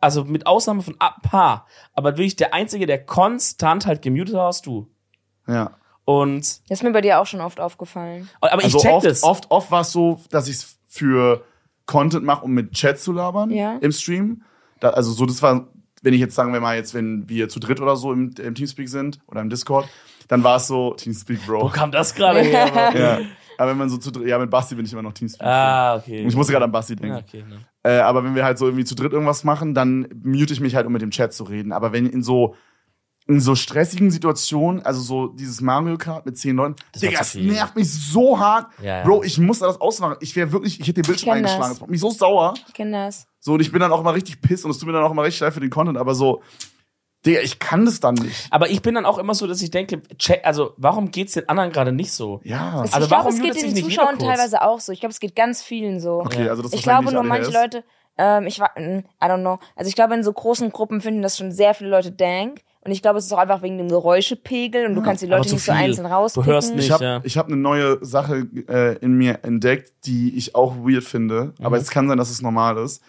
also mit Ausnahme von ein paar, aber wirklich der einzige, der konstant halt gemutet war, warst du. Ja. Und, Das ist mir bei dir auch schon oft aufgefallen. aber Also ich check oft, das. oft, oft war es so, dass ich es für Content mache, um mit Chat zu labern Ja. im Stream. Da, also so, das war, wenn ich jetzt sagen wir mal jetzt, wenn wir zu dritt oder so im, im Teamspeak sind oder im Discord, dann war es so Teamspeak, Wo Bro. kam das gerade her? Ja. Aber wenn man so zu dritt, ja, mit Basti bin ich immer noch Teamspeak. Ah, okay. Und ich musste gerade an Basti denken. Ja, okay, ne. Äh, aber wenn wir halt so irgendwie zu dritt irgendwas machen, dann mute ich mich halt, um mit dem Chat zu reden. Aber wenn in so in so stressigen Situationen, also so dieses Mario Kart mit zehn Leuten, Das Digga, viel. nervt mich so hart. Ja, ja. Bro, ich muss da das ausmachen. Ich wäre wirklich, ich hätte den Bildschirm kenn das. eingeschlagen. Das macht mich so sauer. Ich kenne das. So, und ich bin dann auch immer richtig piss und es tut mir dann auch immer richtig leid für den Content, aber so, Digga, ich kann das dann nicht. Aber ich bin dann auch immer so, dass ich denke, check, also warum geht's den anderen gerade nicht so? Ja. Es- Also ich glaube, warum es geht den Zuschauern teilweise auch so. Ich glaube, es geht ganz vielen so. Okay, also das ist ich glaube nur nicht manche ADHS. Leute, ähm, ich war, mm, I don't know. Also ich glaube, in so großen Gruppen finden das schon sehr viele Leute dank. Und ich glaube, es ist auch einfach wegen dem Geräuschepegel und du kannst die Leute nicht so viel. einzeln Du rauspicken. hörst nicht. Ich habe ja. ich hab eine neue Sache äh, in mir entdeckt, die ich auch weird finde. Mhm. Aber es kann sein, dass es normal ist.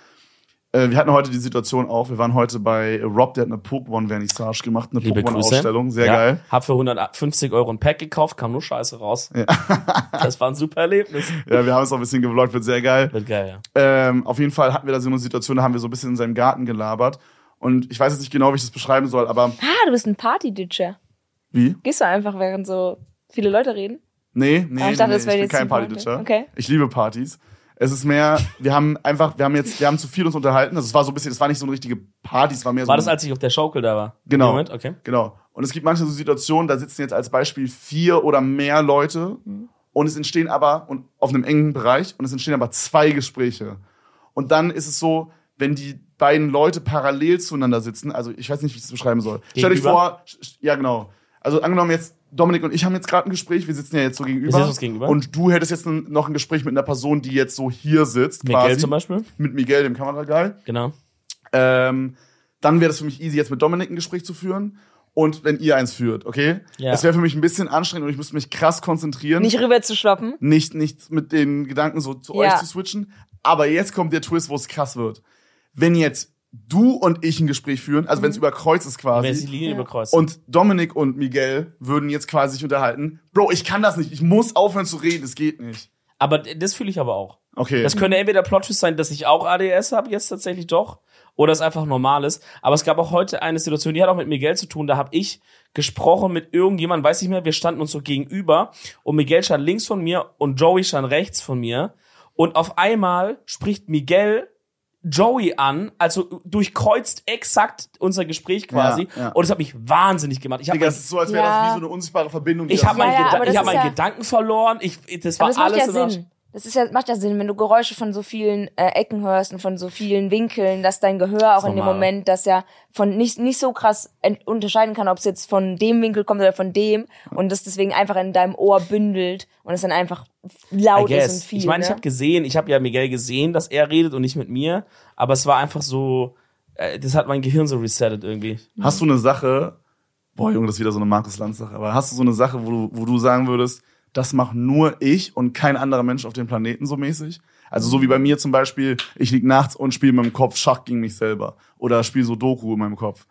Äh, wir hatten heute die Situation auch. Wir waren heute bei Rob, der hat eine Pokémon-Vernissage gemacht, eine. Pokémon-Ausstellung. Sehr ja, geil. Hab für 150 Euro ein Pack gekauft, kam nur Scheiße raus. das war ein super Erlebnis. Ja, wir haben es auch ein bisschen gevloggt, wird sehr geil. Wird geil, ja. Ähm, auf jeden Fall hatten wir da so eine Situation, da haben wir so ein bisschen in seinem Garten gelabert. Und ich weiß jetzt nicht genau, wie ich das beschreiben soll, aber Ah, du bist ein Party-Ditcher. wie? Gehst du einfach, während so viele Leute reden? Nee, nee, Ah, ich nee, dachte, nee, ich bin kein ein Party. Partyditcher. Okay. Ich liebe Partys. Es ist mehr, wir haben einfach, wir haben jetzt, wir haben zu viel uns unterhalten. Also es war so ein bisschen, es war nicht so eine richtige Party, es war mehr so War das, als ich auf der Schaukel da war? Genau. Moment, okay. Genau. Und es gibt manche so Situationen, da sitzen jetzt als Beispiel vier oder mehr Leute und es entstehen aber, und auf einem engen Bereich, und es entstehen aber zwei Gespräche. Und dann ist es so, wenn die beiden Leute parallel zueinander sitzen, also ich weiß nicht, wie ich das beschreiben soll. Stell dich Gegenüber? vor, ja genau. Also angenommen jetzt, Dominik und ich haben jetzt gerade ein Gespräch, wir sitzen ja jetzt so gegenüber. sitzen uns gegenüber. Und du hättest jetzt ein, noch ein Gespräch mit einer Person, die jetzt so hier sitzt. Miguel quasi. zum Beispiel. Mit Miguel, dem Kameraguy. Genau. Ähm, dann wäre das für mich easy, jetzt mit Dominik ein Gespräch zu führen. Und wenn ihr eins führt, okay? Ja. Das wäre für mich ein bisschen anstrengend und ich müsste mich krass konzentrieren. Nicht rüber zu schloppen. nicht, nicht mit den Gedanken so zu Ja. euch zu switchen. Aber jetzt kommt der Twist, wo es krass wird. Wenn jetzt du und ich ein Gespräch führen, also wenn es über Kreuz ist Wer ist die quasi. Linie Ja. überkreuzt? Und Dominik und Miguel würden jetzt quasi sich unterhalten. Bro, ich kann das nicht. Ich muss aufhören zu reden. Es geht nicht. aber das fühle ich aber auch. Okay. Das könnte entweder Plot-Twist sein, dass ich auch ADS habe, jetzt tatsächlich doch, oder es einfach normal ist. Aber es gab auch heute eine Situation, die hat auch mit Miguel zu tun. Da habe ich gesprochen mit irgendjemandem, weiß nicht mehr, wir standen uns so gegenüber und Miguel stand links von mir und Joey stand rechts von mir. Und auf einmal spricht Miguel Joey an, also durchkreuzt exakt unser Gespräch quasi. Ja, ja. Und es hat mich wahnsinnig gemacht. Ich habe Digga, es ist so, als wäre Ja. das wie so eine unsichtbare Verbindung. ich habe Ja, meinen, ja, Geda ich hab meinen ja- Gedanken verloren. Ich, das war das macht alles ja im Sinn. Das ist ja, macht ja Sinn, wenn du Geräusche von so vielen äh, Ecken hörst und von so vielen Winkeln, dass dein Gehör auch in dem. Moment das ja von nicht, nicht so krass unterscheiden kann, ob es jetzt von dem Winkel kommt oder von dem und das deswegen einfach in deinem Ohr bündelt und es dann einfach laut ist und viel. ich meine, ich ne? habe gesehen, ich habe ja Miguel gesehen, dass er redet und nicht mit mir, aber es war einfach so, äh, das hat mein Gehirn so resettet irgendwie. Hast du eine Sache, boah Junge, das ist wieder so eine Markus Lanz Sache, aber hast du so eine Sache, wo du, wo du sagen würdest, das macht nur ich und kein anderer Mensch auf dem Planeten so mäßig? Also so wie bei mir zum Beispiel, ich lieg nachts und spiele mit dem Kopf Schach gegen mich selber oder spiele so Doku in meinem Kopf.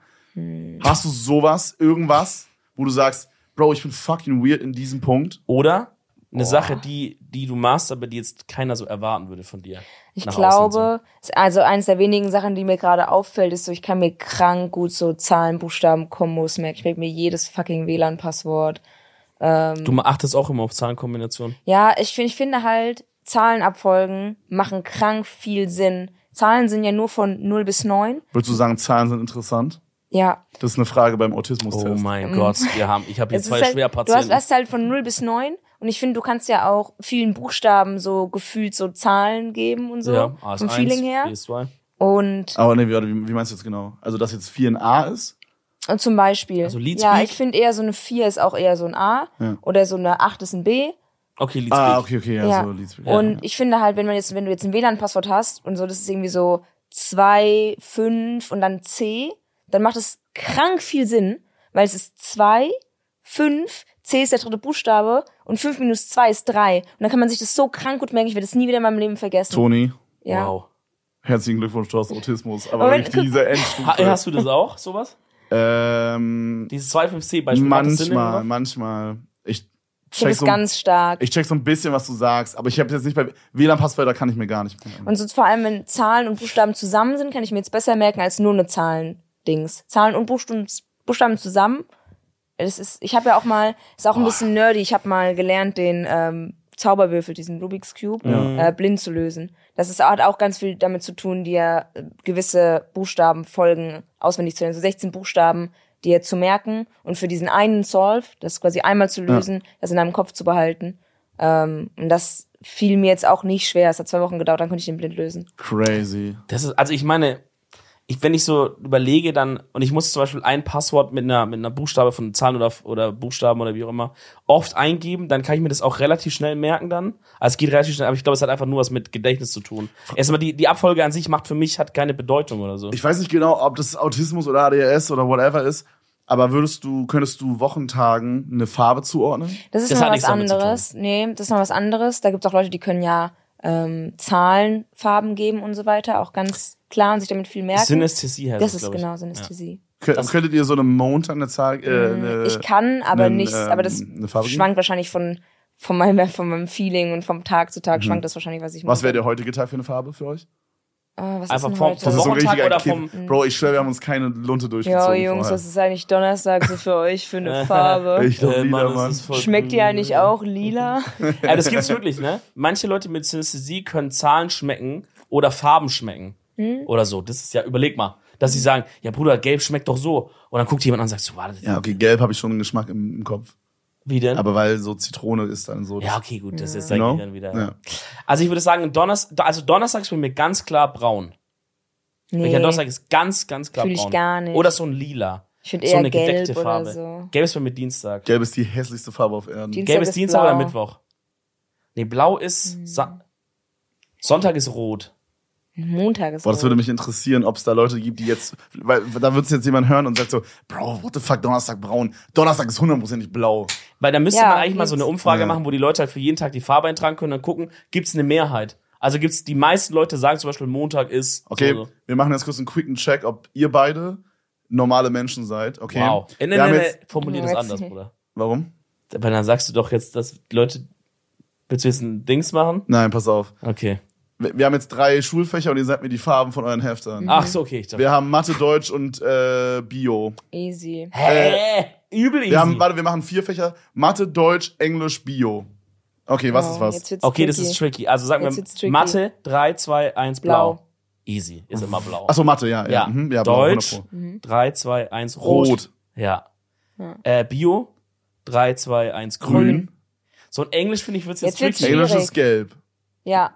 Hast du sowas, irgendwas, wo du sagst, Bro, ich bin fucking weird in diesem Punkt? Oder eine Sache, die, die du machst, aber die jetzt keiner so erwarten würde von dir. Ich glaube, also eines der wenigen Sachen, die mir gerade auffällt, ist so, ich kann mir krank gut so Zahlen, Buchstaben, Kombos merken. Ich merke mir jedes fucking WLAN-Passwort. so. Du achtest auch immer auf Zahlenkombinationen. Ja, ich finde, ich finde halt, Zahlenabfolgen machen krank viel Sinn. Zahlen sind ja nur von 0 bis 9. Würdest du sagen, Zahlen sind interessant? Ja. Das ist eine Frage beim Autismus-Test. Oh mein Gott, wir haben, ich habe hier Es zwei halt, du hast, Schwerpatienten. hast halt von 0 bis 9 und ich finde, du kannst ja auch vielen Buchstaben so gefühlt so Zahlen geben und so. ja, vom AS1, Feeling her. PS2. Und, Aber nee, wie, wie meinst du jetzt genau? Also, dass jetzt 4 ein A ist? und zum Beispiel. Also Leadspeak? ja, ich finde eher so eine 4 ist auch eher so ein A. Ja. Oder so eine 8 ist ein B. Okay, Leadspeak. Ah, okay, okay, ja, Ja. so Leadspeak. Und ich finde halt, wenn man jetzt, wenn du jetzt ein WLAN-Passwort hast und so, das ist irgendwie so 2, 5 und dann C, dann macht es krank viel Sinn, weil es ist 2, 5, C ist der dritte Buchstabe und 5 minus 2 ist 3. Und dann kann man sich das so krank gut merken, ich werde das nie wieder in meinem Leben vergessen. Toni, ja. Wow. herzlichen Glückwunsch, du hast Autismus. Aber, Aber wenn- wirklich diese Endstufe. hast du das auch, sowas? ähm, Dieses 2.5c-Beispiel? macht das Sinn manchmal, manchmal. Ich check, es so, ganz stark. ich check so ein bisschen, was du sagst, aber ich habe jetzt nicht bei WLAN-Passwörter kann ich mir gar nicht merken. Und so vor allem, wenn Zahlen und Buchstaben zusammen sind, kann ich mir jetzt besser merken als nur eine Zahlen-Dings. Zahlen und Buchstaben zusammen. Das ist, ich habe ja auch mal, ist auch ein bisschen nerdy, ich habe mal gelernt, den ähm, Zauberwürfel, diesen Rubik's Cube, äh, blind zu lösen. Das ist, hat auch ganz viel damit zu tun, dir äh, gewisse Buchstabenfolgen auswendig zu lernen. So 16 Buchstaben dir zu merken und für diesen einen Solve, das quasi einmal zu lösen, das in deinem Kopf zu behalten. Ähm, und das fiel mir jetzt auch nicht schwer. Es hat zwei Wochen gedauert, dann konnte ich den blind lösen. Crazy. Das ist, also ich meine, ich, wenn ich so überlege, dann, und ich muss zum Beispiel ein Passwort mit einer, mit einer Buchstabe von Zahlen oder, oder Buchstaben oder wie auch immer oft eingeben, dann kann ich mir das auch relativ schnell merken dann. Also es geht relativ schnell, aber ich glaube, es hat einfach nur was mit Gedächtnis zu tun. Erstmal die, die Abfolge an sich macht für mich, hat keine Bedeutung oder so. Ich weiß nicht genau, ob das Autismus oder ADHS oder whatever ist, aber würdest du, könntest du Wochentagen eine Farbe zuordnen? Das ist Das noch hat was nichts damit zu anderes. Nee, das ist noch was anderes. Da gibt es auch Leute, die können ja ähm, Zahlen, Farben geben und so weiter, auch ganz klar und sich damit viel merken. Synästhesie heißt das es, ist genau Synästhesie. Könnt, könntet ihr so eine Montag eine Zahl, äh, eine, ich kann, aber einen, nicht, ähm, aber das geben? schwankt wahrscheinlich von, von, meinem, von meinem Feeling und vom Tag zu Tag schwankt das wahrscheinlich, was ich Mhm. Was wäre der heutige Tag für eine Farbe für euch? Äh, was Einfach ist denn vom- heute? vom Das ist so ein Wochentag richtiger oder vom- Bro, ich schwöre, wir haben uns keine Lunte Ja, durchgezogen. Jungs, vorher. was ist eigentlich Donnerstag so für euch für eine Farbe? Ich glaub, Äh, lila, das Mann. ist voll- Schmeckt die eigentlich auch lila? Ja, das gibt's wirklich, ne? Manche Leute mit Synästhesie können Zahlen schmecken oder Farben schmecken. Hm? Oder so. Das ist ja, überleg mal, dass sie sagen, ja Bruder, gelb schmeckt doch so. Und dann guckt jemand an und sagt so, warte, Ja, okay, gelb habe ich schon einen Geschmack im, im Kopf. Wie denn? Aber weil so Zitrone ist dann so. ja, okay, gut, das ist jetzt Genau. eigentlich dann wieder. Ja. Also ich würde sagen, Donnerstag, also Donnerstag ist bei mir ganz klar braun. Nee. Ja, Donnerstag ist ganz, ganz klar Fühl ich braun. gar nicht. Oder so ein lila. Ich finde So eher eine gelb gedeckte oder Farbe. so. Gelb ist bei mir Dienstag. Gelb ist die hässlichste Farbe auf Erden. Dienstag Gelb ist ist Dienstag blau. oder Mittwoch? Nee, blau ist Hm. Sa Sonntag ist rot. Montag ist Boah, das würde mich interessieren, ob es da Leute gibt, die jetzt, weil da wird es jetzt jemand hören und sagt so, Bro, what the fuck, Donnerstag braun. Donnerstag ist hundertprozentig blau. Weil da müsste Ja, man eigentlich mal so eine. Umfrage Ja. machen, wo die Leute halt für jeden Tag die Farbe eintragen können und dann gucken, gibt's eine Mehrheit. Also gibt's die meisten Leute sagen zum Beispiel Montag ist Okay, so, so. wir machen jetzt kurz einen quicken Check, ob ihr beide normale Menschen seid. Okay. Wow. Nee, Wir haben nee, nee, jetzt, formulier das anders, Bruder. warum? Weil dann sagst du doch jetzt, dass die Leute willst du jetzt ein Dings machen? Nein, pass auf. Okay. Wir, wir haben jetzt drei Schulfächer und ihr sagt mir die Farben von euren Heftern. Ach so, okay. Ich dachte, Wir haben Mathe, Deutsch und äh, Bio. Easy. hä? Übel easy. Wir haben, warte, wir machen vier Fächer. Mathe, Deutsch, Englisch, Bio. Okay, was Oh, ist was? okay, das tricky. ist tricky. Also sagen Jetzt wir. Mathe 3 2 1 blau. Blau. Easy, ist immer blau. Achso, Mathe, ja. Ja, Ja. Mhm, ja blau, Deutsch 100 Pro. 3 2 1 rot. Rot. Ja. Ja. Äh, Bio 3 2 1 grün. Grün. So in Englisch finde ich wird's jetzt, Jetzt tricky. Englisch ist gelb. Ja,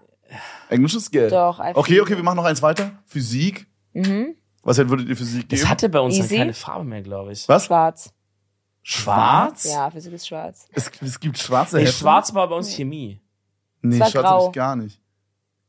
Englisch ist gelb. doch. einfach. Okay, okay, wir machen noch eins weiter. Physik. Mhm. Was hätt- würdet ihr Physik geben? Das hatte bei uns dann Easy. keine Farbe mehr, glaube ich. was? Schwarz. Schwarz? Ja, Physik ist schwarz. Es, es gibt schwarze Nee, Hefte. schwarz war bei uns Chemie. Nee, war schwarz hab grau. ich gar nicht.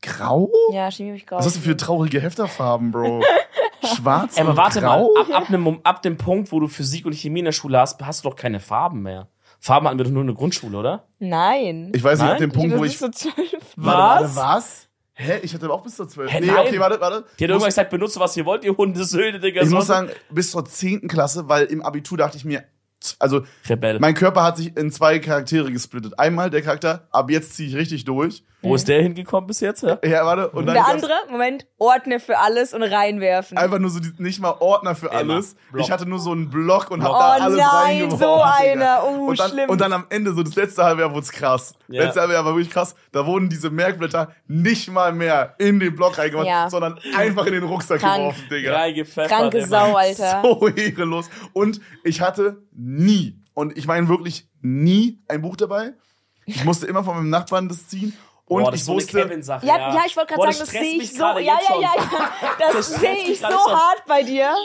Grau? Ja, Chemie hab ich grau. Was hast du für traurige Hefterfarben, Bro? Schwarz Ey, aber und warte grau? mal, ab, ab, dem, ab dem Punkt, wo du Physik und Chemie in der Schule hast, hast du doch keine Farben mehr. Farben hatten wir doch nur in der Grundschule, oder? Nein. Ich weiß nicht, ab Nein? dem Punkt, wo ich... ist so zwölf. Warte, warte, Was? was? Hä? Ich hatte auch bis zur 12. Hä, nee, nein. okay, warte, warte. Die hat irgendwann gesagt, benutzt was ihr wollt, ihr Hundesöhne, Digga. Ich muss sagen, bis zur 10. Klasse, weil im Abitur dachte ich mir, also Rebell. mein Körper hat sich in zwei Charaktere gesplittet. Einmal der Charakter, ab jetzt ziehe ich richtig durch. Wo ist der hingekommen bis jetzt? Ja? Ja, warte. Und dann Der andere, Moment, Ordne für alles und reinwerfen. Einfach nur so die, nicht mal Ordner für Immer. alles. Block. Ich hatte nur so einen Block und hab Oh da alles nein, reingeworfen. so einer. Oh, und dann, schlimm. Und dann am Ende, so das letzte halbe Jahr, wurde es krass. Ja. Letzte halbe Jahr war wirklich krass. Da wurden diese Merkblätter nicht mal mehr in den Block reingemacht, Ja. sondern einfach in den Rucksack Krank. geworfen, Digga. Reingepfeffert. Kranke. Sau, Alter. So ehrenlos. Und ich hatte nie, und ich meine wirklich nie, ein Buch dabei. Ich musste immer von meinem Nachbarn das ziehen. Und Boah, das ich ist so eine wusste, Kevin-Sache. Ja, ja, ich wollte gerade das sagen, das sehe ich so. Ja, jetzt ja, ja, ja. Das Das sehe ich so schon. hart bei dir.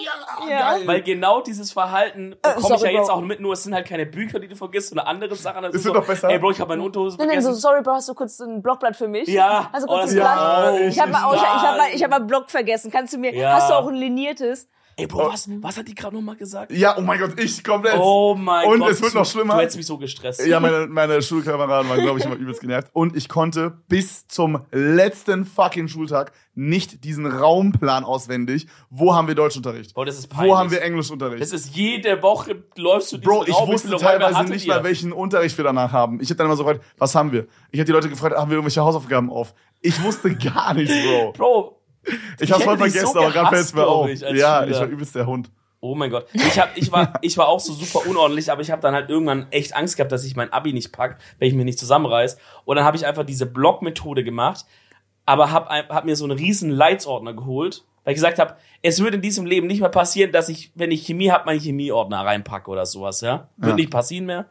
Ja. Weil genau dieses Verhalten bekomme ich Äh, sorry, ja jetzt Bro. auch mit, nur es sind halt keine Bücher, die du vergisst oder andere Sachen. Das Ist ist wird so, doch besser. Ey, Bro, ich habe meine Unterhose Nein, nein, so, vergessen. sorry, Bro, hast du kurz ein Blockblatt für mich? Ja. Also Oh, kurz das- ein Blatt. Ja, ich habe mal, oh, ich, ich hab mal, ich hab mal Block vergessen. Kannst du mir, Ja. hast du auch ein liniertes? Ey, Bro, was, was hat die gerade nochmal gesagt? ja, oh mein Gott, ich komplett. Oh mein Und Gott. es wird noch schlimmer. Du hättest mich so gestresst. Ja, meine, meine Schulkameraden waren, glaube ich, immer übelst genervt. Und ich konnte bis zum letzten fucking Schultag nicht diesen Raumplan auswendig. Wo haben wir Deutschunterricht? Bro, das ist peinlich. Wo haben wir Englischunterricht? Das ist jede Woche läufst du diesen Bro, ich Raum, wusste teilweise nicht ihr? mal, welchen Unterricht wir danach haben. Ich habe dann immer so gefragt, was haben wir? Ich habe die Leute gefragt, haben wir irgendwelche Hausaufgaben auf? Ich wusste gar nichts, Bro. Bro, Ich hab's voll vergessen, so aber gerade gehasst, fällt's mir auf. ich, ja, Schüler. ich war übelst der Hund. Oh mein Gott. Ich, hab, ich, war, ich war auch so super unordentlich, aber ich habe dann halt irgendwann echt Angst gehabt, dass ich mein Abi nicht pack, wenn ich mir nicht zusammenreiß. Und dann habe ich einfach diese Block-Methode gemacht, aber habe hab mir so einen riesen Leitsordner geholt, weil ich gesagt habe, es wird in diesem Leben nicht mehr passieren, dass ich, wenn ich Chemie habe, meinen Chemieordner reinpacke oder sowas, ja. Wird Ja. nicht passieren mehr.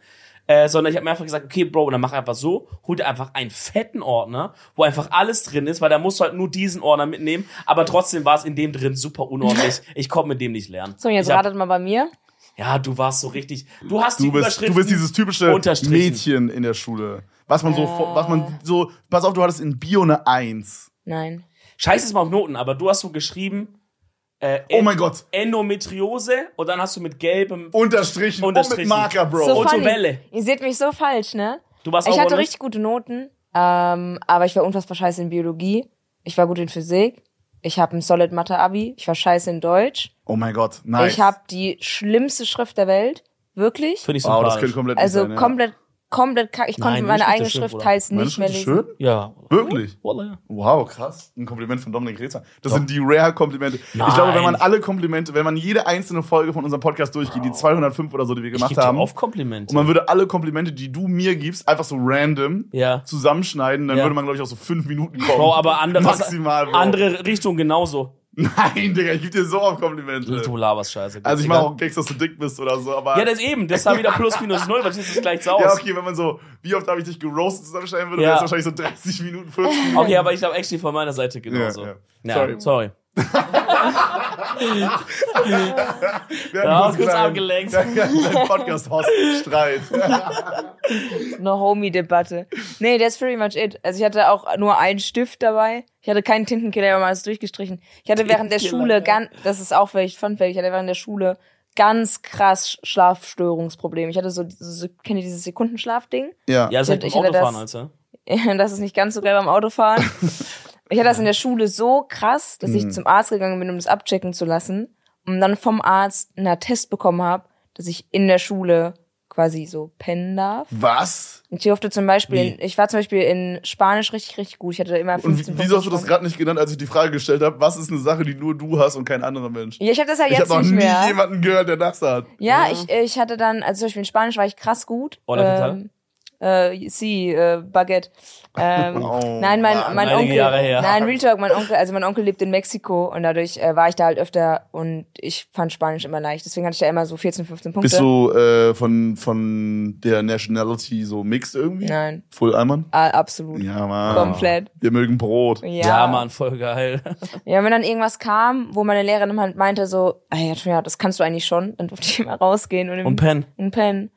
Äh, sondern ich habe mir einfach gesagt, okay, Bro, dann mach einfach so, hol dir einfach einen fetten Ordner, wo einfach alles drin ist, weil da musst du halt nur diesen Ordner mitnehmen, aber trotzdem war es in dem drin super unordentlich. Ich konnte mit dem nicht lernen. So, jetzt hab, ratet mal bei mir. Ja, du warst so richtig. Du hast die Du bist, Überschriften. du bist dieses typische. Mädchen in der Schule. Was man so, Äh. was man so, pass auf, du hattest in Bio eine Eins. Nein. Scheiß es mal auf Noten, aber du hast so geschrieben. Äh, Oh mein Gott. Endometriose und dann hast du mit gelbem. Unterstrichen, Unterstrichen. und mit Marker, Bro. So Und so. Welle. Ihr seht mich so falsch, ne? Du warst Ich auch hatte richtig gute Noten, ähm, aber ich war unfassbar scheiße in Biologie. Ich war gut in Physik. Ich habe ein Solid Mathe Abi. Ich war scheiße in Deutsch. Oh mein Gott, nice. Ich habe die schlimmste Schrift der Welt. Wirklich. Finde ich Wow, das könnte komplett Also sein, ja. komplett, komplett kack. Ich Nein, konnte meine eigene schön, Schrift Meine nicht mehr ist lesen. schön? Ja. Wirklich? Wow, krass. Ein Kompliment von Dominik Rezer. Das sind die Rare-Komplimente. Ich glaube, wenn man alle Komplimente, wenn man jede einzelne Folge von unserem Podcast durchgeht, die 205 oder so, die wir Ich gemacht dir haben, auf Komplimente. und man würde alle Komplimente, die du mir gibst, einfach so random ja. zusammenschneiden, dann Ja. würde man, glaube ich, auch so fünf Minuten kommen. Bro, aber andere, Maximal, Bro. andere Richtung genauso. Nein, Digga, ich gebe dir so oft Komplimente. Du laberst scheiße. Also ich mache auch Gags, dass du dick bist oder so, aber... Ja, das eben. Das war wieder plus minus null, weil das ist gleich aus. Ja, okay, wenn man so, wie oft habe ich dich geroastet zusammenschneiden würde, Ja. wäre es wahrscheinlich so 30 Minuten, 40 Minuten. Okay, aber ich glaube actually von meiner Seite genauso. Ja, Ja, ja. Sorry. sorry. Wir Ja, hatten kurz einen abgelenkt. kleinen Podcast-Host-Streit. Eine Homie-Debatte. Nee, that's pretty much it. Also ich hatte auch nur einen Stift dabei. Ich hatte keinen Tintenkiller, habe mal alles durchgestrichen. Ich hatte während der Schule ja. ganz, das ist auch vielleicht funfällig, ich hatte während der Schule ganz krass Schlafstörungsprobleme. Ich hatte so, so kennt ihr dieses Sekundenschlafding? Ja. Ja, das Ich ist halt hatte- beim ich hatte Autofahren, das- Alter. das ist nicht ganz so geil beim Autofahren. Ich hatte das in der Schule so krass, dass ich zum Arzt gegangen bin, um das abchecken zu lassen. Und dann vom Arzt einen Test bekommen habe, dass ich in der Schule quasi so pennen darf. Was? Und ich durfte zum Beispiel, in, ich war zum Beispiel in Spanisch richtig, richtig gut. Ich hatte immer Und 15 wie- wieso hast du das gerade nicht genannt, als ich die Frage gestellt habe? Was ist eine Sache, die nur du hast und kein anderer Mensch? Ja, ich habe das ja Ich habe jetzt noch nicht nie mehr. jemanden gehört, der das hat. Ja, ich, ich hatte dann, also zum Beispiel in Spanisch war ich krass gut. Hola, ähm, äh, sí, äh, Baguette. Ähm, Oh, nein, mein, mein Onkel, nein, Real Talk, mein Onkel, also mein Onkel lebt in Mexiko und dadurch äh, war ich da halt öfter und ich fand Spanisch immer leicht. Deswegen hatte ich da immer so 14, 15 Punkte. Bist du äh, von, von der Nationality so mixed irgendwie? Nein, Full Allmann? ah, absolut. Ja, Mann. Komplett. Wir mögen Brot. Ja. Ja, Mann, voll geil. Ja, wenn dann irgendwas kam, wo meine Lehrerin halt meinte so, ah ja, das kannst du eigentlich schon, dann durfte ich immer rausgehen und, im, Und Pen. und pennen.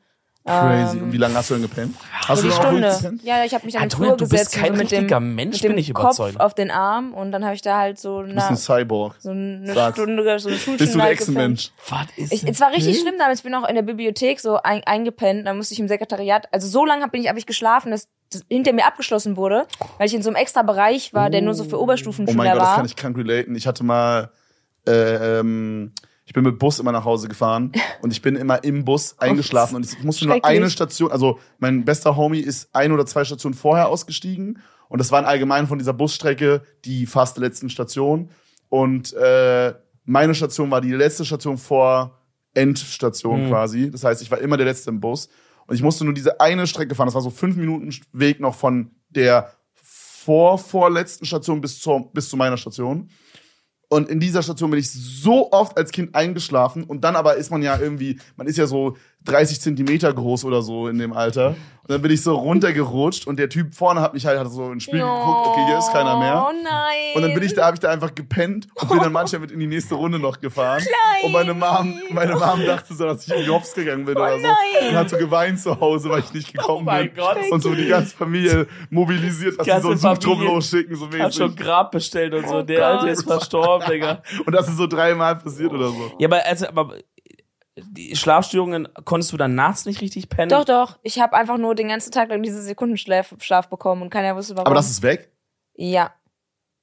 Crazy. Und wie lange hast du denn gepennt? Hast du die noch Stunde. Ja, ich habe mich an den Flur du bist gesetzt kein so mit dem, Mensch, mit dem bin ich Kopf überzeugt. auf den Arm und dann habe ich da halt so, Du bist ein na, Cyborg. so eine Sag's. Stunde, so eine Schulstunde Bist du ein gepennt. Echsenmensch? Was ist Ich, es war richtig schlimm damals. Ich bin auch in der Bibliothek so ein, eingepennt. Dann musste ich im Sekretariat. Also so lange bin ich, hab ich geschlafen, dass das hinter mir abgeschlossen wurde, weil ich in so einem extra Bereich war, der nur so für Oh Oberstufenschüler mein Gott, das war. kann ich krank relaten. Ich hatte mal, äh, ähm, ich bin mit Bus immer nach Hause gefahren und ich bin immer im Bus eingeschlafen und ich musste nur eine Station, also mein bester Homie ist ein oder zwei Stationen vorher ausgestiegen und das waren allgemein von dieser Busstrecke die fast letzten Station und äh, meine Station war die letzte Station vor Endstation Mhm. quasi. Das heißt, ich war immer der Letzte im Bus und ich musste nur diese eine Strecke fahren. Das war so fünf Minuten Weg noch von der vor vorletzten Station bis zur bis zu meiner Station. Und in dieser Station bin ich so oft als Kind eingeschlafen. Und dann aber ist man ja irgendwie, man ist ja so 30 Zentimeter groß oder so in dem Alter. Und dann bin ich so runtergerutscht und der Typ vorne hat mich halt hat so ins Spiel geguckt, okay, hier ist keiner mehr. Oh nein. Und dann bin ich da, habe ich da einfach gepennt und bin dann manchmal mit in die nächste Runde noch gefahren. Und meine Mom, meine Mom dachte so, dass ich in die Hops gegangen bin oder so. nein. Und hat so geweint zu Hause, weil ich nicht gekommen Oh mein bin. Gott. Und so die ganze Familie mobilisiert, dass sie so einen Suchtrupp losschicken, so Hat schon mäßig. Grab bestellt und so. Oh Der Alte Gott. ist verstorben, Digga. Und das ist so dreimal passiert oder so. Ja, aber, also, aber die Schlafstörungen konntest du dann nachts nicht richtig pennen? Doch, doch. Ich habe einfach nur den ganzen Tag lang diese Sekundenschlaf Schlaf bekommen und keiner wusste warum. Aber das ist weg? ja.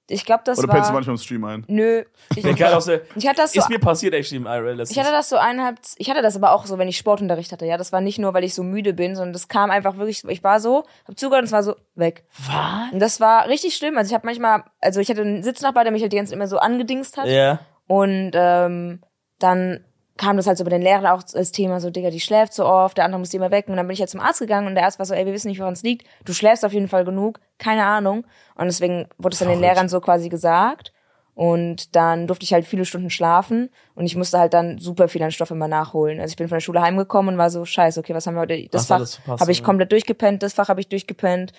Ich glaube, das Oder war. pennst du manchmal im Stream ein? Nö. Ich, geil aus der, ich hatte das so ist mir passiert actually im IRL letztens. Ich hatte das so eineinhalb, ich hatte das aber auch so, wenn ich Sportunterricht hatte, ja. Das war nicht nur, weil ich so müde bin, sondern das kam einfach wirklich, ich war so, hab zugehört und es war so weg. Was? Und das war richtig schlimm. Also ich habe manchmal, also ich hatte einen Sitznachbar, der mich halt die ganze Zeit immer so angedingst hat. Ja. Und ähm, dann kam das halt so bei den Lehrern auch als Thema so, Digga, die schläft so oft, der andere muss die immer wecken. Und dann bin ich halt zum Arzt gegangen und der Arzt war so, ey, wir wissen nicht, woran es liegt. Du schläfst auf jeden Fall genug, keine Ahnung. Und deswegen wurde es dann den. Lehrern so quasi gesagt. Und dann durfte ich halt viele Stunden schlafen und ich musste halt dann super viel an Stoff immer nachholen. Also ich bin von der Schule heimgekommen und war so, scheiße, okay, was haben wir heute? Das Hast Fach habe ich ja. komplett durchgepennt, das Fach habe ich durchgepennt.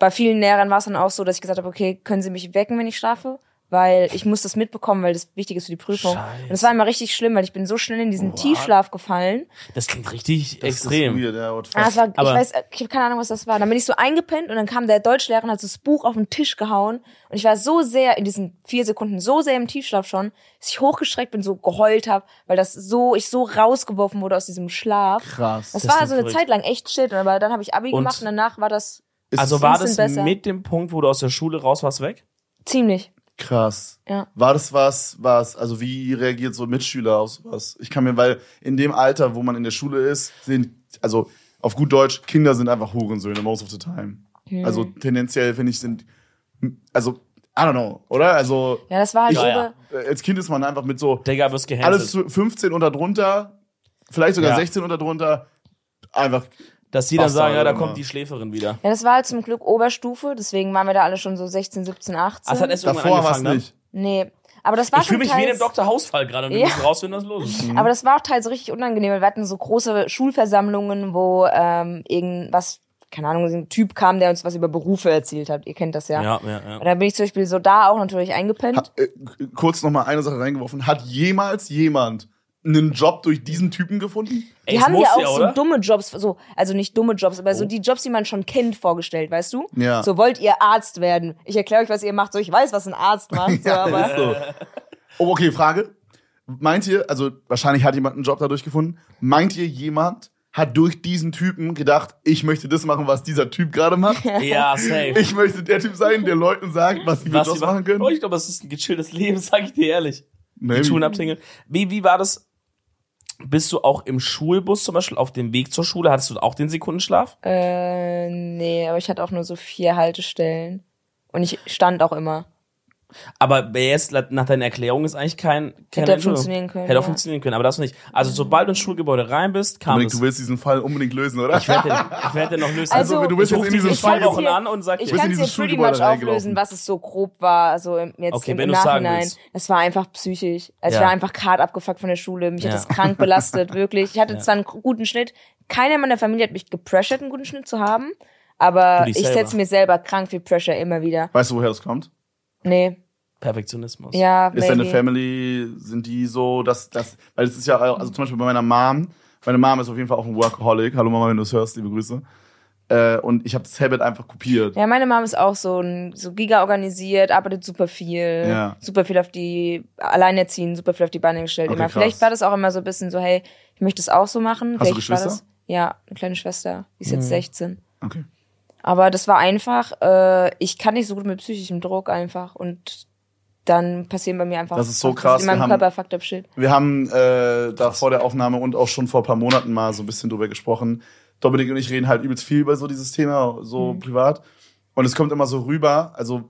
Bei vielen Lehrern war es dann auch so, dass ich gesagt habe, okay, können Sie mich wecken, wenn ich schlafe? Weil ich muss das mitbekommen, weil das wichtig ist für die Prüfung. Scheiße. Und es war immer richtig schlimm, weil ich bin so schnell in diesen Tiefschlaf gefallen. Das klingt richtig Das extrem. Ist weird, ja, Ah, es war, Aber- ich weiß, ich habe keine Ahnung, was das war. Dann bin ich so eingepennt und dann kam der Deutschlehrer und hat so das Buch auf den Tisch gehauen. Und ich war so sehr in diesen vier Sekunden, so sehr im Tiefschlaf schon, dass ich hochgeschreckt bin, so geheult habe, weil das so, ich so rausgeworfen wurde aus diesem Schlaf. Krass. Das, Das war so eine verrückt. Zeit lang echt shit. Aber dann habe ich Abi Und- gemacht und danach war das Also war das besser. mit dem Punkt, wo du aus der Schule raus warst, weg? ziemlich. Krass. Ja. War das was, was, also wie reagiert so ein Mitschüler auf sowas? Ich kann mir, weil in dem Alter, wo man in der Schule ist, sind, also auf gut Deutsch, Kinder sind einfach Hurensöhne most of the time. Hm. Also tendenziell finde ich sind, also, I don't know, oder? Also Ja, das war halt Ich-. Ja, be- äh, als Kind ist man einfach mit so Digga, wirst alles zu 15 oder drunter, vielleicht sogar Ja. 16 oder drunter, einfach Dass die dann Bastarde sagen, ja, da immer. kommt die Schläferin wieder. Ja, das war halt zum Glück Oberstufe, deswegen waren wir da alle schon so 16, 17, 18. Also hat erst irgendwann davor war es angefangen, ne? nicht. nee. Aber das war Ich fühle mich wie in einem Dr. Hausfall gerade und wir Ja. müssen rausfinden, was los ist. Aber das war auch teils richtig unangenehm. weil Wir hatten so große Schulversammlungen, wo ähm, irgendwas, keine Ahnung, ein Typ kam, der uns was über Berufe erzählt hat. Ihr kennt das ja. Ja, ja, ja. Und dann bin ich zum Beispiel so da auch natürlich eingepennt. Hat, äh, kurz noch mal eine Sache reingeworfen. Hat jemals jemand einen Job durch diesen Typen gefunden? Ey, die es haben ja auch ja, so dumme Jobs, so, also nicht dumme Jobs, aber Oh. so die Jobs, die man schon kennt, vorgestellt, weißt du? Ja. So wollt ihr Arzt werden. Ich erkläre euch, was ihr macht. So, ich weiß, was ein Arzt macht. So, aber ist so. Oh, okay, Frage. Meint ihr, also wahrscheinlich hat jemand einen Job dadurch gefunden, meint ihr, jemand hat durch diesen Typen gedacht, ich möchte das machen, was dieser Typ gerade macht. Ja, safe. Ich möchte der Typ sein, der Leuten sagt, was sie mit Was sie machen können. Oh, ich glaube, es ist ein gechilltes Leben, sag ich dir ehrlich. Die Maybe. Schulen abtingeln. Wie, wie war das? Bist du auch im Schulbus zum Beispiel auf dem Weg zur Schule? Hattest du auch den Sekundenschlaf? Äh, nee, aber ich hatte auch nur so vier Haltestellen. Und ich stand auch immer. Aber wer jetzt nach deiner Erklärung ist eigentlich kein, kein Hätte Entschuldigung. funktionieren können, Hätte auch ja. funktionieren können, aber das nicht. Also sobald du ins Schulgebäude rein bist, kam Dominik, es. du willst diesen Fall unbedingt lösen, oder? Ich werde den, ich werd den noch lösen. Also, du bist ich jetzt in dich dieses in zwei Schulgebäude- Wochen an und sag Ich kann in es dir pretty Schulgebäude much auflösen, was es so grob war, also im, jetzt Okay, im, im Nachhinein. Es war einfach psychisch. Also Ja. ich war einfach hart abgefuckt von der Schule. Mich Ja. hat das krank belastet, wirklich. Ich hatte Ja. zwar einen guten Schnitt. Keiner in meiner Familie hat mich gepressured, einen guten Schnitt zu haben. Aber ich setze mir selber krank viel Pressure immer wieder. Weißt du, woher das kommt? Nee. Perfektionismus. Ja, Ist deine. Family, sind die so, dass, dass, weil es ist ja, also zum Beispiel bei meiner Mom, meine Mom ist auf jeden Fall auch ein Workaholic. Hallo Mama, wenn du es hörst, liebe Grüße. Äh, und ich habe das Habit einfach kopiert. Ja, meine Mom ist auch so ein so giga organisiert, arbeitet super viel, Ja. super viel auf die alleinerziehend, super viel auf die Beine gestellt. Okay, immer. krass. Vielleicht war das auch immer so ein bisschen so, hey, ich möchte es auch so machen. Hast du Vielleicht war Geschwister? Das, ja, eine kleine Schwester, die ist jetzt 16. Okay. Aber das war einfach, äh, ich kann nicht so gut mit psychischem Druck einfach und dann passieren bei mir einfach Das ist so krass, in wir meinem haben- Körper fucked up shit. Wir haben äh, da vor der Aufnahme und auch schon vor ein paar Monaten mal so ein bisschen drüber gesprochen. Dominik und ich reden halt übelst viel über so dieses Thema, so privat. Und es kommt immer so rüber, also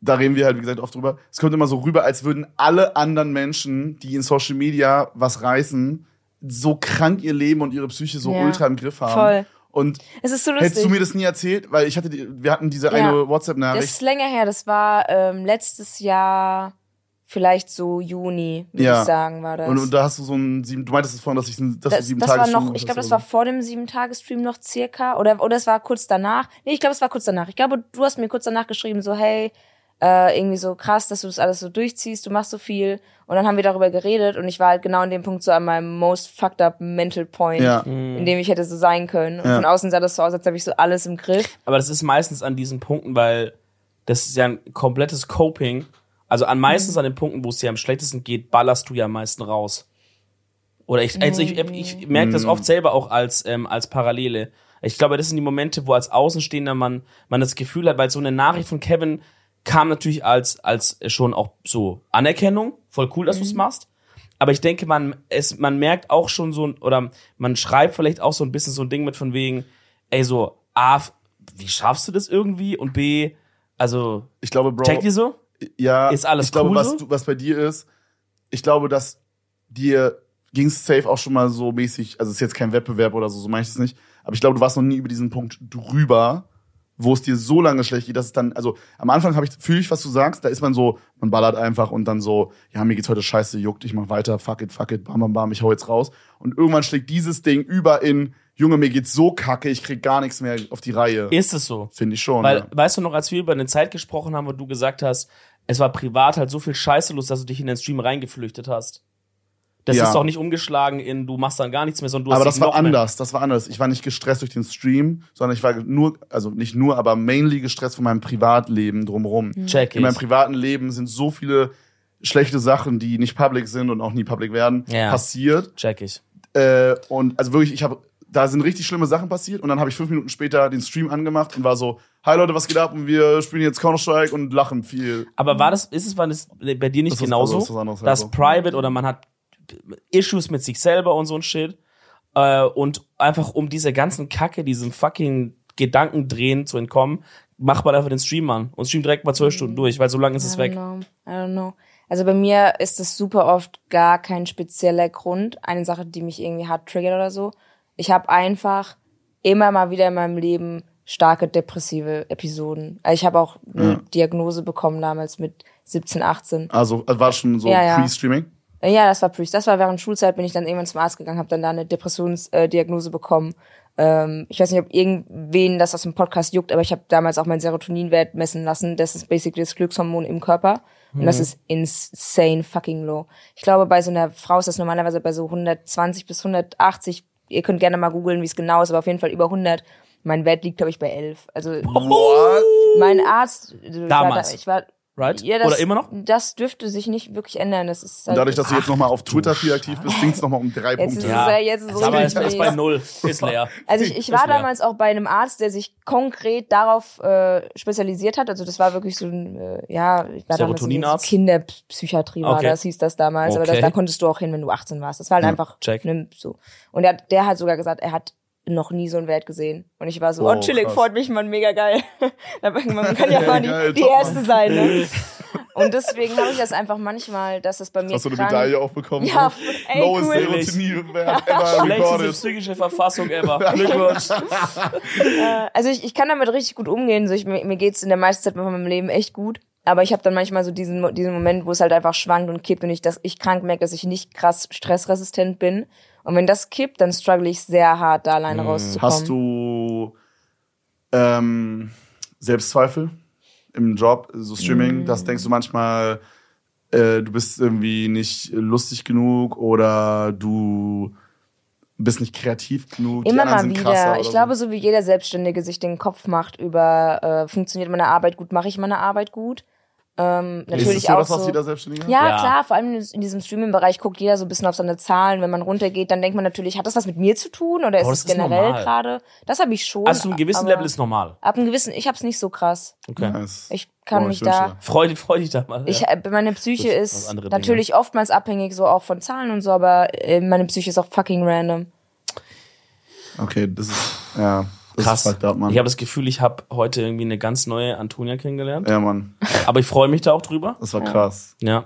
da reden wir halt, wie gesagt, oft drüber. Es kommt immer so rüber, als würden alle anderen Menschen, die in Social Media was reißen, so krank ihr Leben und ihre Psyche so Ja, ultra im Griff haben. voll. Und Es ist so hättest du mir das nie erzählt, weil ich hatte, die, wir hatten diese Ja. eine das WhatsApp-Nachricht. ist länger her, das war ähm, letztes Jahr, vielleicht so Juni, würde Ja. ich sagen, war das. Und, und da hast du so ein sieben, du meintest es vorhin, dass ich dass du das, sieben das Tage war noch, Stream ich glaube, das war vor dem sieben Tage Stream noch circa oder oder es war kurz danach. Nee, ich glaube, es war kurz danach. Ich glaube, du hast mir kurz danach geschrieben so, hey, äh, irgendwie so krass, dass du das alles so durchziehst, du machst so viel und dann haben wir darüber geredet und ich war halt genau in dem Punkt so an meinem most fucked up mental point, Ja. in dem ich hätte so sein können und Ja. von außen sah das so aus, als habe ich so alles im Griff. Aber das ist meistens an diesen Punkten, weil das ist ja ein komplettes Coping. Also an meistens an den Punkten, wo es dir am schlechtesten geht, ballerst du ja am meisten raus. Oder ich, also ich, ich merke das oft selber auch als, ähm, als Parallele. Ich glaube, das sind die Momente, wo als Außenstehender man, man das Gefühl hat, weil so eine Nachricht von Kevin kam natürlich als, als schon auch so Anerkennung. Voll cool, dass du es machst. Aber ich denke, man, es, man merkt auch schon so, oder man schreibt vielleicht auch so ein bisschen so ein Ding mit von wegen, ey, so, A, wie schaffst du das irgendwie? Und B, also, Ich glaube, Bro. checkt ihr so? Ja, Ist alles ich glaube, cool was, so? du, was bei dir ist, ich glaube, dass dir ging es safe auch schon mal so mäßig, also es ist jetzt kein Wettbewerb oder so, so meine ich es nicht, aber ich glaube, du warst noch nie über diesen Punkt drüber, wo es dir so lange schlecht geht, dass es dann, also am Anfang habe ich, fühle ich, was du sagst, da ist man so, man ballert einfach und dann so, ja, mir geht's heute scheiße, juckt, ich mach weiter, fuck it, fuck it, bam, bam, bam, ich hau jetzt raus. Und irgendwann schlägt dieses Ding über in, Junge, mir geht's so kacke, ich krieg gar nichts mehr auf die Reihe. Ist es so? Finde ich schon. Weil, ja. weißt du noch, als wir über eine Zeit gesprochen haben, wo du gesagt hast, es war privat halt so viel Scheiße los, dass du dich in den Stream reingeflüchtet hast. Das Ja. ist doch nicht umgeschlagen in, du machst dann gar nichts mehr, sondern du hast aber das war noch mehr- anders, das war anders. Ich war nicht gestresst durch den Stream, sondern ich war nur, also nicht nur, aber mainly gestresst von meinem Privatleben drumherum. Check In meinem ich. privaten Leben sind so viele schlechte Sachen, die nicht public sind und auch nie public werden, Ja. passiert. Check ich. Äh, und also wirklich, ich habe, da sind richtig schlimme Sachen passiert und dann habe ich fünf Minuten später den Stream angemacht und war so, hi Leute, was geht ab? Und wir spielen jetzt Counter-Strike und lachen viel. Aber war das, ist es, war das bei dir nicht Das genauso? also das anderes dass so. Private oder man hat Issues mit sich selber und so ein Shit. Äh, und einfach um diese ganzen Kacke, diesem fucking Gedankendrehen zu entkommen, macht man einfach den Stream an und streamt direkt mal zwölf Stunden durch, weil so lange ist es weg. know. I don't know. Also bei mir ist es super oft gar kein spezieller Grund, eine Sache, die mich irgendwie hart triggert oder so. Ich habe einfach immer mal wieder in meinem Leben starke depressive Episoden. Also ich habe auch eine Ja. Diagnose bekommen damals mit 17, 18. Also äh, war schon so Ja, ja. Pre-Streaming. Äh, Ja, das war Priest. Das war während Schulzeit, bin ich dann irgendwann zum Arzt gegangen, habe dann da eine Depressionsdiagnose bekommen. Ähm, ich weiß nicht, ob irgendwen das aus dem Podcast juckt, aber ich habe damals auch meinen Serotoninwert messen lassen. Das ist basically das Glückshormon im Körper. Und das ist insane fucking low. Ich glaube, bei so einer Frau ist das normalerweise bei so 120 bis 180. Ihr könnt gerne mal googeln, wie es genau ist, aber auf jeden Fall über 100. Mein Wert liegt, glaube ich, bei 11. Also What? mein Arzt, war, Damals. da, ich war right? Ja, das, Oder immer noch? Das dürfte sich nicht wirklich ändern. Das ist halt dadurch, dass du jetzt nochmal auf Twitter viel aktiv bist, sinkt es nochmal um drei Jetzt Punkte. ist es ja, jetzt ist es Aber richtig ist, bei null. Ist leer. Also ich, ich war leer. damals auch bei einem Arzt, der sich konkret darauf äh, spezialisiert hat. Also das war wirklich so ein, äh, ja, ich war damals in Serotoninarzt? Kinderpsychiatrie war Okay. das, hieß das damals. Aber Okay. das, da konntest du auch hin, wenn du 18 warst. Das war halt Ja, einfach check. ne, so. Und der, hat- der hat sogar gesagt, er hat noch nie so einen Wert gesehen. Und ich war so, Oh, oh, chillig, freut mich, man, mega geil. Man kann ja mal die, die. Erste sein, ne? Und deswegen habe ich das einfach manchmal, dass das bei mir Hast du eine krank- Medaille auch bekommen? Ja, so? ey, Lowest cool. Serotonin-Wert ever Schlechteste recorded. psychische Verfassung ever. Glückwunsch. Also ich, ich kann damit richtig gut umgehen. So ich, mir, geht's in der meisten Zeit von meinem Leben echt gut. Aber ich habe dann manchmal so diesen, diesen Moment, wo es halt einfach schwankt und kippt und ich, dass ich krank merke, dass ich nicht krass stressresistent bin. Und wenn das kippt, dann struggle ich sehr hart, da alleine rauszukommen. Hast du ähm, Selbstzweifel im Job, so Streaming? Mm. Das denkst du manchmal, äh, du bist irgendwie nicht lustig genug oder du bist nicht kreativ genug. Immer mal wieder. Ich so. glaube, so wie jeder Selbstständige sich den Kopf macht über, äh, funktioniert meine Arbeit gut, mache ich meine Arbeit gut. Ähm, ist natürlich es so, auch das, so. was jeder Selbstständige? Ja, Ja. klar, vor allem in diesem Streaming-Bereich guckt jeder so ein bisschen auf seine Zahlen. Wenn man runtergeht, dann denkt man natürlich, hat das was mit mir zu tun oder ist es das generell gerade? Das habe ich schon. Also zu einem gewissen Level ist normal. Ab einem gewissen, ich hab's nicht so krass. Okay. Nice. Ich kann Boah, mich da. Freu, freu dich da mal. Ich, ja. äh, meine Psyche Gut, ist andere Dinge. natürlich oftmals abhängig, so auch von Zahlen und so, aber äh, meine Psyche ist auch fucking random. Okay, das ist, ja, das Krass. ist fucked up, Mann. Ich habe das Gefühl, ich habe heute irgendwie eine ganz neue Antonia kennengelernt. ja, Mann, Aber ich freue mich da auch drüber. das war krass. Ja.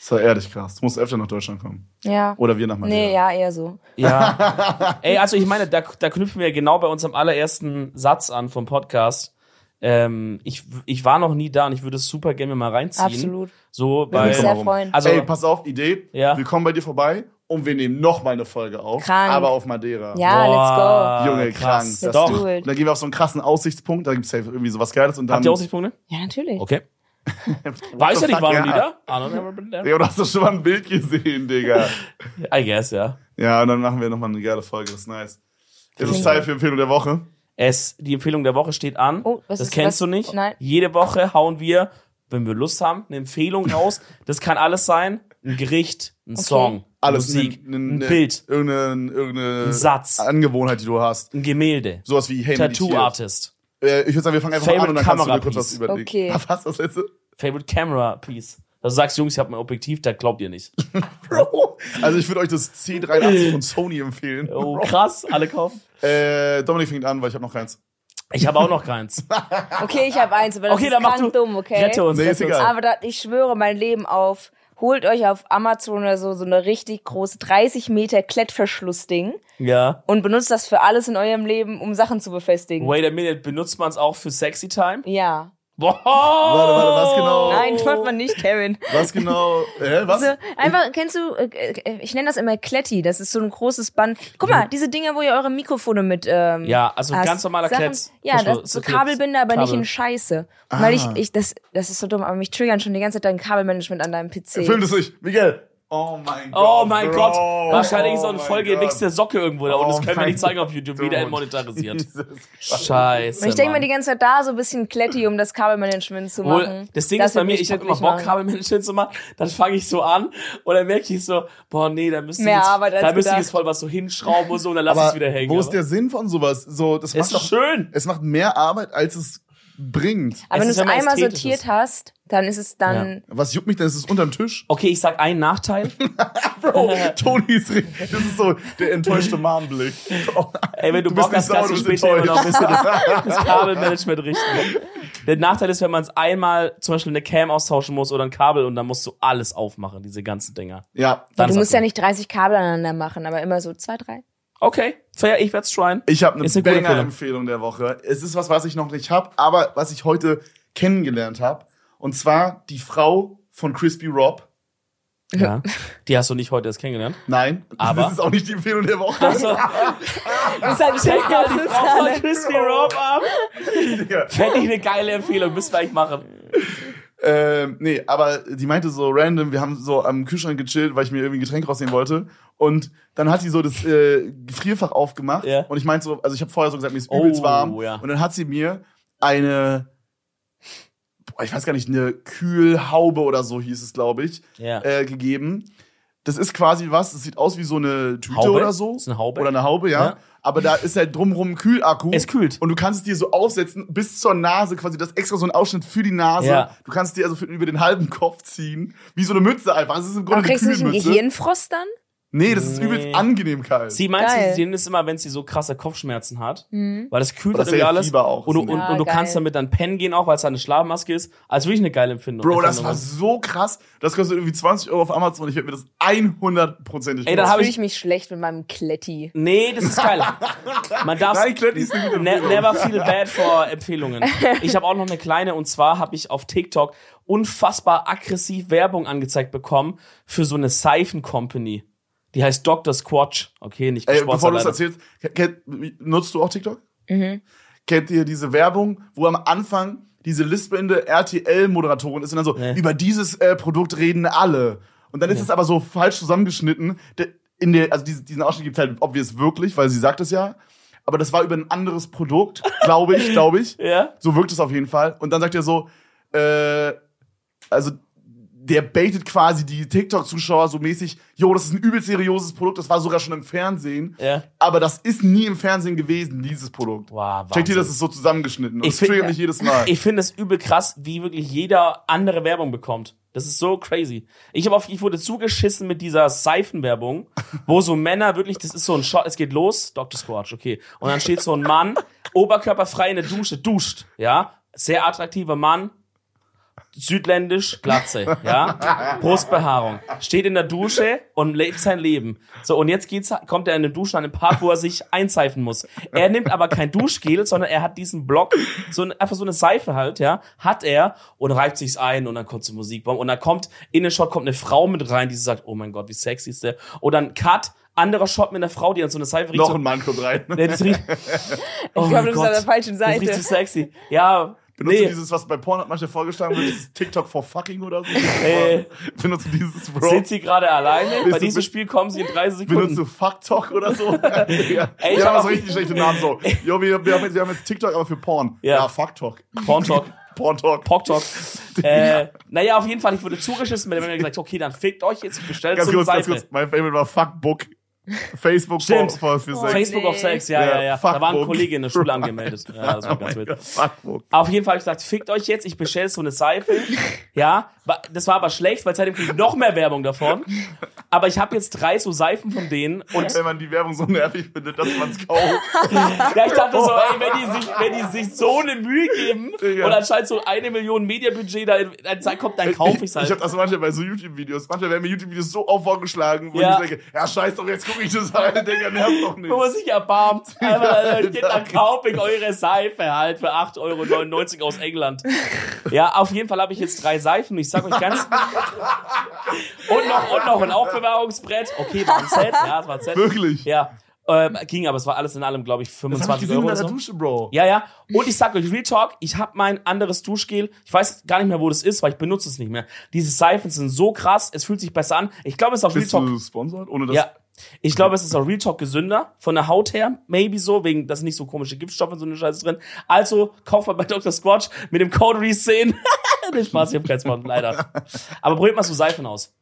Das war ehrlich krass. Du musst öfter nach Deutschland kommen. Ja. Oder wir nach Madeira. Nee, ja, eher so. Ja. Ey, also ich meine, da, da knüpfen wir genau bei unserem allerersten Satz an vom Podcast. Ähm, ich, ich war noch nie da und ich würde es super gerne mal reinziehen. Absolut. So, Würde weil. mich sehr freuen. Also, Ey, pass auf, Idee. Ja. Wir kommen bei dir vorbei und wir nehmen noch mal eine Folge auf. Krank. Aber auf Madeira. Ja, let's Junge, krass. krank. Let's Das Doch. do und dann gehen wir auf so einen krassen Aussichtspunkt, da gibt's safe irgendwie sowas Geiles und dann. Habt ihr Aussichtspunkte? go. Ja, natürlich. Okay. Weiß ja nicht, waren die da? I don't never been there. Ja, du hast doch schon mal ein Bild gesehen, Digga. I guess, ja. ja, und dann machen wir noch mal eine geile Folge, das ist nice. Es ist Zeit für Empfehlung der Woche. Es, die Empfehlung der Woche steht an. Oh, was das ist- kennst was- du nicht. Nein. Jede Woche hauen wir, wenn wir Lust haben, eine Empfehlung raus. Das kann alles sein. Ein Gericht, ein Song, Alles Musik, ne- ne- ein Bild, Irgendeine, irgendeine Ein Satz. Angewohnheit, die du hast. ein Gemälde, Sowas wie hey, meditiert. Tattoo-Artist, Äh, ich würde sagen, wir fangen einfach mal an Favorite und dann kannst du dir kurz was überlegen. Okay. Was hast du das letzte? Favorite Camera Piece. Also sagst Jungs, ich habe ein Objektiv, da glaubt ihr nicht. Bro. Also ich würde euch das C83 von Sony empfehlen. Oh, krass, alle kaufen. Äh, Dominik fängt an, weil ich habe noch keins. Ich habe auch noch keins. Okay, ich habe eins, aber das Okay, ist dann mach du. dumm, okay? Rette uns. Nee, ist rette uns. egal. Aber da, ich schwöre mein Leben auf, holt euch auf Amazon oder so so eine richtig große 30 Meter Klettverschlussding Ja. und benutzt das für alles in eurem Leben, um Sachen zu befestigen. Wait a minute, benutzt man es auch für Sexy Time? Ja. Boah. Warte, warte, was genau? Nein, macht man nicht, Kevin. Was genau? Hä, was? So, einfach, kennst du, äh, äh, ich nenne das immer Kletti, das ist so ein großes Band. Guck mal, diese Dinger, wo ihr eure Mikrofone mit ähm, Ja, also hast. ganz normaler Sachen- Klett. Ja, das, so Kabelbinder, aber nicht Kabel. in Scheiße. Und Weil ich, Ah. ich, das, das ist so dumm, aber mich triggern schon die ganze Zeit dein Kabelmanagement an deinem PC. Film das nicht. Miguel. Oh mein Gott. Oh mein Bro. Gott, wahrscheinlich so Oh eine Folge Gott. nächste Socke irgendwo da und das Oh können wir nicht zeigen auf YouTube, wieder Gott. entmonetarisiert. Scheiße. Und ich denke mir die ganze Zeit da so ein bisschen Kletti, um das Kabelmanagement zu Wohl, machen. das Ding ist bei mir, ich habe immer Bock. Kabelmanagement zu machen, dann fange ich so an und dann merke ich so, boah, nee, da müsste ich jetzt, da müsste ich jetzt voll was so hinschrauben und so und dann lass ich es wieder hängen. wo ist der Sinn von sowas? So, das macht ist doch, schön. es macht mehr Arbeit, als es bringt. Aber wenn du es einmal sortiert hast, dann ist es dann. Was juckt mich denn? Ist es unterm Tisch? Okay, ich sag einen Nachteil. Bro, Toni ist richtig. Das ist so der enttäuschte Mom-Blick. Ey, wenn du, Du bist Bock hast, kannst du du später immer noch ein bisschen enttäuscht. das, das Kabelmanagement richten. Der Nachteil ist, wenn man es einmal zum Beispiel eine Cam austauschen muss oder ein Kabel und dann musst du alles aufmachen, diese ganzen Dinger. Ja, Dann Du musst ja das nicht 30 Kabel aneinander machen, aber immer so zwei, drei. Okay, fair, ich werd's tryen. Ich habe eine, eine Banger-Empfehlung der Woche. Es ist was, was ich noch nicht habe, aber was ich heute kennengelernt habe. Und zwar die Frau von Crispy Rob. Ja. Die hast du nicht heute erst kennengelernt. Nein, Aber? das ist auch nicht die Empfehlung der Woche. Also, Das ist halt check mal die Frau von. Crispy Rob ab. Fände ich eine geile Empfehlung, müssen wir eigentlich machen. Ähm, nee, aber die meinte so random, wir haben so am Kühlschrank gechillt, weil ich mir irgendwie ein Getränk rausnehmen wollte. Und dann hat sie so das äh, Gefrierfach aufgemacht. Ja. Und ich meinte so, also ich habe vorher so gesagt, mir ist Oh, übelst warm. ja. Und dann hat sie mir eine boah, ich weiß gar nicht, eine Kühlhaube oder so hieß es, glaube ich, Ja. äh, gegeben. Das ist quasi was, das sieht aus wie so eine Tüte Haube? oder so. Das ist eine Haube? Oder eine Haube, ja. Ja. Aber da ist halt drumrum ein Kühlakku. Es kühlt. Und du kannst es dir so aufsetzen bis zur Nase, quasi das ist extra so ein Ausschnitt für die Nase. Ja. Du kannst es dir also für, über den halben Kopf ziehen. Wie so eine Mütze einfach. Es ist im Aber Grunde eine kriegst du nicht einen. Gehirnfrost dann? Nee, das ist Nee. übelst angenehm kalt. Sie meint, Geil. sie denen ist immer, wenn sie so krasse Kopfschmerzen hat, weil das kühlt Oder halt irgendwie alles. Fieber auch. Und, du- und, Ja, und du geil. kannst damit dann pennen gehen auch, weil es halt eine Schlafmaske ist. Also wirklich eine geile Empfindung. Bro, das war so krass. Das kostet irgendwie 20 Euro auf Amazon. Ich werde mir das 100%ig Ey, dann hab Fühle ich- ich mich schlecht mit meinem Kletti. Nee, das ist geil. Man darf Nein, Kletti ist eine gute ne, Empfehlung. never feel bad for Empfehlungen. Ich habe auch noch eine kleine und zwar habe ich auf TikTok unfassbar aggressiv Werbung angezeigt bekommen für so eine Seifen-Company. Die heißt Dr. Squatch. Okay, nicht Ey, bevor du das erzählst, kennt, nutzt du auch TikTok? Kennt ihr diese Werbung, wo am Anfang diese lispelnde RTL-Moderatorin ist und dann so, Nee. über dieses äh, Produkt reden alle. Und dann ist es aber so falsch zusammengeschnitten. Der- In der, also diese, diesen Ausschnitt gibt es halt obvious wirklich, weil sie sagt es ja. Aber das war über ein anderes Produkt, glaube ich, glaube ich. Ja? So wirkt es auf jeden Fall. Und dann sagt er so, äh, also der baitet quasi die TikTok-Zuschauer so mäßig, jo, das ist ein übel seriöses Produkt, das war sogar schon im Fernsehen. Ja. Aber das ist nie im Fernsehen gewesen, dieses Produkt. Wow, Checkt ihr, das ist so zusammengeschnitten. Und Ich das triggert mich jedes Mal. Ich finde es übel krass, wie wirklich jeder andere Werbung bekommt. Das ist so crazy. Ich habe auf, ich wurde zugeschissen mit dieser Seifenwerbung, wo so Männer wirklich, das ist so ein Shot, es geht los, Dr. Squatch, okay. Und dann steht so ein Mann, oberkörperfrei in der Dusche, duscht, ja. Sehr attraktiver Mann, südländisch, Glatze, ja. Brustbehaarung. Steht in der Dusche und lebt sein Leben. So, und jetzt geht's, kommt er in den Duschen an den Part, wo er sich einseifen muss. Er nimmt aber kein Duschgel, sondern er hat diesen Block, so ein, einfach so eine Seife halt, ja, hat er und reibt sich's ein und dann kommt so Musikbomb und dann kommt, in den Shot kommt eine Frau mit rein, die sagt, oh mein Gott, wie sexy ist der. Und dann Cut, anderer Shot mit einer Frau, die an so eine Seife riecht. Noch so, ein Mann kommt rein. Nee, das riecht, oh Ich glaube, du bist auf der falschen Das riecht Seite. so sexy. Ja, Benutzt nee. du dieses, was bei Pornhub manchmal vorgeschlagen wird, dieses TikTok for fucking oder so? Äh. Benutzt du dieses, Bro? Sind Sie gerade alleine? Bei du- diesem Spiel kommen Sie in 30 Benutzt Sekunden. du Fucktalk oder so? ja. Ey, ich ja, so richtig schlechte Namen so. Jo, wir, wir, haben jetzt, wir haben jetzt TikTok, aber für Porn. Ja. Ja, Fucktalk. Porntalk. Porntalk. Poktalk. äh, naja, auf jeden Fall, ich wurde zugeschissen, dem mir gesagt, okay, dann fickt euch jetzt, ich bestelle Ganz so kurz, ganz kurz. Mein Favorite war Fuckbook. Facebook Stimmt. for, for, Sex. Facebook nee. auf Sex, ja, Ja, ja, ja. Da war ein Fuckbook. Kollege in der Schule angemeldet. Ja, das war ganz Oh wild. Fuckbook. Auf jeden Fall habe ich gesagt, fickt euch jetzt, ich bestelle so eine Seife. Ja, das war aber schlecht, weil seitdem kriege ich noch mehr Werbung davon. Aber ich habe jetzt drei so Seifen von denen und Wenn man die Werbung so nervig findet, dass man es kauft. Ja, ich dachte so, ey, wenn die sich, wenn die sich so eine Mühe geben Digga. und anscheinend so eine Million Mediabudget da in- dann kommt, dann kaufe Ich halt. habe das manchmal bei so YouTube-Videos. Manchmal werden mir YouTube-Videos so oft vorgeschlagen, wo Ja. ich denke, ja, scheiß doch, jetzt gucke ich das halt, Digga, nervt doch nicht. Wo man sich erbarmt. Einfach, Alter. steht dann kaufe ich eure Seife halt für 8,99 Euro aus England. Ja, auf jeden Fall habe ich jetzt drei Seifen. Ich sag euch ganz. Und noch, und noch ein Aufbewahrungsbrett. Okay, war ein Set. Ja, es war ein Set. Wirklich? Ja. Ähm, ging, aber es war alles in allem, glaube ich, Das hab ich 25 Euro oder der so. Dusche, Bro. Ja, ja. Und ich sag euch, Real Talk, ich habe mein anderes Duschgel. Ich weiß gar nicht mehr, wo das ist, weil ich benutze es nicht mehr. Diese Seifen sind so krass, es fühlt sich besser an. Ich glaube, es ist auch Real Bist Talk. du sponsored? Ohne das Ja. Ich glaube, es ist auch Real Talk gesünder. Von der Haut her, maybe so, wegen, da sind nicht so komische Giftstoffe und so eine Scheiße drin. Also, kauft mal bei Dr. Squatch mit dem Code RE10. Den Spaß, ich hab keinen Sponsor, leider. Aber probiert mal so Seifen aus.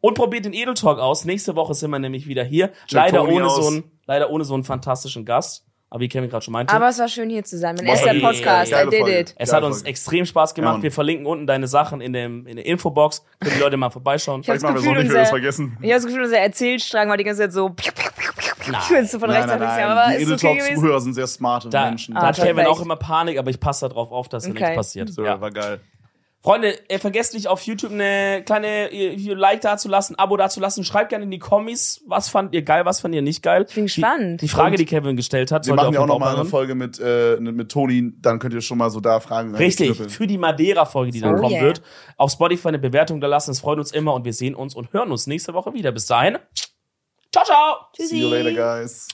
Und probiert den Edel Talk aus. Nächste Woche sind wir nämlich wieder hier. Leider Tony ohne, aus. so einen, leider ohne so einen fantastischen Gast. Aber wie Kevin gerade schon meinte. Aber es war schön hier zu sein. Mein erster ey, Podcast. I did it. Es hat uns extrem Spaß gemacht. Ja, wir verlinken unten deine Sachen in, dem, in der Infobox. Können die Leute mal vorbeischauen. Ich habe Vielleicht das machen wir Gefühl, so nicht, wir das unser, vergessen. ich hab das Gefühl, unser Erzählstrang war die ganze Zeit so Schwänze von rechts Nein, nach nein, nein. Aber die ist okay. Edeltalk-Zuhörer sind sehr smarte Da, Menschen. da hat Ah, Kevin perfekt. auch immer Panik, aber ich passe darauf auf, dass da Okay. nichts passiert. So, Ja. war geil. Freunde, äh, vergesst nicht auf YouTube eine kleine äh, Like da zu lassen, Abo da zu lassen. Schreibt gerne in die Kommis, was fand ihr geil, was fand ihr nicht geil. Ich bin Die, gespannt. die Frage, Und die Kevin gestellt hat, Wir machen ja auch auf jeden noch mal Fall eine Folge mit, äh, mit Toni, dann könnt ihr schon mal so da Fragen Richtig, für die Madeira-Folge, die dann Oh kommen yeah. wird. Auf Spotify eine Bewertung da lassen, es freut uns immer und wir sehen uns und hören uns nächste Woche wieder. Bis dahin, ciao, ciao! Tschüssi. See you later, guys.